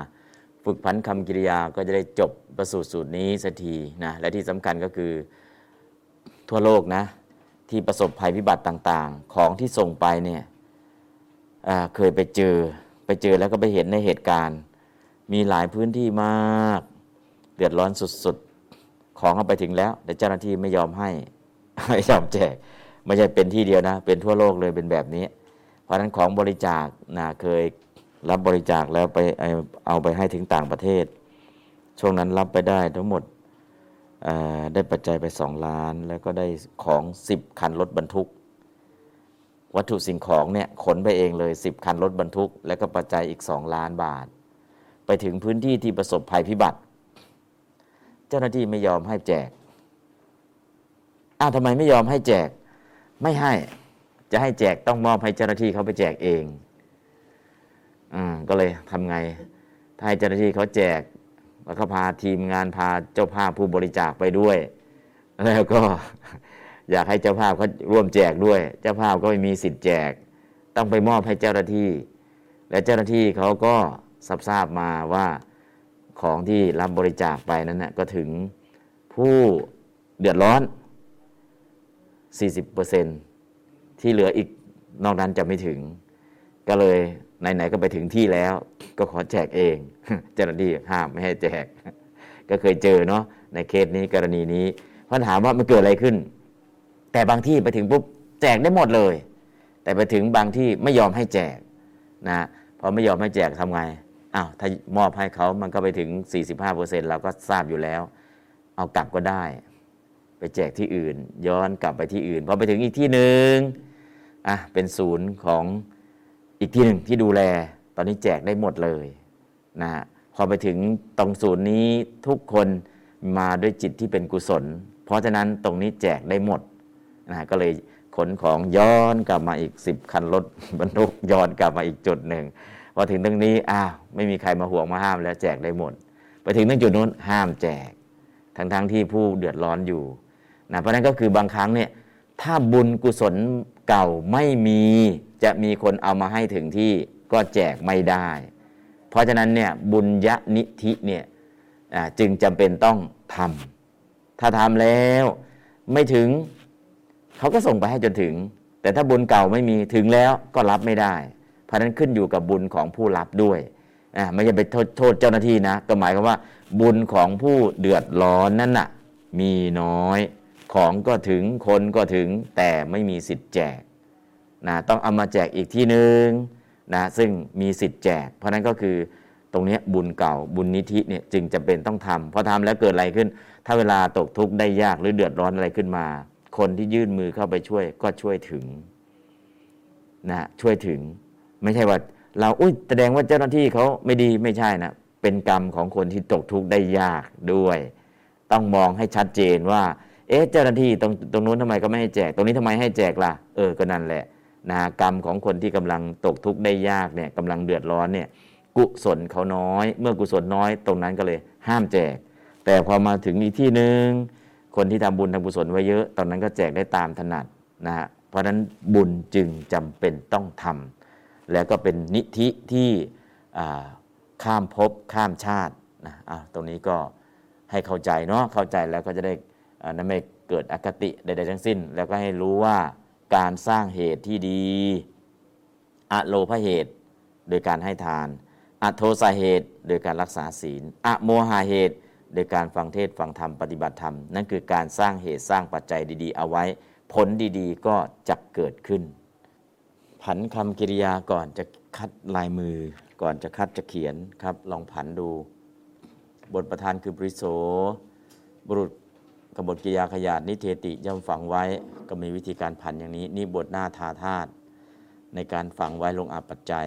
Speaker 2: ฝึกผันคำกิริยาก็จะได้จบประสูตรสูตรนี้สักทีนะและที่สำคัญก็คือทั่วโลกนะที่ประสบภัยพิบัติต่างๆ ของที่ส่งไปเนี่ยเคยไปเจอ ไปเจอแล้วก็ไปเห็นในเหตุการณ์ มีหลายพื้นที่มาก เดือดร้อนสุดๆ ของเอาไปถึงแล้ว แต่เจ้าหน้าที่ไม่ยอมให้ไม่ยอมแจก ไม่ใช่เป็นที่เดียวนะ เป็นทั่วโลกเลยเป็นแบบนี้ เพราะฉะนั้นของบริจาคนะเคยรับบริจาคแล้วไปเอาไปให้ถึงต่างประเทศ ช่วงนั้นรับไปได้ทั้งหมดได้ปัจจัยไปสองล้าน แล้วก็ได้ของสิบคันรถบรรทุก วัตถุสิ่งของเนี่ยขนไปเองเลยสิบคันรถบรรทุก แล้วก็ปัจจัยอีกสองล้านบาท ไปถึงพื้นที่ที่ประสบภัยพิบัติ เจ้าหน้าที่ไม่ยอมให้แจกอ้าวทำไมไม่ยอมให้แจก ไม่ให้จะให้แจกต้องมอบให้เจ้าหน้าที่เขาไปแจกเองอ่าก็เลยทำไง ถ้าให้เจ้าหน้าที่เขาแจก แล้วก็พาทีมงานพาเจ้าภาพผู้บริจาคไปด้วย แล้วก็ อยากให้เจ้าภาพเขาร่วมแจกด้วย เจ้าภาพก็ไม่มีสิทธิ์แจก ต้องไปมอบให้เจ้าหน้าที่ และเจ้าหน้าที่เขาก็ทราบทราบมาว่าของที่รับบริจาคไปนั้นนะก็ถึงผู้เดือดร้อน 40%ที่เหลืออีกนอกนั้นจะไม่ถึง ก็เลยไหนๆก็ไปถึงที่แล้ว ก็ขอแจกเอง เจ้าหน้าที่ห้ามไม่ให้แจก ก็เคยเจอเนาะในเคสนี้กรณีนี้พราถามว่ามันเกิดอะไรขึ้น แต่บางที่ไปถึงปุ๊บแจกได้หมดเลย แต่ไปถึงบางที่ไม่ยอมให้แจกนะพอไม่ยอมให้แจกทำไงอ้าวถ้ามอบให้เขามันก็ไปถึง 45%เราก็ทราบอยู่แล้ว เอากลับก็ได้ ไปแจกที่อื่น ย้อนกลับไปที่อื่นพอไปถึงอีกที่หนึ่งอะเป็นศูนย์ของอีกที่หนึ่งที่ดูแล ตอนนี้แจกได้หมดเลยนะฮะพอไปถึงตรงศูนย์นี้ทุกคนมาด้วยจิตที่เป็นกุศล เพราะฉะนั้นตรงนี้แจกได้หมด นะก็เลยขนของย้อนกลับมาอีกสิบคันรถบรรทุกย้อนกลับมาอีกจุดหนึ่งพอถึงตรงนี้อ้าวไม่มีใครมาห่วงมาห้ามแล้วแจกได้หมด ไปถึงตรงจุดนู้นห้ามแจก ทั้งๆทที่ผู้เดือดร้อนอยู่นะเพราะนั้นก็คือบางครั้งเนี่ยถ้าบุญกุศลเก่าไม่มีจะมีคนเอามาให้ถึงที่ก็แจกไม่ได้ เพราะฉะนั้นเนี่ยบุญยะนิธิเนี่ยจึงจำเป็นต้องทำถ้าทำแล้วไม่ถึง เขาก็ส่งไปให้จนถึง แต่ถ้าบุญเก่าไม่มีถึงแล้วก็รับไม่ได้ เพราะนั้นขึ้นอยู่กับบุญของผู้รับด้วยไม่ใช่ไปโทษเจ้าหน้าที่นะ ก็หมายความว่า บุญของผู้เดือดร้อนนั่นน่ะมีน้อยของก็ถึงคนก็ถึงแต่ไม่มีสิทธิ์แจกนะต้องเอามาแจกอีกที่หนึ่งนะซึ่งมีสิทธิ์แจก เพราะนั้นก็คือตรงนี้บุญเก่าบุญนิธิเนี่ยจึงจะเป็นต้องทำพอทำแล้วเกิดอะไรขึ้น ถ้าเวลาตกทุกข์ได้ยากหรือเดือดร้อนอะไรขึ้นมา คนที่ยื่นมือเข้าไปช่วย ก็ช่วยถึงนะช่วยถึง ไม่ใช่ว่าเราอุ้ยแสดงว่าเจ้าหน้าที่เขาไม่ดีไม่ใช่นะเป็นกรรมของคนที่ตกทุกข์ได้ยากด้วย ต้องมองให้ชัดเจนว่า เอ๊ะเจ้าหน้าที่ตรงตรงนู้นทำไมก็ไม่ให้แจก ตรงนี้ทำไมให้แจกล่ะเออก็นั่นแหละนะกรรมของคนที่กำลังตกทุกข์ได้ยากเนี่ยกำลังเดือดร้อนเนี่ย กุศลเขาน้อย เมื่อกุศลน้อย ตรงนั้นก็เลย ห้ามแจก แต่พอมาถึงอีกที่หนึ่ง คนที่ทำบุญทำกุศลไว้เยอะ ตอนนั้นก็แจกได้ตามถนัดนะฮะเพราะฉะนั้นบุญจึงจำเป็นต้องทำแล้วก็เป็นนิธิที่ข้ามภพข้ามชาตินะะตรงนี้ก็ให้เข้าใจเนาะเข้าใจแล้วก็จะได้นั่นไม่เกิดอคติใดๆทั้งสิ้น แล้วก็ให้รู้ว่าการสร้างเหตุที่ดีอะโลภเหตุโดยการให้ทานอะโทสาเหตุโดยการรักษาศีลอะโมหาเหตุ โดยการฟังเทศฟังธรรมปฏิบัติธรรม นั่นคือการสร้างเหตุสร้างปัจจัยดีๆ เอาไว้ ผลดีๆ ก็จะเกิดขึ้น ผันคำกิริยาก่อนจะคัดลายมือ ก่อนจะคัดจะเขียนครับ ลองผันดู บทประธานคือปริโสบุรุษกบฏกิยาขยาดนิเทติย่อมฝังไว้ก็มีวิธีการผันอย่างนี้ นี่บทหน้าทาธาตุในการฝังไว้ลงอาปัจจัย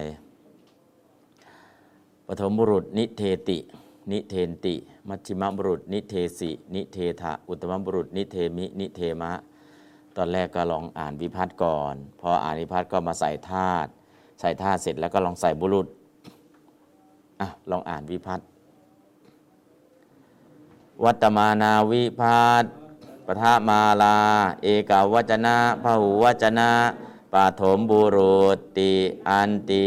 Speaker 2: ปฐมบุรุษนิเทติ นิเทนติ มัชชิมบุรุษ นิเทสิ นิเทถะอุตมบุรุษ นิเทมิ นิเทมะ ตอนแรกก็ลองอ่านวิพัฒน์ก่อน พออ่านวิพัฒน์ก็มาใส่ธาตุใส่ธาตุเสร็จแล้วก็ลองใส่บุรุษอะลองอ่านวิพัฒน์วัตมานาวิพัตปทามาลา เอกาวจนะพหูวจนะปาถมบุรุติ อันติ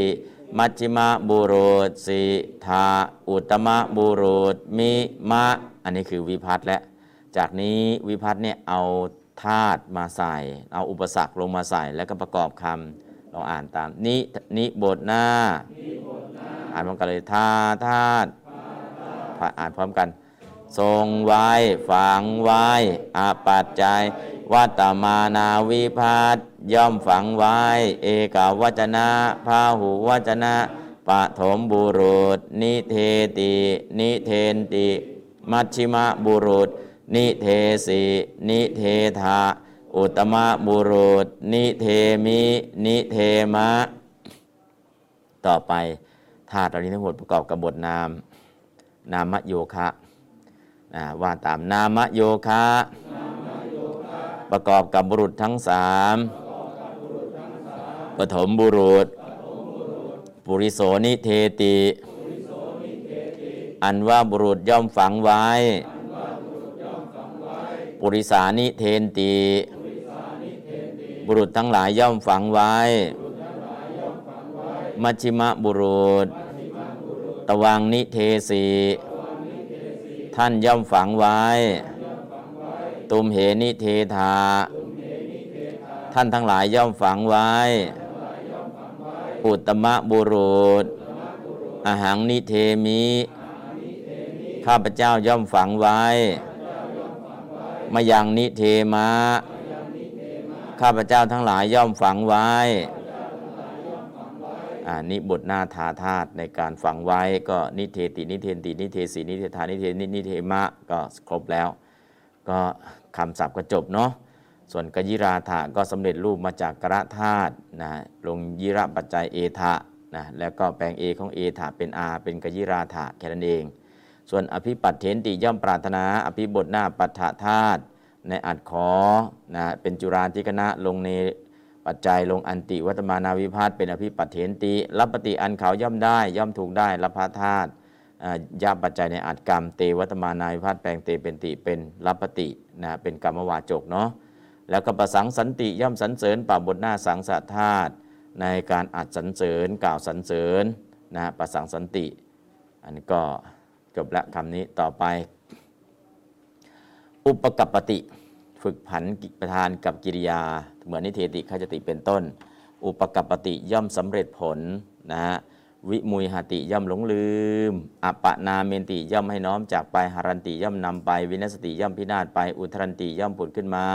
Speaker 2: มัชฌิมบุรุษสิทาอุตมะบุรุษมิมะ อันนี้คือวิพัตและจากนี้วิพัตเนี่ยเอาธาตุมาใส่ เอาอุปสรรคลงมาใส่แล้วก็ประกอบคำลองอ่านตาม นินิบทหน้า อ่านพร้อมกันเลยทาธาตุอ่านพร้อมกันทรงไว้ฝังไว้อาปัจจัยวัตมานาวิพัต ย่อมฝังไว้ เอกาวจนะพาหูวจนะปฐมบุรุษ นิเทติ นิเทนติ มัชชิมะบุรุษ นิเทสินิเทธาอุตมะบุรุษ นิเทมิ นิเทมะ ต่อไปธาตุเหล่านี้ทั้งหมดประกอบกับบทนาม นามโยคะนะว่าตามนามโยคะ ประกอบกับบุรุษทั้งสาม ปฐมบุรุษ ปุริโสนิเทติ อันว่าบุรุษย่อมฝังไว้ ปุริสานิเทนติ บุรุษทั้งหลายย่อมฝังไว้ มัชิมะบุรุษ ตวังนิเทสีท่านย่อมฝังไว้ ตุมเหนิเธถะ ท่านทั้งหลายย่อมฝังไว้ อุตมบุรุษอะหังนิเธมิ ข้าพเจ้าย่อมฝังไว้ มะยังนิเธมะ ข้าพเจ้าทั้งหลายย่อมฝังไว้อ่านิบทหน้า ธาธาตุในการฝังไว้ก็นิเธตินิเธนตินิเธสินิเธถะ นิเธมิ นิเธมะก็ครบแล้ว ก็คำศัพท์ก็จบเนาะ ส่วนกยิราธะก็สำเร็จรูปมาจากกระธาตุนะลงยิระปัจจัยเอทะนะแล้วก็แปลงเอของเอทะเป็นอาเป็นกยิราธะแค่นั้นเอง ส่วนอภิปัตเถนติย่อมปรารถนา อภิบทหน้าปัฏฐธาตุในอัดขอนะเป็นจุราธิกณะลงในปัจจัยลงอันติวัตมานาวิพาทเป็นอภิปัตเถนติรับปฏิอันเขาย่อมได้ย่อมถูกได้รับพาธาตุยาปัจจัยในอัดกรรม เตวัตมานาวิพาทแปลงเตเป็นติเป็นรับปฏินะเป็นกรรมวาจกเนาะ แล้วก็ประสังสันติย่อมสรรเสริญป่าบทหน้าสังสะธาตุในการอัดสรรเสริญกล่าวสรรเสริญนะประสังสันติ อันนี้ก็จบละคำนี้ต่อไป อุปกัปปติฝึกผันประธานกับกิริยา เหมือนนิเทติขจติเป็นต้น อุปกัปปติย่อมสำเร็จผลนะฮะวิมุยหติย่อมหลงลืมอปปนาเมนติย่อมให้น้อมจากไปหารันติย่อมนำไป วินัสติย่อมพินาศไป อุทรันติย่อมผุดขึ้นมา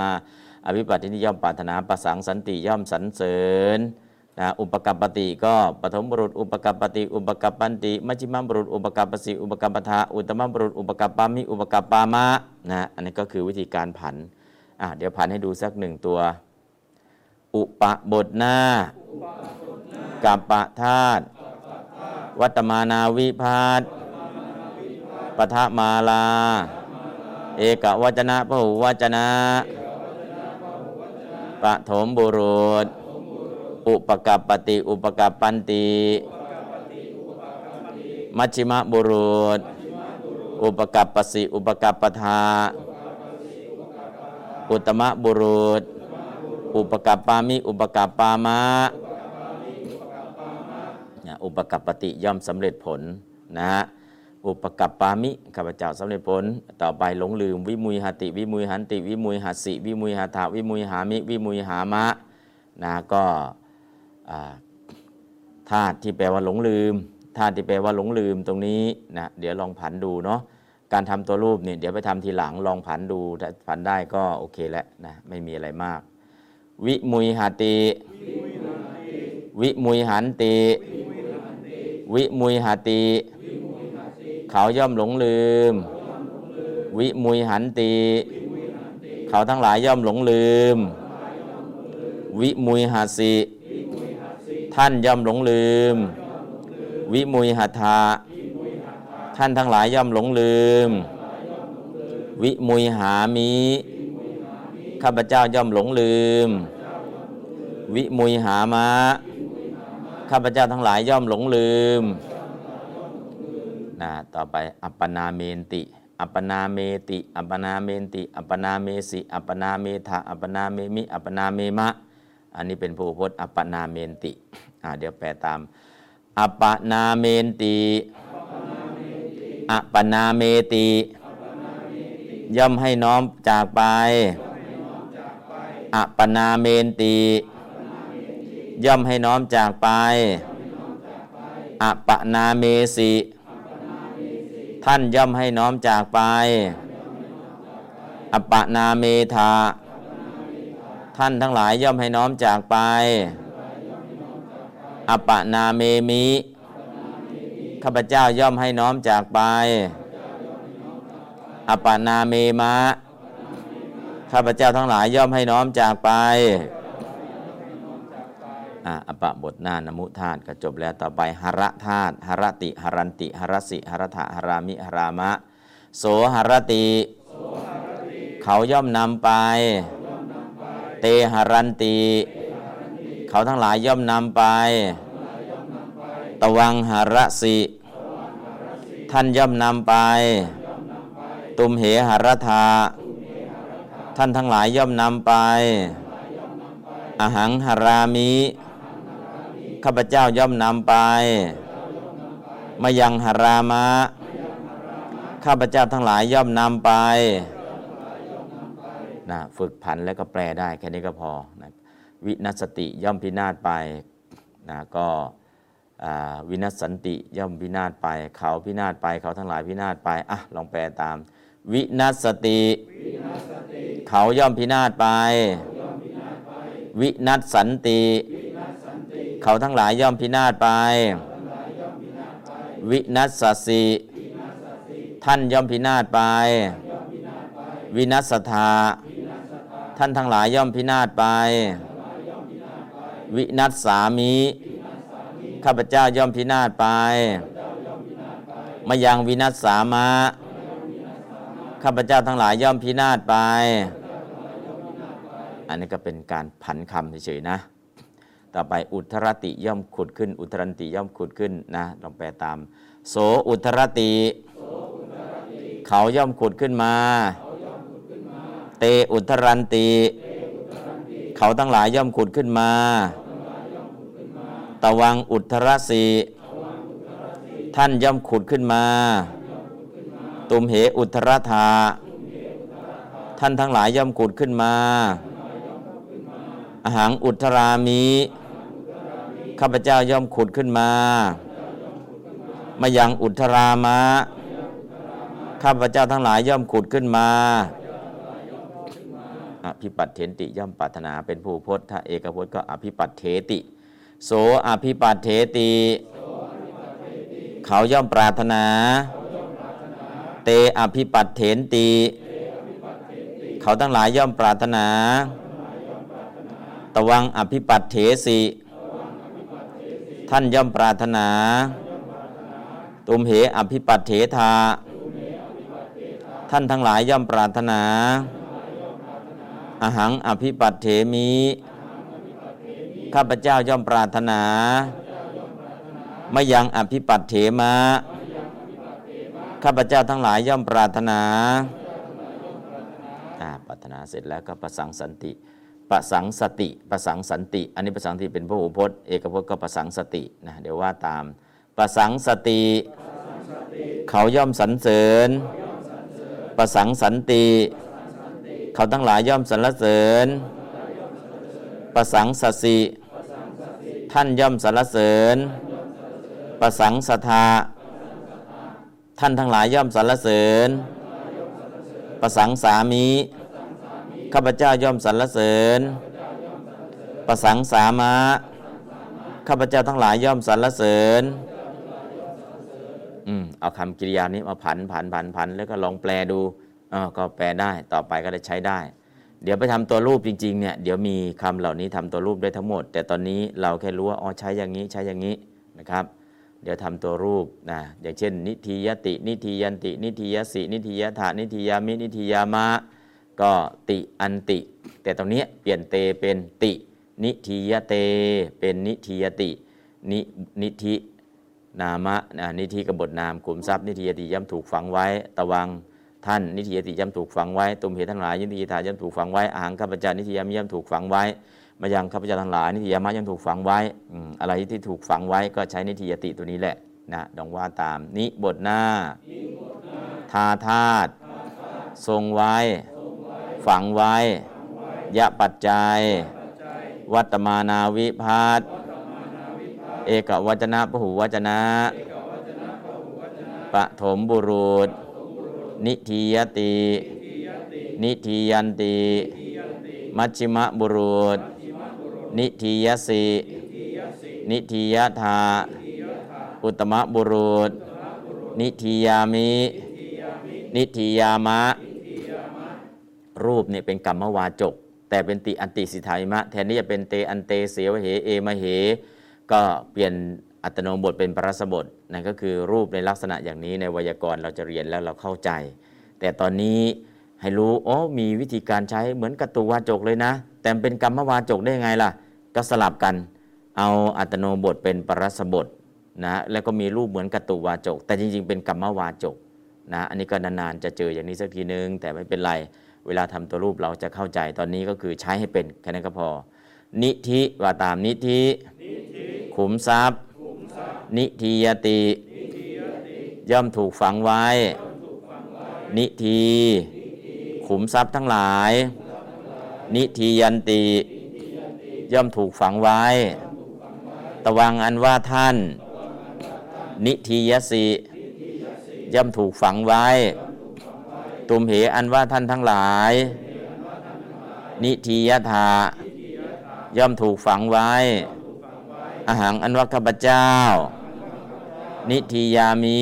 Speaker 2: อภิปัตินิย่อมปรารถนาประสังสันติย่อมสรรเสริญนะอุปกัปปติก็ปฐมบุรุษอุปกัปปติ อุปกัปปันติมัชฌิมบุรุษอุปกัปปสิอุปกัปปทาอุตมบุรุษอุปกัปปามิอุปกัปปามะนะอันนี้ก็คือวิธีการผันอะเดี๋ยวผันให้ดูสักหนึ่งตัว อุปบทหน้ากัปปะธาตุวัตมานาวิพาทปทมาลา เอกวจนะพหูวจนะ ปะถมบุรุษ อุปกัปปติ อุปกัปปันติ มัชชิมบุรุษ อุปกัปปสิ อุปกัปปทา อุตมะบุรุษ อุปกัปปามิ อุปกัปปามะ อุปกัปปติย่อมสำเร็จผลนะฮะ อุปกัปปามิข้าพเจ้าสำเร็จผล ต่อไปหลงลืม วิมุยหติ วิมุยหันติ วิมุยหัสิวิมุยหาถาวิมุยหามิ วิมุยหามะนะก็ธาตุที่แปลว่าหลงลืมธาตุที่แปลว่าหลงลืมตรงนี้นะเดี๋ยวลองผันดูเนาะการทำตัวรูปเนี่ยเดี๋ยวไปทำทีหลังลองผันดูถ้าผันได้ก็โอเคแล้วนะไม่มีอะไรมาก วิมุยหติ วิมุยหันติ วิมุยหติ เขาย่อมหลงลืม วิมุยหันติ เขาทั้งหลายย่อมหลงลืม วิมุยหัสิ ท่านย่อมหลงลืม วิมุยหะถะ ท่านทั้งหลายย่อมหลงลืม วิมุยหามิข้าพเจ้าย่อมหลงลืม วิมุยหามะข้าพเจ้าทั้งหลายย่อมหลงลืม นะต่อไปอะปะนาเมนติ อะปะนาเมติ อะปะนาเมนติ อะปะนาเมสิ อะปะนาเมถะ อะปะนาเมมิ อะปะนาเมมะ อันนี้เป็นผู้พจน์อัปปนาเมนติอ่าเดี๋ยวแปลตาม อัปปนาเมนติอัปปนาเมติ ย่อมให้น้อมจากไป อัปปนาเมนติ ย่อมให้น้อมจากไปอปปนาเมสิ ท่านย่อมให้น้อมจากไป อปนาเมธาท่านทั้งหลายย่อมให้น้อมจากไป อปนาเมมิ ข้าพเจ้าย่อมให้น้อมจากไป อปนาเมมะ ข้าพเจ้าทั้งหลายย่อมให้น้อมจากไป อะปะบทหน้านมุธาตก็จบแล้วต่อไปหระธาตุหรติหรันติหรสิหรถะหรามิหรามะ โสหรติ เขาย่อมนำไป เตหรันติ เขาทั้งหลายย่อมนำไป ตวังหรสิ ท่านย่อมนำไป ตุมเหหรธาท่านทั้งหลายย่อมนำไป อหังหรามิ ข้าพเจ้าย่อมนำไป มายังหรามะ ข้าพเจ้าทั้งหลายย่อมนำไปนะฝึกผันแล้วก็แปลได้แค่นี้ก็พอนะวินัสติย่อมพินาศไปนะก็วินัสสันติย่อมพินาศไป เขาพินาศไป เขาทั้งหลายพินาศไปอะลองแปลตาม วินัสติ เขาย่อมพินาศไป วินัสสันติ เขาทั้งหลายย่อมพินาศไป วินัสสสิท่านย่อมพินาศไป วินัสธาท่านทั้งหลายย่อมพินาศไป วินัสสามิข้าพเจ้าย่อมพินาศไป มายังวินัสสามะ ข้าพเจ้าทั้งหลายย่อมพินาศไป อันนี้ก็เป็นการผันคำเฉยๆนะ ต่อไปอุทรติย่อมขุดขึ้น อุทรันติย่อมขุดขึ้นนะลองแปลตาม โสอุทรติ เขาย่อมขุดขึ้นมา เตอุทรันติ เขาทั้งหลายย่อมขุดขึ้นมา ตะวังอุทรสีท่านย่อมขุดขึ้นมา ตุมเหอุทรธาท่านทั้งหลายย่อมขุดขึ้นมาอาหังอุทรามิ ข้าพเจ้าย่อมขุดขึ้นมา มายังอุทรามะ ข้าพเจ้าทั้งหลายย่อมขุดขึ้นมาอภิปัตเถนติย่อมปรารถนาเป็นผู้พจน์ถ้าเอกพจน์ก็อภิปัตเถติ โสอภิปัตเถติ เขาย่อมปรารถนา เตอภิปัตเถนติ เขาทั้งหลายย่อมปรารถนา ตวังอภิปัตเถสิ ท่านย่อมปรารถนา ตุมเหอภิปัตเถธาท่านทั้งหลายย่อมปรารถนา อหังอภิปัตเถมิ ข้าพเจ้าย่อมปรารถนามายังอภิปัตเถมะ ข้าพเจ้าทั้งหลายย่อมปรารถนาอ่าปรารถนาเสร็จแล้วก็ประสังสันติ ประสังสติประสังสันติ อันนี้ประสังสติเป็นพระหูพจน์เอกพจน์ก็ประสังสตินะเดี๋ยวว่าตามประสังสติ เขาย่อมสรรเสริญประสังสันติ เขาทั้งหลายย่อมสรรเสริญประสังสสิท่านย่อมสรรเสริญประสังสทาท่านทั้งหลายย่อมสรรเสริญประสังสามี ข้าพเจ้าย่อมสรรเสริญ ประสังสามะ ข้าพเจ้าทั้งหลายย่อมสรรเสริญ อืม เอาคำกริยานี้มาผันผันผันผันแล้วก็ลองแปลดูอ่าก็แปลได้ ต่อไปก็ได้ใช้ได้ เดี๋ยวไปทำตัวรูปจริงๆ เนี่ย เดี๋ยวมีคำเหล่านี้ทำตัวรูปได้ทั้งหมด แต่ตอนนี้เราแค่รู้ว่า อ๋อ ใช้อย่างนี้ ใช้อย่างนี้ นะครับ เดี๋ยวทำตัวรูปนะ อย่างเช่น นิธียติ นิธียันติ นิธียสิ นิธียถะ นิธียามิ นิธียามะ ก็ติอันติ แต่ตรงนี้เปลี่ยนเตเป็นติ นิทียเต เป็นนิทียติ นินิธินามะนะนิธิกบฏนามกลุ่มทรัพย์นิทียติย่ำถูกฝังไว้ ตะวังท่านนิทียติย่ำถูกฝังไว้ตุมเหตุทั้งหลายยินดีทาย่ำถูกฝังไว้อาหังข้าพเจ้านิทียมย่ำถูกฝังไว้มายังข้าพเจ้าทั้งหลายนิทียามะย่ำถูกฝังไว้อืมอะไรที่ถูกฝังไว้ก็ใช้นิทียติตัวนี้แหละนะดองว่าตามนิบทหน้าทาธาตุทรงไว้ ฝังไว้ ยะปัจจัย วัตมานาวิพัตเอกวัจนะพหูวัจนะปฐมบุรุษ นิทียติ นิทียันติ มัชชิมะบุรุษ นิทียสิ นิทียธาอุตมะบุรุษ นิทียามิ นิทียามะ รูปเนี่ยเป็นกรรมวาจก แต่เป็นติอันติสิทธายมะ แทนที่จะเป็นเตอันเตเสวเหเอมเห ก็เปลี่ยนอัตโนบทเป็นปรัสบทนั่นก็คือรูปในลักษณะอย่างนี้ในไวยากรณ์เราจะเรียนแล้วเราเข้าใจ แต่ตอนนี้ให้รู้อ๋อมีวิธีการใช้เหมือนกตุวาจกเลยนะ แต่เป็นกรรมวาจกได้ไงล่ะ ก็สลับกัน เอาอัตโนบทเป็นปรัสบทนะแล้วก็มีรูปเหมือนกตุวาจก แต่จริงๆ เป็นกรรมวาจกนะอันนี้ก็นานๆจะเจออย่างนี้สักทีนึง แต่ไม่เป็นไร เวลาทำตัวรูปเราจะเข้าใจตอนนี้ก็คือใช้ให้เป็นแค่นั้นก็พอ นิธิว่าตามนิธิขุมทรัพย์ นิทียติ ย่อมถูกฝังไว้ นิทีขุมทรัพย์ทั้งหลาย นิทียันติ ย่อมถูกฝังไว้ ตวังอันว่าท่าน นิทียสิย่อมถูกฝังไว้ ตุมเหอันว่าท่านทั้งหลาย นิทียธาย่อมถูกฝังไว้ อาหารอันว่าข้าพเจ้า นิทียามิ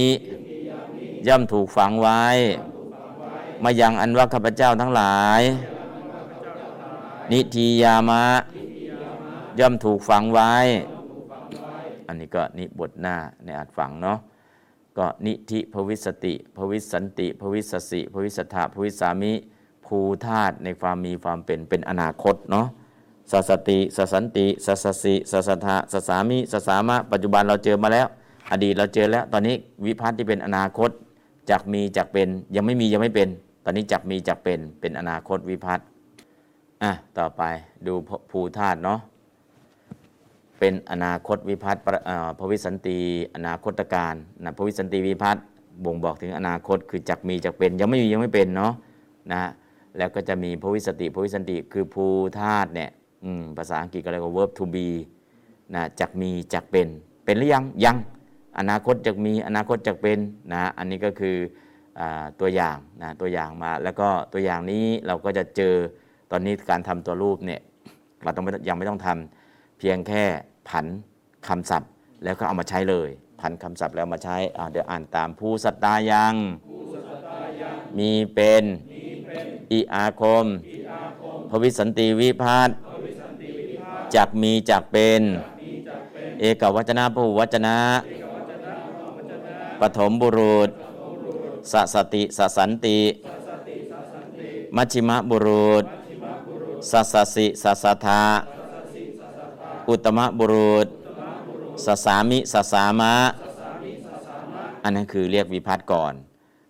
Speaker 2: ย่อมถูกฝังไว้ มายังอันว่าข้าพเจ้าทั้งหลาย นิทียามะ ย่อมถูกฝังไว้ อันนี้ก็นิบทหน้าในอาจฝังเนาะ ก็นิธิภวิสติภวิสันติภวิสสิภวิสถาภวิสามิภูธาตุในความมีความเป็นเป็นอนาคตเนาะสสติสสันติสสสิสสทะสสามิสสามะปัจจุบันเราเจอมาแล้ว อดีตเราเจอแล้ว ตอนนี้วิพัฒน์ที่เป็นอนาคตจากมีจากเป็นยังไม่มียังไม่เป็น ตอนนี้จากมีจากเป็นเป็นอนาคตวิพัฒน์อะต่อไปดูภูธาตุเนาะ เป็นอนาคตวิพัฒน์ประวิสันติอนาคตการนะภวิสันติวิพัฒน์บ่งบอกถึงอนาคตคือจากมีจากเป็นยังไม่มียังไม่เป็นเนาะนะแล้วก็จะมีภวิสติภวิสันติคือภูธาตุเนี่ยภาษาอังกฤษก็เรียกว่า verb to be นะจากมีจากเป็นเป็นหรือยังยังอนาคตจากมีอนาคตจากเป็นนะอันนี้ก็คืออตัวอย่างนะตัวอย่างมา แล้วก็ตัวอย่างนี้เราก็จะเจอตอนนี้การทำตัวรูปเนี่ยเราต้องยังไม่ต้องทำเพียงแค่ ผันคำศัพท์ แล้วก็เอามาใช้เลย ผันคำศัพท์แล้วมาใช้อ่าเดี๋ยวอ่านตามผู้สัตตายัง มีเป็นอีอาคมภวิสันติวิพัฒน์จากมีจากเป็น เอกวจนะพหูวจนะ ปฐมบุรุษสสติสสันติ มัชชิมบุรุษสสสิสสถะ อุตมบุรุษสสามิสสามะ อันนั้นคือเรียกวิภัตติก่อน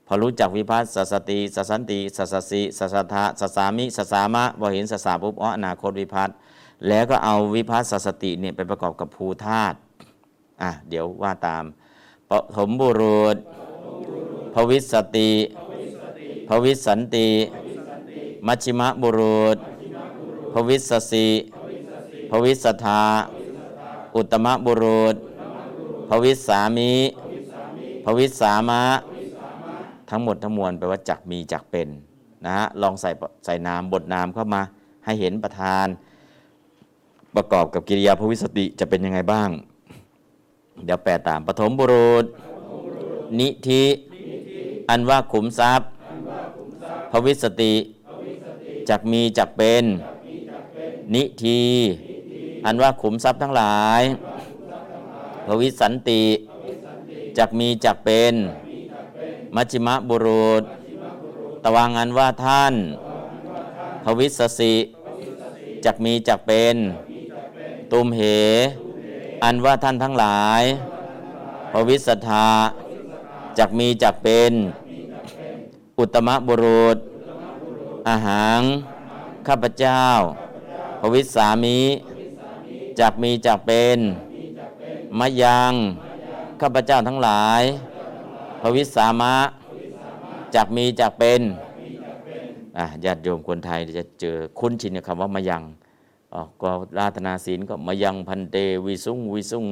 Speaker 2: พอรู้จักวิภัตติ สสติสสันติสสสิสสถะ สสามิสสามะพอเห็นสสะ ปุ๊บอ๋ออนาคตวิภัตติ แล้วก็เอาวิภัตติ สสติเนี่ยไปประกอบกับภูธาตุอะเดี๋ยวว่าตามปฐมบุรุษภวิสสติภวิสันติ มัชชิมะบุรุษภวิสสิ ภวิสทาอุตมะบุรุษภวิสามิภวิสามะ ทั้งหมดทั้งมวลแปลว่าจักมีจักเป็นนะฮะลองใส่ใส่นามบทนามเข้ามาให้เห็นประธาน ประกอบกับกิริยาภวิสติจะเป็นยังไงบ้าง เดี๋ยวแปลตามปฐมบุรุษ นิธิอันว่าขุมทรัพย์ภวิสติจักมีจักเป็น นิที อันว่าขุมทรัพย์ทั้งหลายภวิสันติจักมีจักเป็น มัชิมบุรุษ ตวังอันว่าท่านภวิสสิจักมีจักเป็น ตุมเห อันว่าท่านทั้งหลายภวิสทาจักมีจักเป็น อุตมะบุรุษ อาหารข้าพเจ้าภวิสามิ จักมีจักเป็นมะยังข้าพเจ้าทั้งหลายภวิสามะจักมีจักเป็นญาติโยมคนไทยจะเจอคุ้นชินกับคำว่ามะยังก็ราธนาศีลก็มายังพันเตวิสุงวิสุง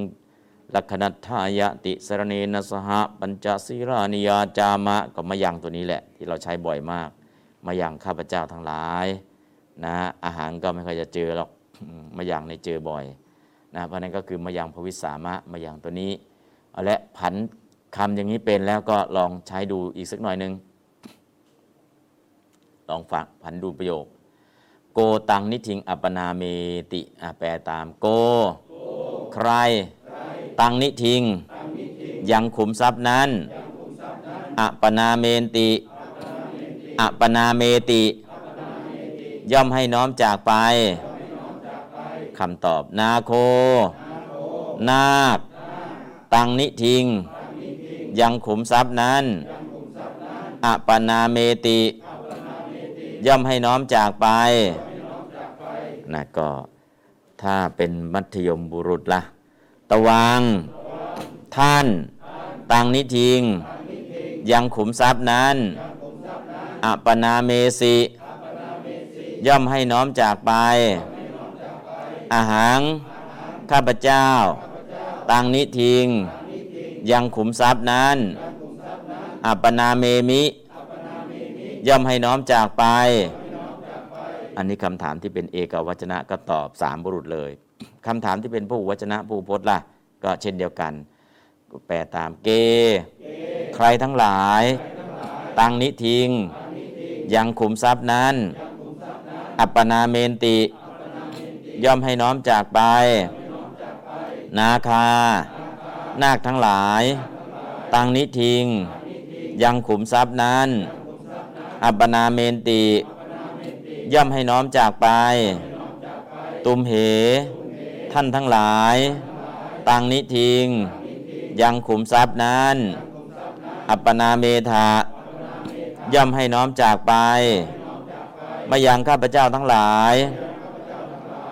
Speaker 2: ลักขณัทายติสรเนนสหปัญจศีรานิยาจามะก็มายังตัวนี้แหละ ที่เราใช้บ่อยมาก มายังข้าพเจ้าทั้งหลายนะอาหารก็ไม่ค่อยจะเจอหรอก มายังในเจอบ่อยนะเพราะนั้นก็คือมายังพวิสามะมายังตัวนี้เอาละผันคำอย่างนี้เป็นแล้วก็ลองใช้ดูอีกสักหน่อยหนึ่งลองฟังผันดูประโยค โกตังนิทิงอัปนาเมติแปลตาม โก ใคร ตังนิทิง ยังขุมทรัพย์นั้นอัปนาเมติอัปนาเมติ ย่อมให้น้อมจากไป คำตอบ นาโค นาค ตังนิทิง ยังขุมทรัพย์นั้นอปนาเมติ ย่อมให้น้อมจากไปนะก็ถ้าเป็นมัธยมบุรุษละ่ะ ตวัง ท่าน ตังนิทิง ยังขุมทรัพย์นั้นอปปนาเมสิ ย่อมให้น้อมจากไป อาหารข้าพเจ้า ตังนิทิง ยังขุมทรัพย์นั้นอัปปนาเมมิ ย่อมให้น้อมจากไป อันนี้คำถามที่เป็นเอกวจนะก็ตอบสามบุรุษเลยคำถามที่เป็นผู้วจนะผู้พจน์ล่ะ ก็เช่นเดียวกัน แปลตามเก ใครทั้งหลาย ตังนิทิง ยังขุมทรัพย์นั้น อัปปนาเมนติ ย่อมให้น้อมจากไป นาคา นาคทั้งหลาย ตังนิทิง ยังขุมทรัพย์นั้น อัปปนาเมนติ ย่อมให้น้อมจากไป ตุมเห ท่านทั้งหลาย ตังนิทิง ยังขุมทรัพย์นั้น อัปปนาเมถะ ย่อมให้น้อมจากไปมะยังข้าพเจ้าทั้งหลาย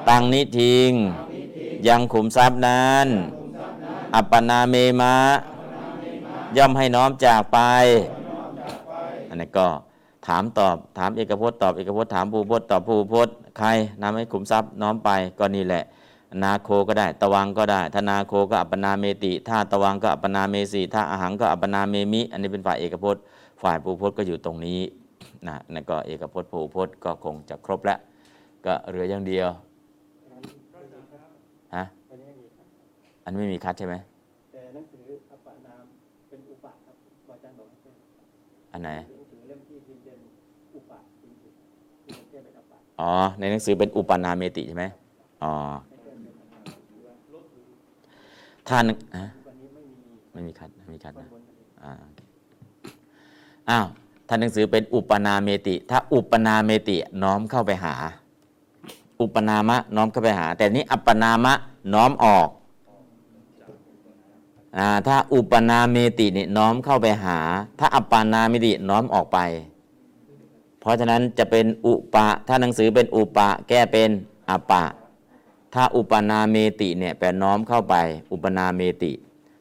Speaker 2: ตังนิธิง ยังขุมทรัพย์นั้น อะปะนาเมมะ ย่อมให้น้อมจากไป อันนี้ก็ถามตอบถามเอกพจน์ตอบเอกพจน์ถามพหูพจน์ตอบพหูพจน์ใครนำให้ขุมทรัพย์น้อมไปก็นี่แหละ นาโคก็ได้ตะวังก็ได้ถ้านาโคก็อะปะนาเมติถ้าตะวังก็อะปะนาเมสิ ถ้าอะหังก็อะปะนาเมมิ อันนี้เป็นฝ่ายเอกพจน์ ฝ่ายภูพจน์ก็อยู่ตรงนี้นะนั่นก็เอกพจน์ภูพจน์ก็คงจะครบแล้ว ก็เหลืออย่างเดียวฮะ อันไม่มีคัดใช่ไหม
Speaker 4: แต่หนังสืออัปปนามเป็นอุปะครับอาจารย์บอกให้แก้
Speaker 2: อันไหน
Speaker 4: หนังสือเล่มที่พิมพ์เป็นอุปะจริงๆที่แก้เป็นอัปปะ
Speaker 2: อ๋อในหนังสือเป็นอุปนาเมติใช่ไหมอ๋อ
Speaker 4: ให้แก้เป็นอัปปะหรือว่าลบหรือ
Speaker 2: ท่านฮะ
Speaker 4: วันนี้ไม่มี
Speaker 2: ไม่มีคัดไม่มีคัด
Speaker 4: วัน
Speaker 2: นะ
Speaker 4: บนทะเล
Speaker 2: อ่าอ้าวท่านหนังสือเป็นอุปนาเมติ ถ้าอุปนาเมติน้อมเข้าไปหา อุปนามะน้อมเข้าไปหา แต่นี้อัปปนามะน้อมออกอ่า ถ้าอุปนาเมตินี่น้อมเข้าไปหา ถ้าอัปปนาเมติน้อมออกไป เพราะฉะนั้นจะเป็นอุปะ ถ้าหนังสือเป็นอุปะ แก้เป็นอัปปะ ถ้าอุปนาเมติเนี่ยแปลน้อมเข้าไป อุปนาเมติ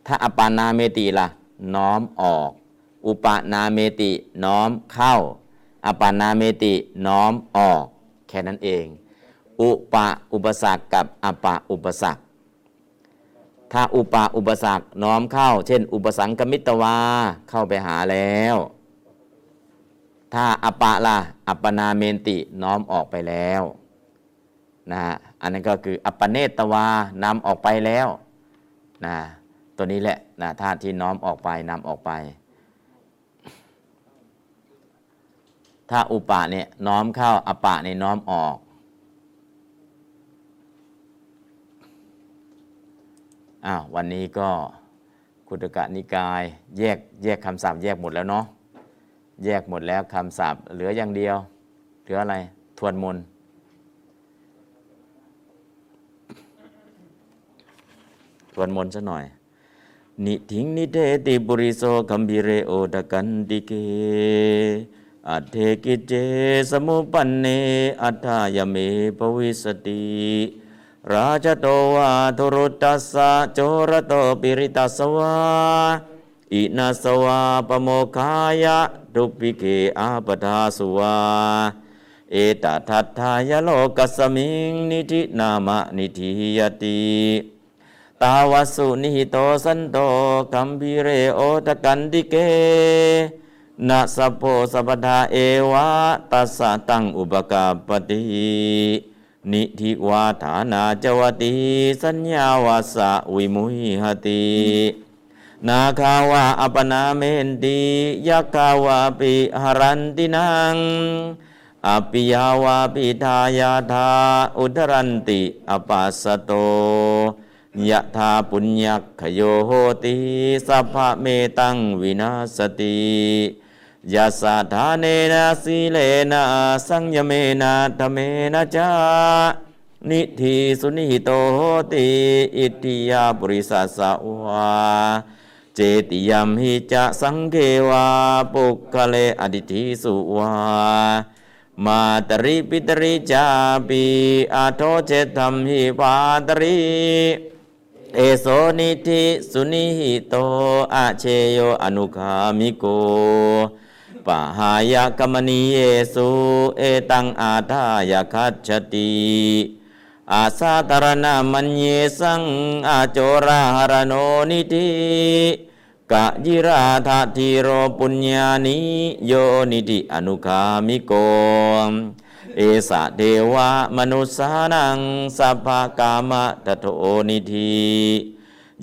Speaker 2: ถ้าอัปปนาเมติล่ะ น้อมออก อุปนาเมติน้อมเข้า อัปปนาเมติน้อมออก แค่นั้นเอง อุปะอุปสรรคกับอัปปะอุปสรรค ถ้าอุปะอุปสรรคน้อมเข้า เช่น อุปสังกมิตวาเข้าไปหาแล้ว ถ้าอัปะละอัปปนาเมนติน้อมออกไปแล้วนะฮะอันนั้นก็คืออัปปเนตวานำออกไปแล้วนะตัวนี้แหละนะธาตุที่น้อมออกไปนำออกไป ถ้าอุปะเนี่ยน้อมเข้าอัปปะเนี่ยน้อมออก อ้าววันนี้ก็ขุททกนิกาย แยกแยกคำศัพท์แยกหมดแล้วเนาะแยกหมดแล้วคำศัพท์เหลืออย่างเดียวเหลืออะไรทวนมนทวนมนซะหน่อยนิธิงนิเธติ ปุริโสคัมภีเรโอทกันติเกอัตเถ กิจเจสมุปปันเนอัตถายะ เมภวิสสติ ราชโตวาทุรุตตัสสะโจรโตปีฬิตัสสะ วาอิณัสสะ วาปโมกขายะ ทุพภิกเข อาปทาสุ วาเอตทัตถายะ โลกัสมิงนิธินามะนิธียติตาวะ สุนิหิโตสันโต คัมภีเรโอทกันติเกนะ สัพโพสัพพทาเอวะตัสสะตังอุปกาปติ นิธิวาฐานาจวติสัญญาวาสะวิมุหิหตินาคาวาอัปนาเมนติยักขาวาปิหรันตินังอปิยาวาปิทายาธาอุทรันติอปัสสโตยะธาปุญญคโยโหติสัพพะเมตังวินาสติ ยัสสะทาเนนะสีเลนะสังยเมนะธเมนะจานิธิสุนิหิโตติอิทิยาปุริสัสสะวาเจติยมหิจะสังเกวาปุกคะเลอดิธิสุวามาตริปิตริจาปิอาโทเจตัมหิปาตริเอโสนิธิสุนิหิโตอาเชโยอนุคามิโก ปะหายกมณีเยสุเอตังอาทายคัจฉติอาสาตรณมัญเยสังอาโจราหรโนนิธิกะยิราธาธิโรปุญญานิโยนิธิอนุคามิโก เอสะเทวะมนุสสานังสัพพกามะทะโทนิธิ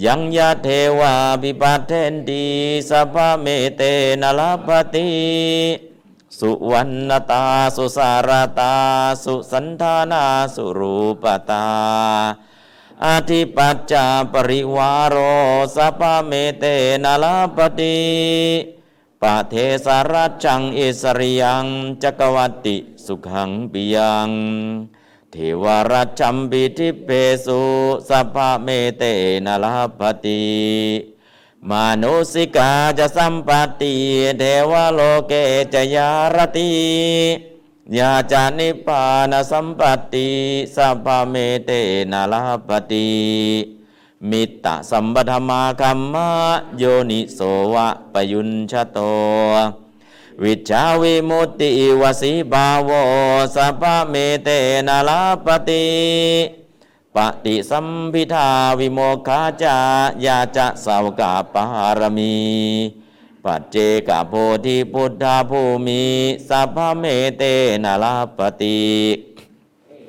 Speaker 2: ยังยะเทวาภิปัตเถนติสัพพเมเตนะลัพภติสุวัณณตาสุสรตา สุสัณฐานาสุรูปตาอาธิปัจจาปริวาโรสัพพเมเตนะลัพภติปะเทสะรัชชังอิสสริยังจักกวัตติสุขังปิยัง เทวรัชชัมปิทิพเพสุสัพพเมเตนะลัพภติมานุสสิกาจะสัมปัตติเทวโลเกจะยารติยาจะนิพพานสัมปัตติสัพพเมเตนะลัพภติมิตตะสัมปทมาคัมมะโยนิโสวะปยุญชโต วิชาวิมุตติวสีบาวสัพเมเตนะลาปติปฏิสัมพิทาวิโมกขาจายาจะสาวกาปารมี ปัจเจกโพธิพุทธาภูมิสัพเมเตนะลาปติ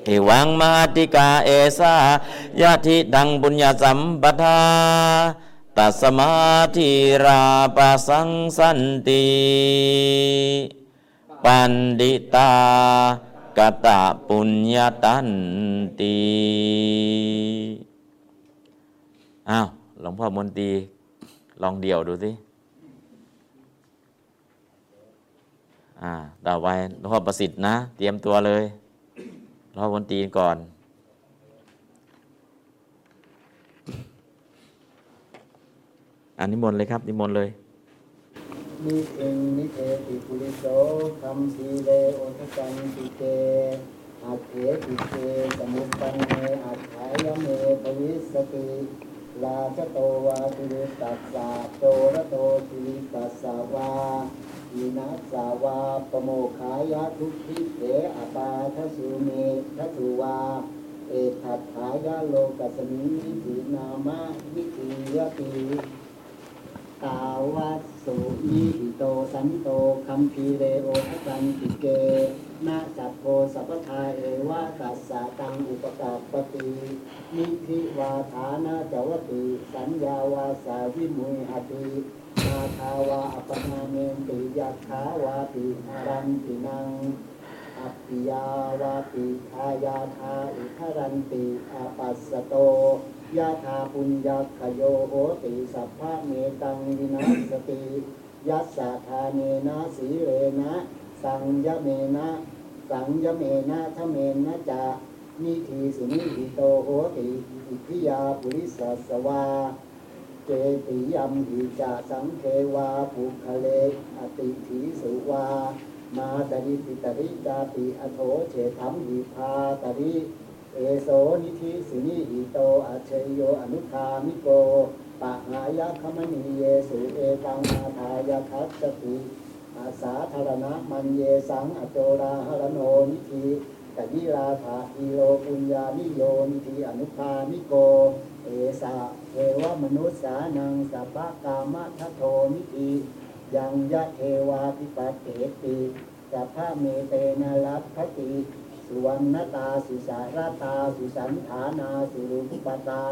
Speaker 2: เอวังมาติกาเอสายะทิดังบุญญาสัมปทา ตัสมาธิราปะสังสันติปันดิตากตะปุญญาตันติอ้าวหลวงพ่อมนตรีลองเดี่ยวดูสิอ่าต่อไปหลวงพ่อประสิทธิ์นะ เตรียมตัวเลยรอมนตรีก่อน อันนิมนต์เลยครับ นิมนต์เลย
Speaker 4: นิเองนิเทติปุริโสคำสีเลโอทกันติเตอาเถติเตสมุปันเนอาถายเมปวิสติลาชโตวาติริตัสสะโตระโตติริตัสสะวาอินัสสาวาปโมขายะทุกขิเตอปาทสุเมทัสุวาเอทัตถายะโลกัสมิงนิธินามะวิธิยติ ตาวะสุนิหิโตสันโตคัมภีเรโอทกันติเกนะสัพโพสัพพทาเอวะตัสสะตังอุปกัปปตินิธิวาฐานาจวติสัญญาวาสาวิมุยหตินาคาวาอัปนาเมนติยักขาวาติอารันตินังอัปปิยาวาติทายาทาอุทรันติอาปัสสโต ยะธาปุญญาคโยโหติสัพพะเมตังวินาสติยัสสะทาเนนะสีเรนะ สังยเมนะ สังยเมนะทะเมนะจะนิทีสุนิหิโตโหติอิทิยาปุริสัสสวาเจติยัมหิจาสังเทวาปุคะเลอติถีสุวา มาตริปิตริจาปิอโถเฉถัมหิพาตริ เอโสนิธิสุนิหิโตอัจเชยโยอนุคามิโกปะหายะคมณีเยสุเอตังมาทายาคัสสติอาสาธารณะมัญเญสังอโจราหรโณนิธิกยิราถะธีโรปุญญานิโยนิธิอนุคามิโก เอสะเทวมนุสสานังสัพพะกามะทะโทนิธิยังยะเทวาภิปัตเถนติสัพพะเมเตนะลัพภติ สุวัณณตาสุสรตา สุสัณฐานาสุรูปตา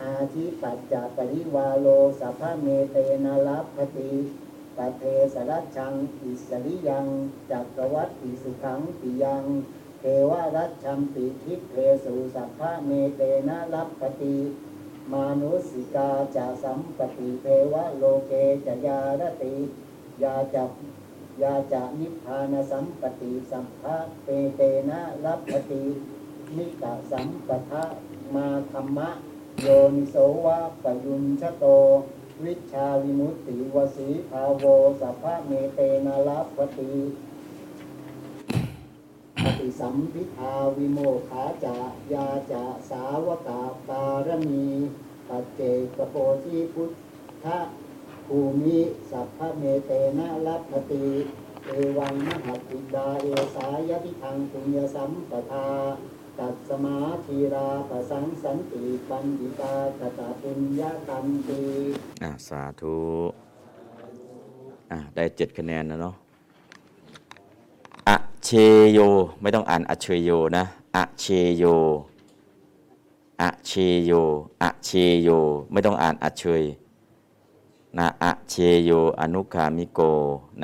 Speaker 4: อาธิปัจจปริวาโรสัพพเมเตนะลัพภติปะเทสรัชชังอิสสริยังจักกวัตติสุขังปิยังเทวรัชชัมปิทิพเพสุสัพพเมเตนะลัพภติมานุสสิกาจะสัมปัตติเทวโลเกจะยารติยาจะ ยาจะนิพพานสัมปัตติสัพพะเมเตนะลัพภติมิตตะสัมปทะมาคัมมะ โยนิโสวะปยุญชะโต วิชชาวิมุตติวสีภาโวสัพพะเมเตนะลัพภติปฏิสัมภิทาวิโมกขาจะยาจะสาวกะปารมีปัจเจกโพธิพุทธ ภูมิสัพพเมเตนะลัพภติเอวังมหัตถิกาเอสายพิทังปุญญสัมปทาตัดสมาธีราปสังสันติปันติตาตตาปุญญาตันติ
Speaker 2: อ่าสาธุอ่าได้เจ็ดคะแนนนะเนาะอะเชโย ไม่ต้องอ่านอะเชโยนะอะเชโยอะเชโยอะเชโย ไม่ต้องอ่านอะเชย นะอะเชโยอนุคามิโก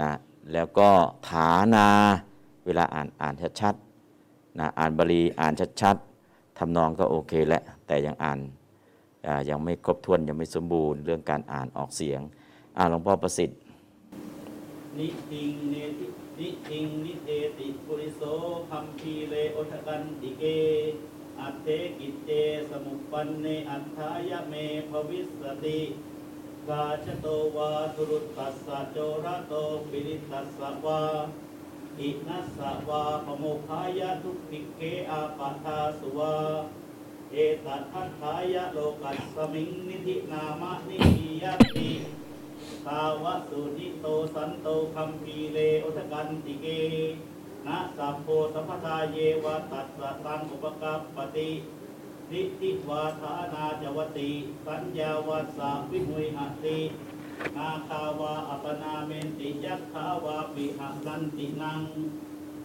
Speaker 2: นะแล้วก็ฐานาเวลาอ่านอ่านชัดๆนะอ่านบาลีอ่านชัดๆทำนองก็โอเคแล้วแต่ยังอ่านอ่ายังไม่ครบถ้วนยังไม่สมบูรณ์ เรื่องการอ่านออกเสียง อ่าหลวงพ่อประสิทธิ์
Speaker 3: นิธิงเนตินิธิงนิเธติปุริโสคัมภีเรโอทกันติเกอัตเถกิจเจสมุปปันเนอัตถายเมภวิสสติ ราชโตวาทุรุตตัสสะโจระโตปีฬิตัสสะวาอิณัสสะวาปโมกขายะทุพภิกเขอาปะทาสุวาเอตะทัตถายะโลกัสสมิงนิธินามะนิธิยยติตาวะสุนิหิโตสันโตคัมภีเรอุทกันติเกนะสัพโพสัพพทาเยวะตัสสะตังอุปกัปปติ นิติวาทานาจวติสัญญาวัสสะวิมุยหตินาคาวาอัปนาเมนติยักขาวาปิหสันตินัง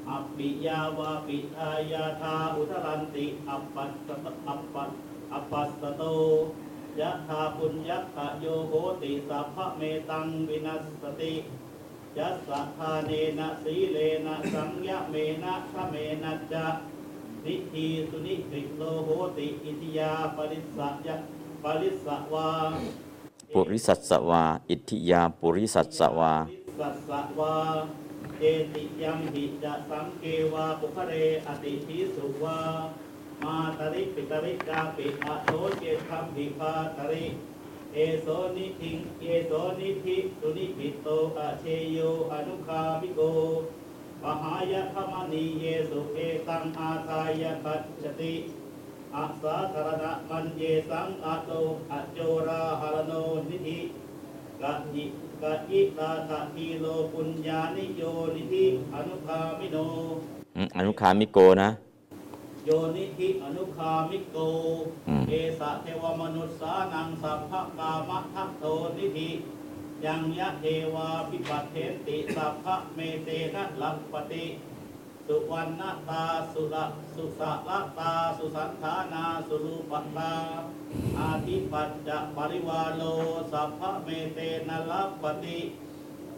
Speaker 3: อัปปิยาวาปิทายาทาอุทรันติอัปปัสสะอัปปัสอัปปัสสโตยะธาปุญญขะโยโหติสัพพะเมตังวินัสสติยัสสะทาเนนะสีเลนะสังยะเมนะทะเมนะจะ นิทีสุนิกริโลโหติอิทิยาปริสสะยะปริสสะวา
Speaker 2: ปุริสัสสวา อิทธิยาปุริสัสสวา
Speaker 3: สัสสะวาเจติยัมหิจะสังเกวาปุคะเรอติทิสุวามาตริปิตริกาปิอะโสเจคัมหิปาตริเอโสนิทิงเอโสนิธิสุนิปิโตอะเชโยอนุคามิโก ปหายะธรรมนีเยสุเอตังอาทายะปัจจติอาสาธารณะมันเยสังอาโตอะโจราหารโนนิธิกะยิกะยิตาตะทีโลปุญญานิโยนิธิอนุภามิโน
Speaker 2: อืมอนุคามิโกนะ
Speaker 3: โยนิธิอนุคามิโก
Speaker 2: อืม
Speaker 3: เอสะเทวมนุษสานังสัพพะกามะทัพโทนิธิ ยังยะเทวาภิปัตเถนติสัพพะเมเตนะลัพภติสุวัณณตาสุระสุสะระตาสุสัณฐานาสุรูปตาอาธิปัจจะปริวาโรสัพพะเมเตนะลัพภติ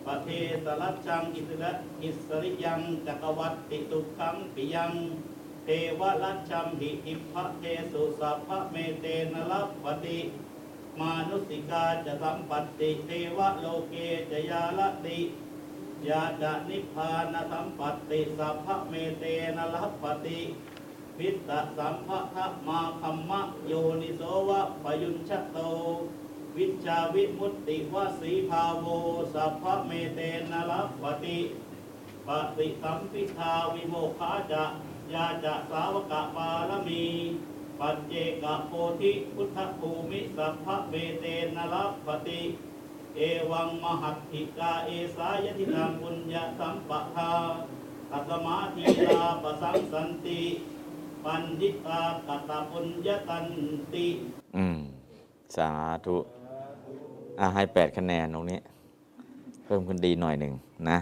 Speaker 3: ปเทสรัชชังอิสระอิสสริยังจักกวัตติสุขังปิยังเทวรัชชัมปิทิพเพสุสัพพะเมเตนะลัพภติ มานุสสิกาจะสัมปัตติเทวโลเกจะยาระติยาจะนิพพานสัมปัตติสัพพเมเตนะลัพภติมิตตสัมปะทะมาคัมมะโยนิโสวะปยุญชะโต วิชชาวิมุตติวสีภาโวสัพพเมเตนะลัพภติปฏิสัมภิทาวิโมกขาจะยาจะสาวกะปารมี ปัจเจกโพธิพุทธภูมิสัพพเมเตนะลัพปติ เอ
Speaker 5: วังมหัตถิกาเอสายทินังปุญญาสัมปทาตัตมาทีลาปสังสันติ ปันดิตากัตตปุญญตันติ
Speaker 2: อืม สาธุ อ่าให้แปดคะแนนตรงนี้ เพิ่มขึ้นดีหน่อยหนึ่งนะ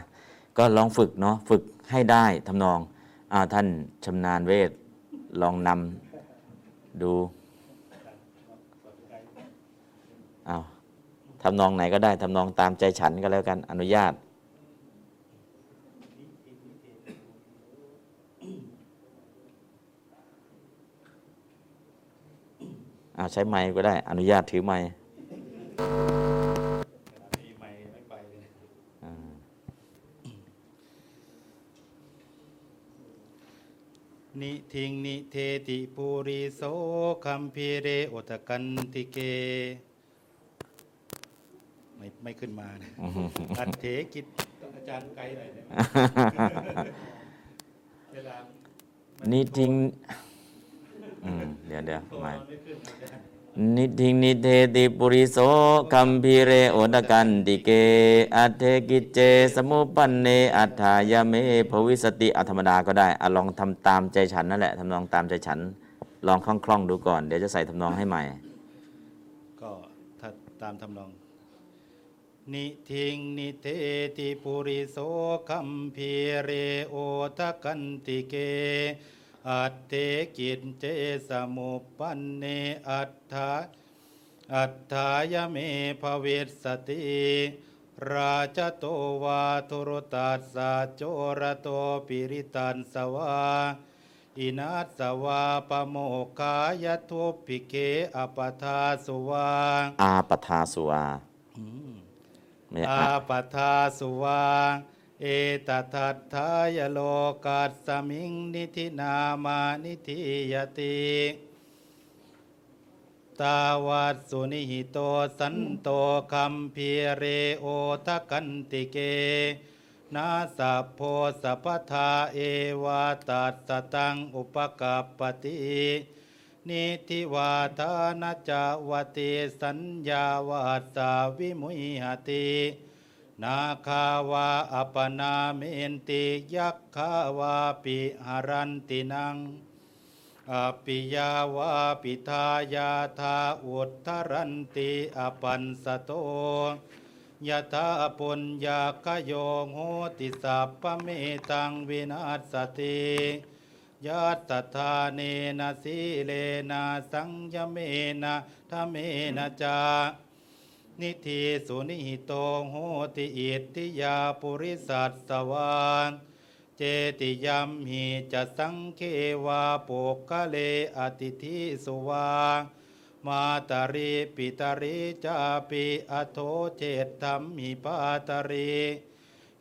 Speaker 2: ก็ลองฝึกเนาะ ฝึกให้ได้ทำนอง อ่าท่านชำนาญเวทลองนำ ดูเอาทำนองไหนก็ได้ทำนองตามใจฉันก็แล้วกันอนุญาต เอาใช้ไม้ก็ได้ อนุญาตถือไม่
Speaker 5: ไม่ไปเลย
Speaker 2: อ่า
Speaker 5: นิทิงนิ เทติปุริโสคัมพีเรโอตกันติเก ไม่ไม่ขึ้นมานะอัตเถกิจต้องอาจารย์ไกลหน่อยนะเวลา
Speaker 2: นิทิงอืมเดี๋ยวเดี๋ยว
Speaker 5: โทร
Speaker 2: ไม่
Speaker 5: มันไม่ขึ้นอาจารย์
Speaker 2: นิธิงนิเธติปุริโสคัมภีเรโอทะกันติเก อัตเถ กิจเจ สมุปปันเน อัตถายะ เมภวิสสติอะ ธรรมดาก็ได้อะลองทำตามใจฉันนั่นแหละทำนองตามใจฉัน ลองคล่องๆดูก่อน เดี๋ยวจะใส่ทำนองให้ใหม่
Speaker 5: ก็ถ้าตามทำนอง นิธิงนิเธติปุริโสคัมภีเรโอทะกันติเก อัตเตกิจเจสมุปปันเนอัตถาอัตถายเมภเวสติราชโตวาทุรตัสสะโจระโตปิริตันสวาอินาสสวาปโมกายทุปปิเกอปทาสุวา
Speaker 2: อาปทาสุวาไม่ใช่
Speaker 5: อา
Speaker 2: อา
Speaker 5: ปทาสุวา เอตทัตถายะ โลกัสมิงนิธินามะ นิธิยยติตาวะ สุนิหิโตสันโตคัมภีเรโอทะกันติเก นะ สัพโพสัพพทาเอวะ ตัสสะ ตังอุปกัปปตินิธิวา ฐานา จวติสัญญาวาสาวิมุยหติ นาคาวาอปนาเมนติยักขาวาปิหารันตินังอปิยาวาปิทายาธาอุทธรันติอปันสโตยะธาปุญญาคโยโหติสัพพเมตังวินาศติยัตถาเนนะสีเลนะสังยเมนะทเมนะจา นิธิสุนิหิโตโหติอิทธิยาปุริสัตสวานเจติยมหิจะสังเควาปุกะเลอติทิสุวามาตริปิตริจาปิอโทเจตธรรมิปาตริ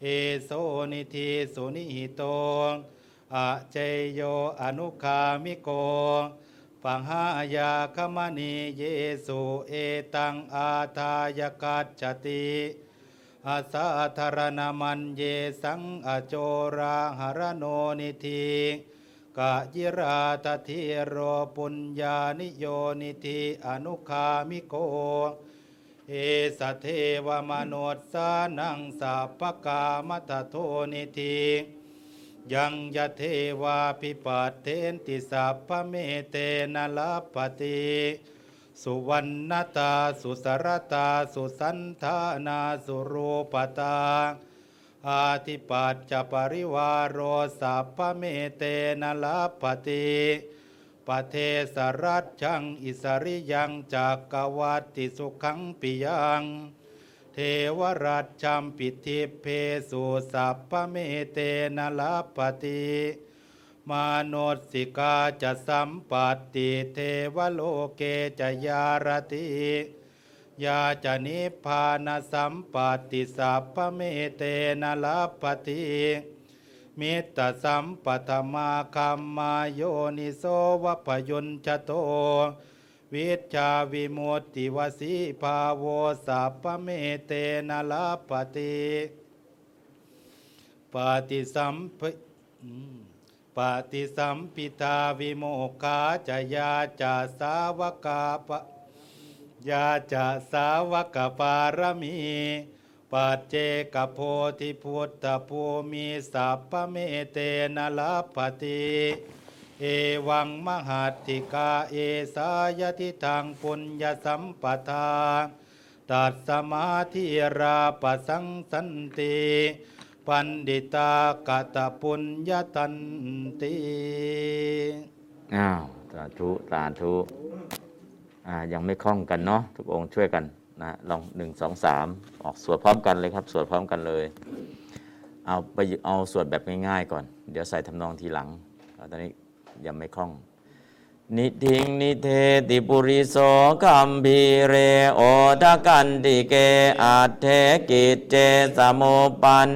Speaker 5: เอโซนิธิสุนิหิโตอเจโยอนุคามิโก ปังหายาคมณีเยสุเอตังอาทายกัจจติอาสาธารณมันเยสังอโจราหรโนนิธิกะยิราตทิโรปุญญานิโยนิธิอนุคามิโก เอสเทวมนุษสานังสัพพกามทโทนิธิ ยังยะเทวาภิปัตเถนติสัพพเมเตนะลัพภติสุวัณณตาสุสรตาสุสัณฐานาสุรูปตา อาธิปัจจปริวาโรสัพพเมเตนะลัพภติปเทสรัชชังอิสสริยังจักกวัตติสุขังปิยัง เทวรัชชัมปิทิพเพสุสัพพเมเตนะลัพภติมานุสสิกาจะสัมปัตติเทวโลเกจะยารติยาจะนิพพานสัมปัตติสัพพเมเตนะลัพภติมิตตสัมปทมาคัมมะ โยนิโส เวปยุญชโต วิชชาวิมุตติวสีภาโวสัพพเมเตนะลัพภติปฏิสัมภ อืมปฏิสัมภิทาวิโมกขา จะ ยาจะ สาวกปะยาจะสาวกปารมีปัจเจกโพธิพุทธภูมิสัพพเมเตนะลัพภติ เอวังมหัติกาเอสายทิทางปุญญสัมปทาตัดสมาธิราปสังสันติปันดิตากตะปุญญตันติ
Speaker 2: อ้าวสาธุสาธุอ่ายังไม่คล่องกันเนาะทุกองค์ช่วยกันนะลองหนึ่งสองสามออกสวดพร้อมกันเลยครับ สวดพร้อมกันเลย เอาไปเอาสวดแบบง่ายๆก่อน เดี๋ยวใส่ทำนองทีหลังตอนนี้ ยังไม่คล่อง นิธิงนิเธติปุริโสคัมภีเรโอทกันติเกอัตเถ กิจเจสมุปปันเน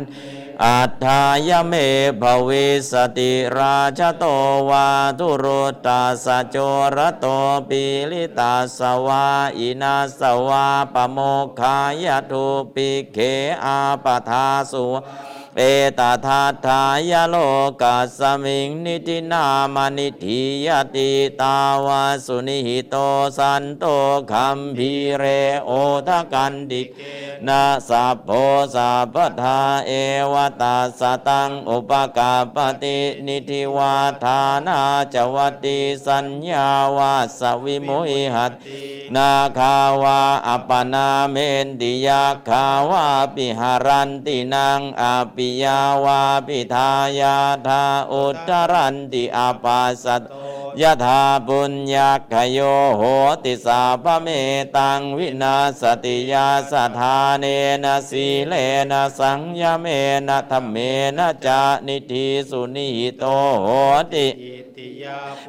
Speaker 2: อัตถายะ เมภวิสสติราชโตวาทุรุตตัสสะ โจรโตปีฬิตัสสะ วาอิณัสสะ วาปโมคขายทุปิเขอาปทาสุ เอตทาทายโลกัสมิงนิตินามนิธิยติตาวาสุนิหิโตสันโตคัมภีเรโอทกันดิกนาสัพโพสัพพทาเอวตาสตังอุปกาปตินิธิวาทานาจวติสัญญาวาสสะ วิมุยหติ นาคาวา อปนาเมนติยักขาวาปิ หรันตินังอัปปิยาวาปิทายาทาอุทธรันติ อปัสสโต ยทา ปุญญักขโยโหติสัพพเมตังวินัสสติยัสสะ ทาเนนะสีเลนะสังยเมนะ ทเมนะจะ นิธิสุนิหิโตโหติ
Speaker 5: อิตถิยา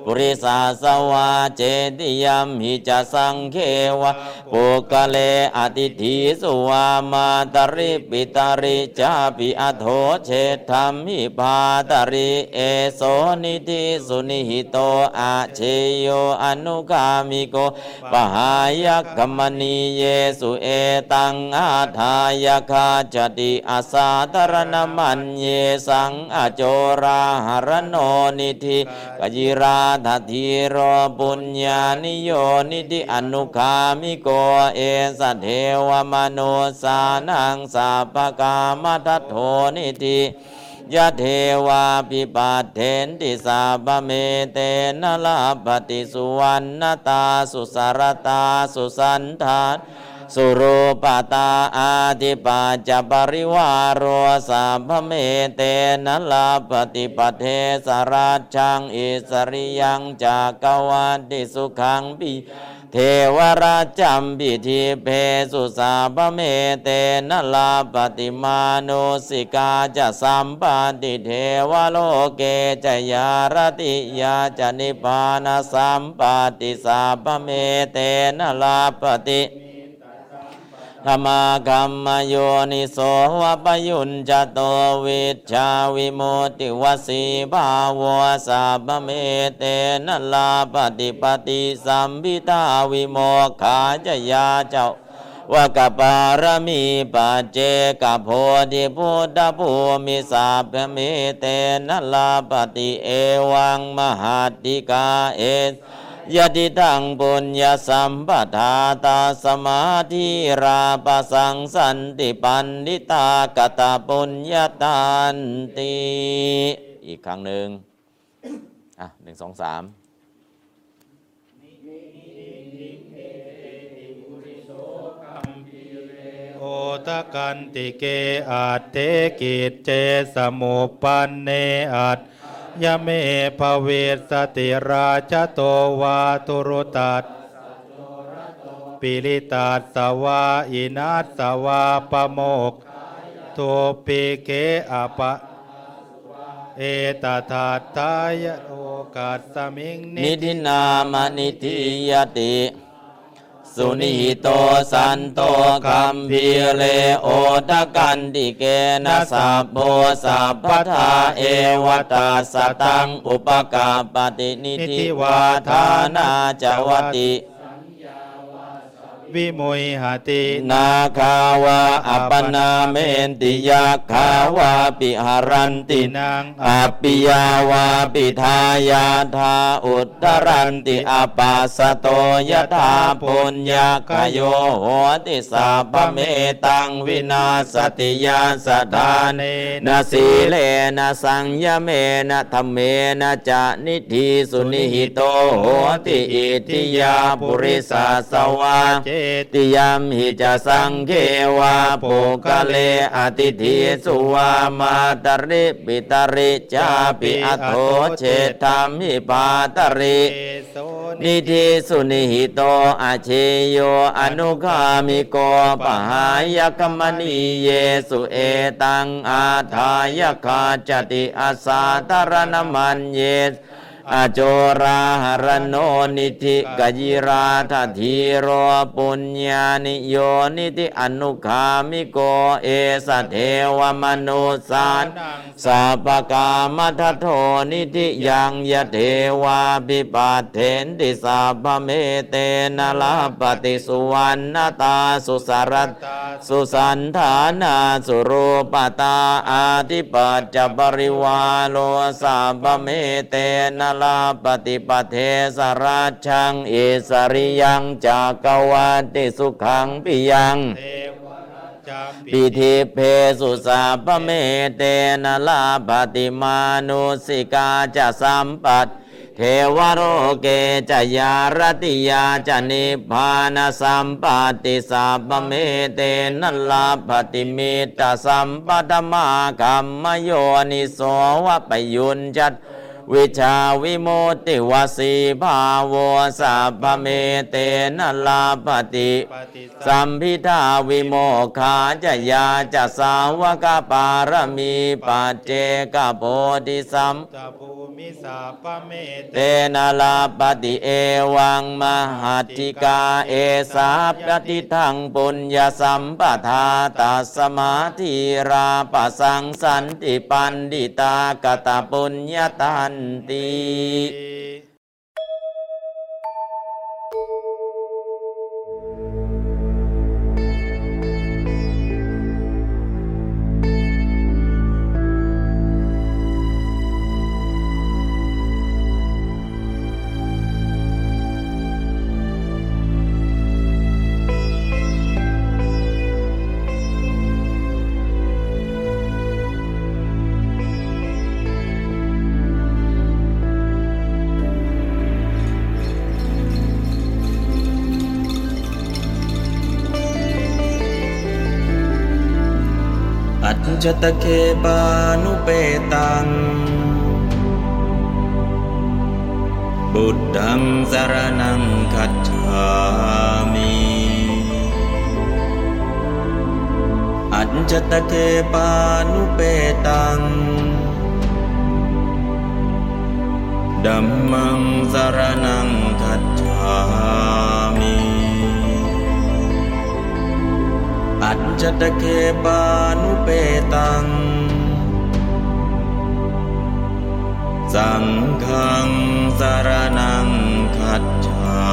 Speaker 5: ปุ
Speaker 2: ริสัสสะ วาเจติยัมหิจะสังเฆ วา ปุคคเลอติถีสุวามาตริปิตริจาปิอโถ เชฏฐัมหิภาตริเอโสนิธิสุนิหิโต อเชยโยอนุคามิโกปหายะ คมนีเยสุเอตังอาทายะ คัจฉติ อสาธารณมัญเญสังอโจราหรโณ นิธิกยิราถะ ธีโรปุญญานิโยนิธิอนุคามิโกเอสะ เทวมนุสสานังสัพพกามทโทนิธิยะเทวาภิปัตเถนติสัพพเมเตนะลัพภติสุวัณณตาสุสรตาสุสัณฐานา สุรูปตาอาธิปัจจปริวาโรสัพพเมเตนะลัพภติปเทสรัชชังอิสสริยังจักกวัตติสุขังปิเทวรัชชัมปิทิพเพสุสัพพเมเตนะลัพภติมานุสสิกาจะสัมปัตติเทวโลเกจยารติยาจนิพพานสัมปติสาพเมเตนะลาปติ ธรรมากัมมโยนิโสวะปยุญจโตวิชาวิโมติวสีภาวสัพเมเตนลาปฏิปติสัมพิทาวิโมกขาจยาเจ้าวะกปารมีปัจเจกโพธิพุทธภูมิสัพเมเตนลาปฏิเอวังมหัตติกาเอส ยติทังปุญญสัมปทาตาสมาธิราปสังสันติปันนิตากตาปุญญาตันติอีกครั้งหนึ่งอะหนึ่งสองสาม
Speaker 5: โอทกันติเกอัตเถ กิจเจสมุปปันเนอัตถายะ เม ภวิสสติราชโตวา ทุรุตตัสสะ ปีฬิตัสสะ วาอิณัสสะ วาปโมกขายะ ทุพภิกเข อาปทา เอตทัตถายะ โลกัสมิงนิ
Speaker 2: ธินามะ นิธิยติ สุนิหิโตสันโตคัมภีเร โอทกันติเกนะสัพโพสัพพทาเอวะ ตัสสะ ตังอุปกัปปตินิธิวา ฐานาจวติ
Speaker 5: วิมุยหติ
Speaker 2: นาคาวา อปนาเมนติยักขาวาปิ หรันติ
Speaker 5: นัง
Speaker 2: อัปปิยาวาปิทายาธาอุตตรันติอปัสโตยถาปุญญาคโยโหติสาพเมตังวินาสติยาสดาเนนะสีเลนะสังยเมนะธรรมเมนะจะนิธิสุนิหิโตโหติอิทิยาปุริสาสวา
Speaker 5: เจต
Speaker 2: ติยามหิจะสังเควาปุกะเลอติทิสุวามาตริปิตริจาปิอัโธเชตามิปาตรินิธิสุนิหิโตอาเชโยอนุคามิโกปหายกมณีเยสุเอตังอาทายคาจติอาสาตรณมันเยส อโจราหรโนนิธิกยิราทธีโรปุญญานิโยนิธิอนุคามิโกเอสะ เทวมนุสสานัง สัพพกามทโทนิธิยังยะเทวาภิปัตเถนติสัพพเมเตนะ ลัพภติสุวัณณตาสุสรตา สุสัณฐานาสุรูปตาอาธิปัจจปริวาโร สัพพเมเตนะลัพภติปเทสราชังอิสริยังจากกวันติสุขังปิยังปิธิเพสุสาพเมเตนลาปฏิมานุสิกาจะสัมปัตเทวโรเกจยารติยาจนิพานสัมปติสัพเมเตนลาปฏิมิตสัมปตมาคัมมโยนิโสวะปยุญจัต วิชาวิโมติวสีภาวสัพพเมเตนะลาปฏิ
Speaker 5: ปฏิสั
Speaker 2: สั
Speaker 5: ม
Speaker 2: มพิทาวิโมกขาจะยาจะสาวกปารมีปัจเจกโพธิสัม
Speaker 5: ตภูมิสาปเม
Speaker 2: เตนะลาปฏิเอวังมหัติกาเอสาปฏิทังปุญญสัมปทาตัสมาธิราปสังสันติปันดิตากตปุญญตันติ
Speaker 1: จจตเคปานุเปตังบุตตังสารนังคัจฉามิอัจจตเคปานุเปตังดัมมังสารนังคัจฉามิ อัจจตเคปานุเปตัง สังฆังสารนังขัดฉา